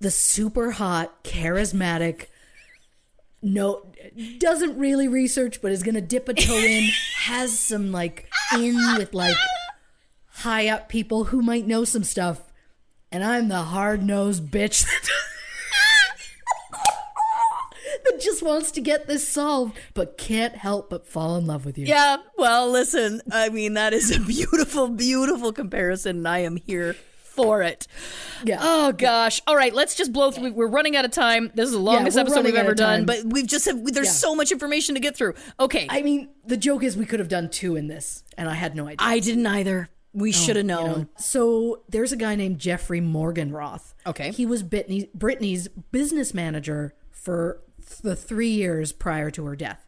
the super hot, charismatic, no, doesn't really research, but is going to dip a toe in, has some like in with like high up people who might know some stuff. And I'm the hard nosed bitch that just wants to get this solved, but can't help but fall in love with you. Yeah, well, listen, I mean, that is a beautiful, beautiful comparison, and I am here for it. Yeah. Oh, gosh. All right, let's just blow through. We're running out of time. This is the longest we're episode we've ever done, but we've just, have, there's Yeah. so much information to get through. Okay. I mean, the joke is we could have done two in this, and I had no idea. I didn't either. We oh, should have you known. know. So there's a guy named Jeffrey Morganroth. Okay. He was Brittany, Brittany's business manager for the three years prior to her death.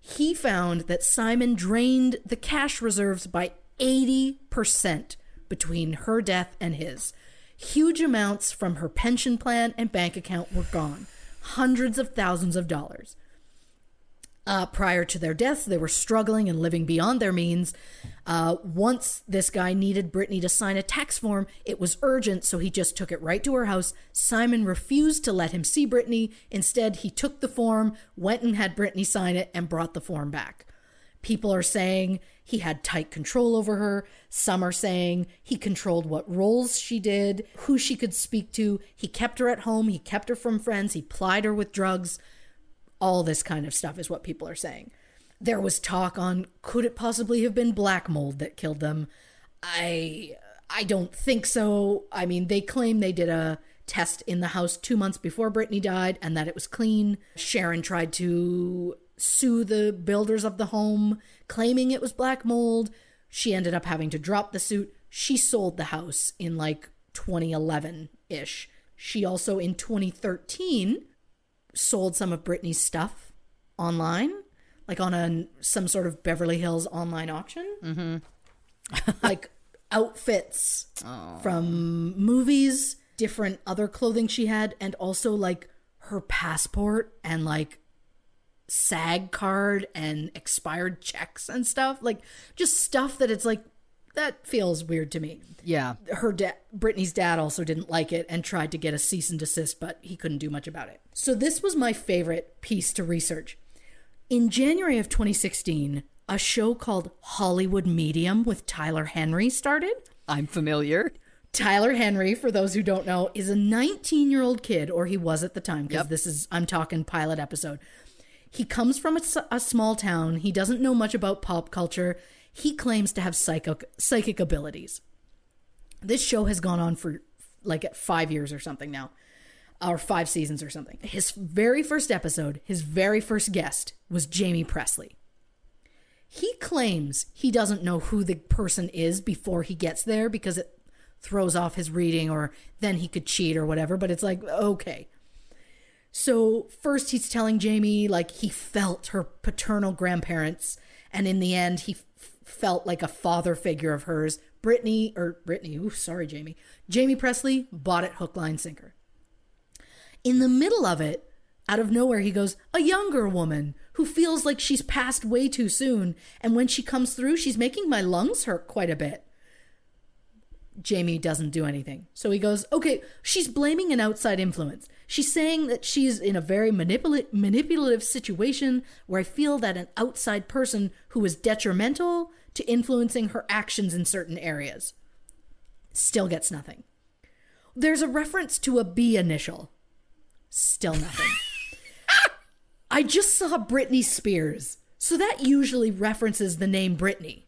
He found that Simon drained the cash reserves by 80% between her death and his. Huge amounts from her pension plan and bank account were gone. Hundreds of thousands of dollars. Uh, prior to their deaths, they were struggling and living beyond their means. Uh, once this guy needed Brittany to sign a tax form, it was urgent, so he just took it right to her house. Simon refused to let him see Brittany. Instead, he took the form, went and had Brittany sign it, and brought the form back. People are saying he had tight control over her. Some are saying he controlled what roles she did, who she could speak to. He kept her at home, he kept her from friends, he plied her with drugs all this kind of stuff is what people are saying. There was talk on could it possibly have been black mold that killed them? I I don't think so. I mean, they claim they did a test in the house 2 months before Brittany died and that it was clean. Sharon tried to sue the builders of the home claiming it was black mold. She ended up having to drop the suit. She sold the house in like 2011-ish. She also in 2013 sold some of Brittany's stuff online, like on a some sort of Beverly Hills online auction. Mm-hmm. like outfits from movies, different other clothing she had, and also like her passport and like SAG card and expired checks and stuff. Like just stuff that it's like that feels weird to me Yeah. her dad Brittany's dad also didn't like it and tried to get a cease and desist, but he couldn't do much about it. So this was my favorite piece to research. In January of 2016, a show called Hollywood Medium with Tyler Henry started. I'm familiar. Tyler Henry, for those who don't know, is a 19 year old kid, or he was at the time, because Yep. this is, I'm talking pilot episode. He comes from a small town. He doesn't know much about pop culture. He claims to have psychic, psychic abilities. This show has gone on for like five years or something now, or five seasons or something. His very first episode, his very first guest was Jaime Pressly. He claims he doesn't know who the person is before he gets there because it throws off his reading or then he could cheat or whatever, but it's like, okay. So, first he's telling Jaime like he felt her paternal grandparents, and in the end, he felt like a father figure of hers. Brittany, or Brittany, ooh, sorry, Jaime. Jaime Pressly bought it hook, line, sinker. In the middle of it, out of nowhere, he goes, A younger woman who feels like she's passed way too soon, and when she comes through, she's making my lungs hurt quite a bit. Jaime doesn't do anything. So he goes, Okay, she's blaming an outside influence. She's saying that she's in a very manipula- manipulative situation where I feel that an outside person who is detrimental to influencing her actions in certain areas still gets nothing. There's a reference to a B initial. Still nothing. I just saw Britney Spears. So that usually references the name Britney.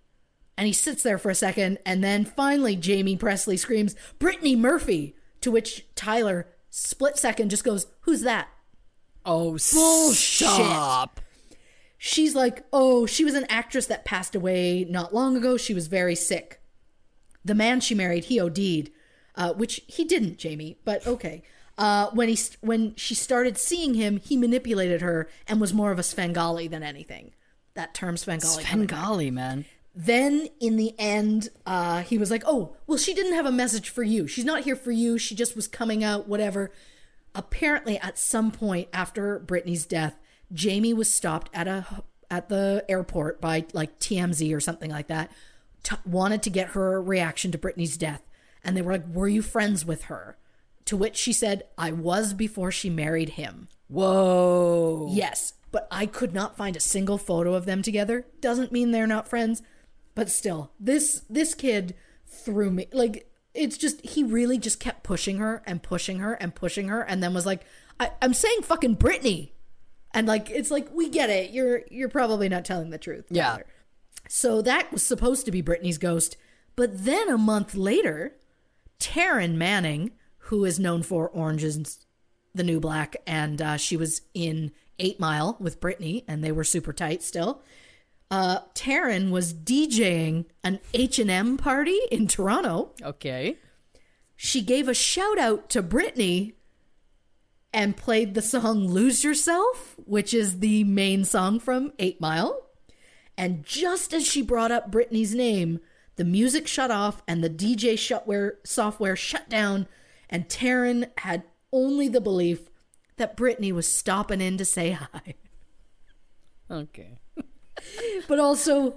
And he sits there for a second, and then finally Jaime Pressly screams, Brittany Murphy! To which Tyler, split second, just goes, Who's that? Oh, Bullshit. stop. She's like, Oh, she was an actress that passed away not long ago. She was very sick. The man she married, he OD'd, uh, which he didn't, Jaime, but okay. Uh, when he when she started seeing him, he manipulated her and was more of a Svengali than anything. That term Svengali. Svengali, man. Then in the end, uh, he was like, "Oh, well, she didn't have a message for you. She's not here for you. She just was coming out, whatever." Apparently, at some point after Brittany's death, Jaime was stopped at a at the airport by like TMZ or something like that. T- wanted to get her reaction to Brittany's death, and they were like, "Were you friends with her?" To which she said, "I was before she married him." Whoa. Yes, but I could not find a single photo of them together. Doesn't mean they're not friends, but still, this this kid threw me like it's just he really just kept pushing her and pushing her and pushing her, and then was like, I, "I'm saying fucking Brittany," and like it's like we get it. You're you're probably not telling the truth. Yeah. Tyler. So that was supposed to be Brittany's ghost, but then a month later, Taryn Manning, who is known for Orange is the New Black, and uh, she was in Eight Mile with Brittany, and they were super tight still. Uh, Taryn was DJing an H and M party in Toronto. Okay. She gave a shout out to Brittany and played the song "Lose Yourself," which is the main song from Eight Mile. And just as she brought up Brittany's name, the music shut off and the DJ shutware software shut down, and Taryn had only the belief that Brittany was stopping in to say hi. Okay. But also,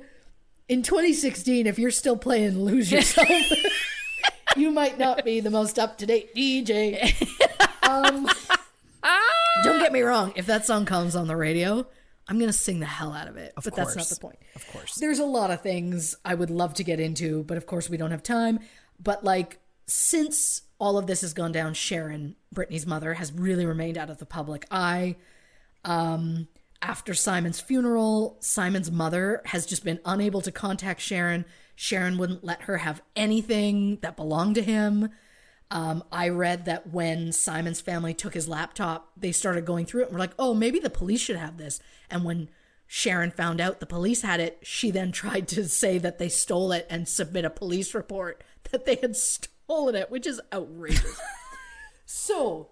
in 2016, if you're still playing Lose Yourself, you might not be the most up to date DJ. Um, don't get me wrong, if that song comes on the radio, I'm going to sing the hell out of it. but that's not the point. Of course. There's a lot of things I would love to get into, but of course we don't have time. But like, since all of this has gone down, Sharon, Brittany's mother, has really remained out of the public eye. Um, after Simon's funeral, Simon's mother has just been unable to contact Sharon. Sharon wouldn't let her have anything that belonged to him. Um, I read that when Simon's family took his laptop, they started going through it and were like, oh, maybe the police should have this. And when Sharon found out the police had it, she then tried to say that they stole it and submit a police report that they had stolen it, which is outrageous. so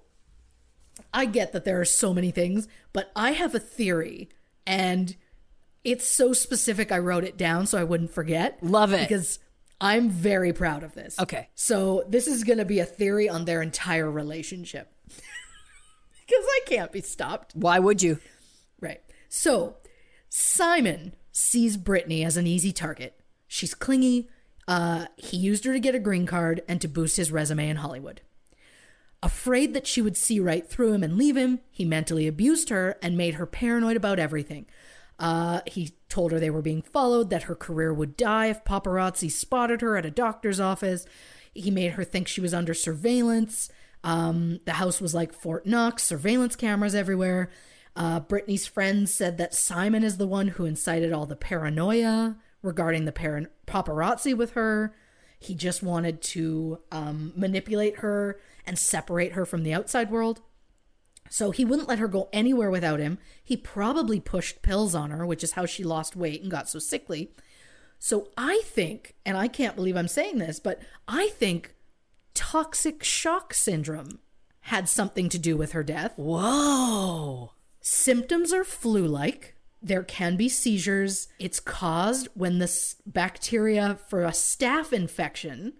I get that there are so many things, but I have a theory and it's so specific I wrote it down so I wouldn't forget. Love it. Because I'm very proud of this. Okay. So this is going to be a theory on their entire relationship. Because I can't be stopped. Why would you? Right. So Simon sees Brittany as an easy target. She's clingy. Uh, he used her to get a green card and to boost his resume in Hollywood. Afraid that she would see right through him and leave him, he mentally abused her and made her paranoid about everything. Uh, he told her they were being followed, that her career would die if paparazzi spotted her at a doctor's office. He made her think she was under surveillance. Um, the house was like Fort Knox, surveillance cameras everywhere. Uh, Brittany's friends said that Simon is the one who incited all the paranoia regarding the par- paparazzi with her. He just wanted to um, manipulate her and separate her from the outside world. So he wouldn't let her go anywhere without him. He probably pushed pills on her, which is how she lost weight and got so sickly. So I think, and I can't believe I'm saying this, but I think toxic shock syndrome had something to do with her death. Whoa. Symptoms are flu like. There can be seizures. It's caused when the bacteria for a staph infection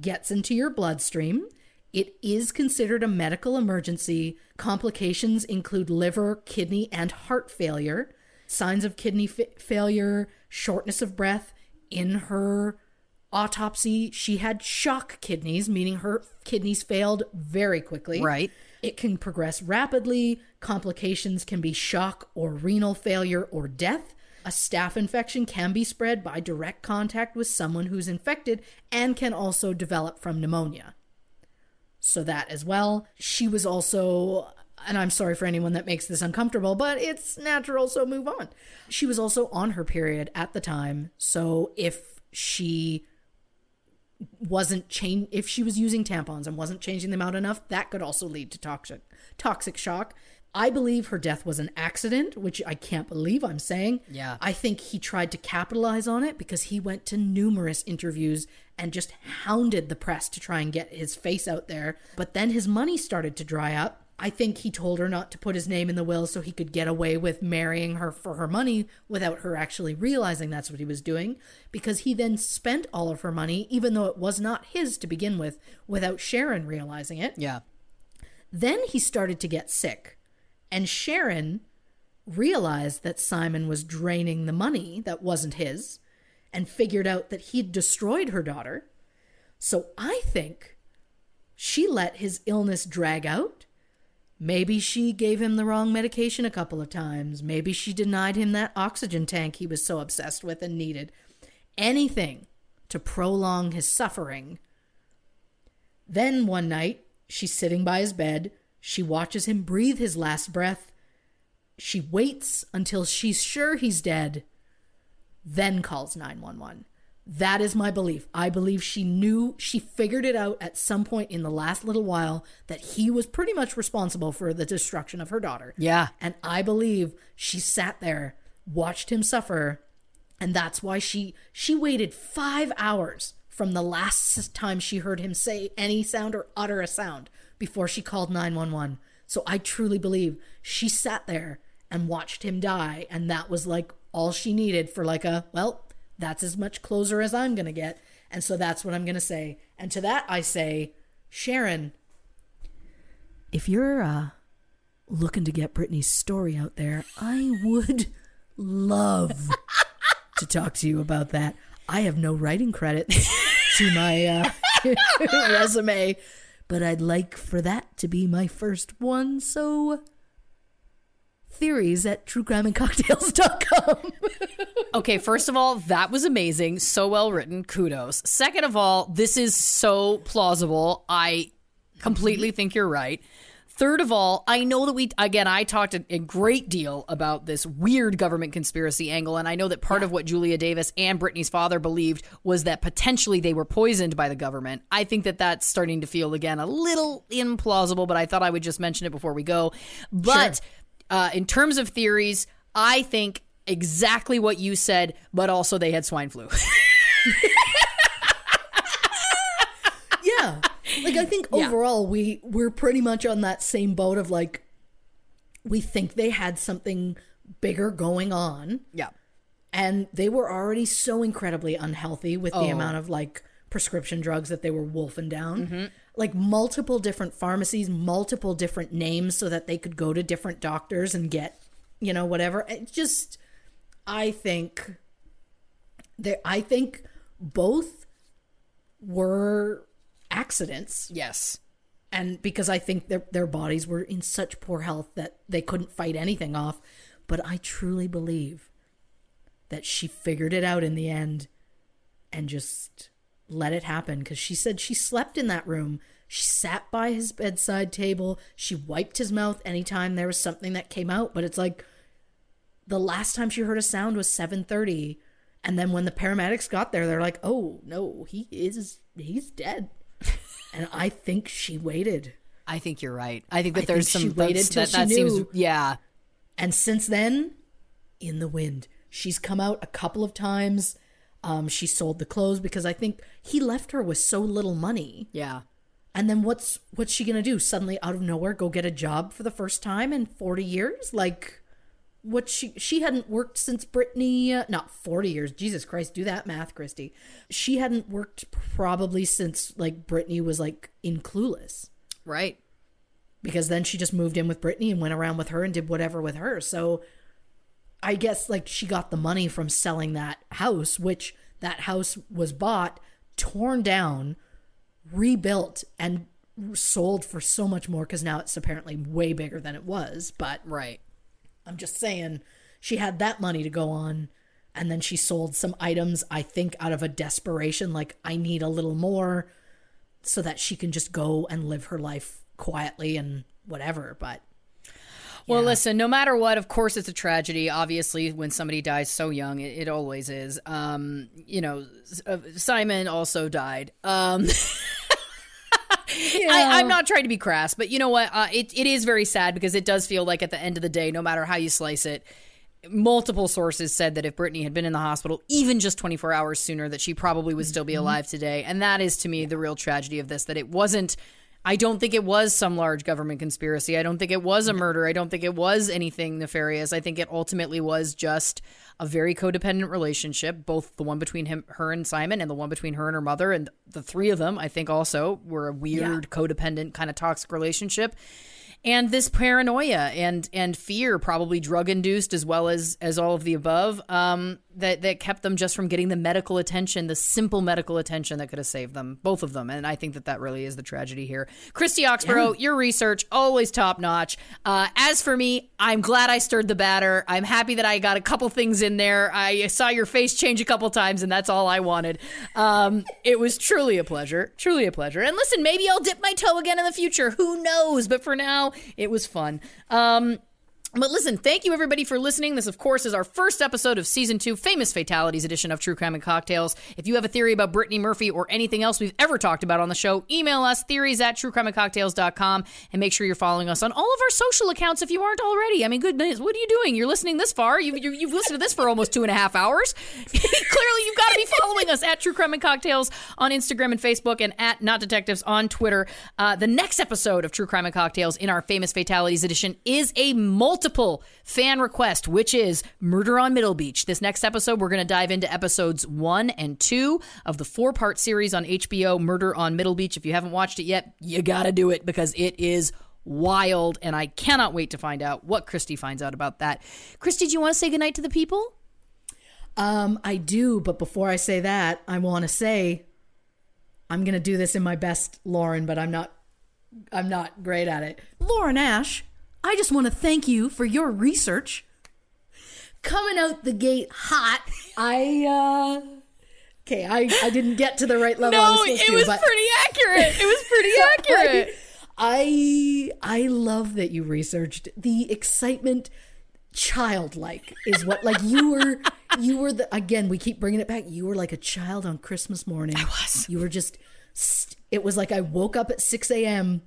gets into your bloodstream. It is considered a medical emergency. Complications include liver, kidney, and heart failure. Signs of kidney fa- failure, shortness of breath. In her autopsy, she had shock kidneys, meaning her kidneys failed very quickly. Right. It can progress rapidly. Complications can be shock or renal failure or death. A staph infection can be spread by direct contact with someone who's infected and can also develop from pneumonia. So, that as well. She was also, and I'm sorry for anyone that makes this uncomfortable, but it's natural, so move on. She was also on her period at the time. So, if she wasn't change if she was using tampons and wasn't changing them out enough that could also lead to toxic toxic shock I believe her death was an accident, which I can't believe I'm saying. Yeah. I think he tried to capitalize on it because he went to numerous interviews and just hounded the press to try and get his face out there. But then his money started to dry up. I think he told her not to put his name in the will so he could get away with marrying her for her money without her actually realizing that's what he was doing. Because he then spent all of her money, even though it was not his to begin with, without Sharon realizing it. Yeah. Then he started to get sick. And Sharon realized that Simon was draining the money that wasn't his and figured out that he'd destroyed her daughter. So I think she let his illness drag out. Maybe she gave him the wrong medication a couple of times. Maybe she denied him that oxygen tank he was so obsessed with and needed. Anything to prolong his suffering. Then one night, she's sitting by his bed. She watches him breathe his last breath. She waits until she's sure he's dead, then calls 911. That is my belief. I believe she knew, she figured it out at some point in the last little while that he was pretty much responsible for the destruction of her daughter. Yeah. And I believe she sat there, watched him suffer, and that's why she she waited 5 hours from the last time she heard him say any sound or utter a sound before she called 911. So I truly believe she sat there and watched him die and that was like all she needed for like a well, that's as much closer as I'm going to get. And so that's what I'm going to say. And to that I say, Sharon, if you're uh looking to get Brittany's story out there, I would love to talk to you about that. I have no writing credit to my uh, resume, but I'd like for that to be my first one. So, theories at truecrimeandcocktails.com. Okay, first of all, that was amazing. So well written. Kudos. Second of all, this is so plausible. I completely mm-hmm. think you're right. Third of all, I know that we, again, I talked a, a great deal about this weird government conspiracy angle, and I know that part of what Julia Davis and Brittany's father believed was that potentially they were poisoned by the government. I think that that's starting to feel, again, a little implausible, but I thought I would just mention it before we go. But uh, in terms of theories, I think exactly what you said, but also they had swine flu. yeah. Like I think Yeah. overall we we're pretty much on that same boat of like we think they had something bigger going on yeah. and they were already so incredibly unhealthy with the Oh. amount of like prescription drugs that they were wolfing down. Mm-hmm. Like multiple different pharmacies, multiple different names so that they could go to different doctors and get, you know, whatever. It just I think that I think both were accidents Yes. and because I think their their bodies were in such poor health that they couldn't fight anything off. But I truly believe that she figured it out in the end and just let it happen because she said she slept in that room. She sat by his bedside table. She wiped his mouth anytime there was something that came out. But it's like the last time she heard a sound was 7:30 and then when the paramedics got there they're like, "Oh, no, he is he's dead." and I think she waited. I think you're right. I think that I there's think some she waited till that, she that seems knew. yeah. And since then, in the wind. She's come out a couple of times. Um, she sold the clothes because I think he left her with so little money. Yeah. And then what's what's she gonna do? Suddenly out of nowhere go get a job for the first time in forty years? Like what she she hadn't worked since Brittany uh, not 40 years Jesus Christ do that math Christy she hadn't worked probably since like Brittany was like in Clueless Right. because then she just moved in with Brittany and went around with her and did whatever with her. So I guess like she got the money from selling that house, which that house was bought, torn down, rebuilt, and sold for so much more because now it's apparently way bigger than it was. But Right. I'm just saying she had that money to go on. And then she sold some items, I think, out of a desperation, like, I need a little more so that she can just go and live her life quietly and whatever. But Well, listen, no matter what, of course it's a tragedy. Obviously, when somebody dies so young, it, it always is. Um, you know, uh, Simon also died. Um, I, I'm not trying to be crass, but you know what? Uh, it, it is very sad because it does feel like at the end of the day, no matter how you slice it, multiple sources said that if Brittany had been in the hospital even just 24 hours sooner, that she probably would still be alive today. And that is to me the real tragedy of this, that it wasn't. I don't think it was some large government conspiracy. I don't think it was a murder. I don't think it was anything nefarious. I think it ultimately was just a very codependent relationship, both the one between him, her and Simon, and the one between her and her mother, and the three of them. I think also were a weird, codependent, kind of toxic relationship and this paranoia and and fear probably drug induced as well as as all of the above um that that kept them just from getting the medical attention the simple medical attention that could have saved them both of them. And i think that that really is the tragedy here. Christy oxborough your research always top notch. Uh as for me i'm glad i stirred the batter. I'm happy that i got a couple things in there. I saw your face change a couple times and that's all i wanted. Um it was truly a pleasure truly a pleasure. And listen maybe i'll dip my toe again in the future. Who knows? But for now it was fun. Um but listen, thank you everybody for listening. This, of course, is our first episode of season two, Famous Fatalities edition of True Crime and Cocktails. If you have a theory about Brittany Murphy or anything else we've ever talked about on the show, email us theories at truecrimeandcocktails.com and make sure you're following us on all of our social accounts if you aren't already. I mean, goodness, what are you doing? You're listening this far. You've, you you've listened to this for almost two and a half hours. Clearly, you've got to be following us at True Crime and Cocktails on Instagram and Facebook and at Not Detectives on Twitter. Uh, the next episode of True Crime and Cocktails in our Famous Fatalities edition is a multiple fan request, which is Murder on Middle Beach. This next episode, we're going to dive into episodes one and two of the four part series on HBO, Murder on Middle Beach. If you haven't watched it yet, you got to do it because it is wild, and I cannot wait to find out what Christy finds out about that. Christy, do you want to say goodnight to the people? Um, I do, but before I say that, I want to say I'm going to do this in my best Lauren, but I'm not I'm not great at it. Lauren Ash, I just want to thank you for your research. Coming out the gate hot. I uh Okay, I, I didn't get to the right level. No, was it to, was but- pretty accurate. It was pretty accurate. I I love that you researched the excitement childlike is what like you were you were the again we keep bringing it back you were like a child on christmas morning i was. you were just st- it was like i woke up at 6 a.m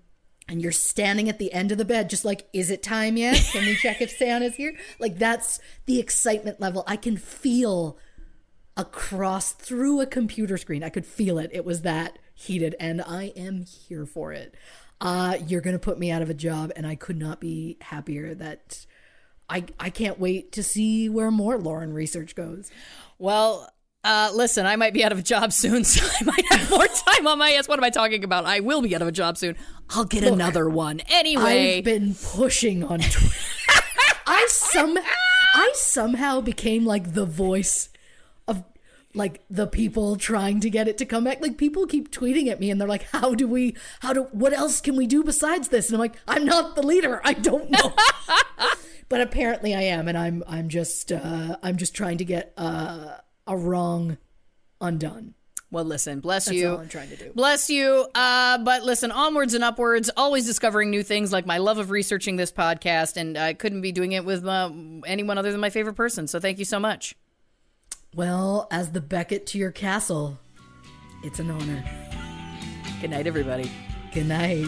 and you're standing at the end of the bed just like is it time yet can we check if santa's here like that's the excitement level i can feel across through a computer screen. I could feel it. It was that heated, and I am here for it. Uh, you're gonna put me out of a job, and I could not be happier that I I can't wait to see where more Lauren research goes. Well, uh, listen, I might be out of a job soon, so I might have more time on my ass. What am I talking about? I will be out of a job soon. I'll get another one. Anyway, I've been pushing on Twitter. I some I somehow became like the voice of like the people trying to get it to come back. Like people keep tweeting at me and they're like, "How do we? How do? What else can we do besides this?" And I'm like, "I'm not the leader. I don't know." but apparently, I am, and I'm I'm just uh, I'm just trying to get uh, a wrong undone. well, listen, bless That's you. all I'm trying to do. Bless you. Uh, but listen, onwards and upwards, always discovering new things like my love of researching this podcast. And I couldn't be doing it with uh, anyone other than my favorite person. So thank you so much. Well, as the Beckett to your castle, it's an honor. Good night, everybody. Good night.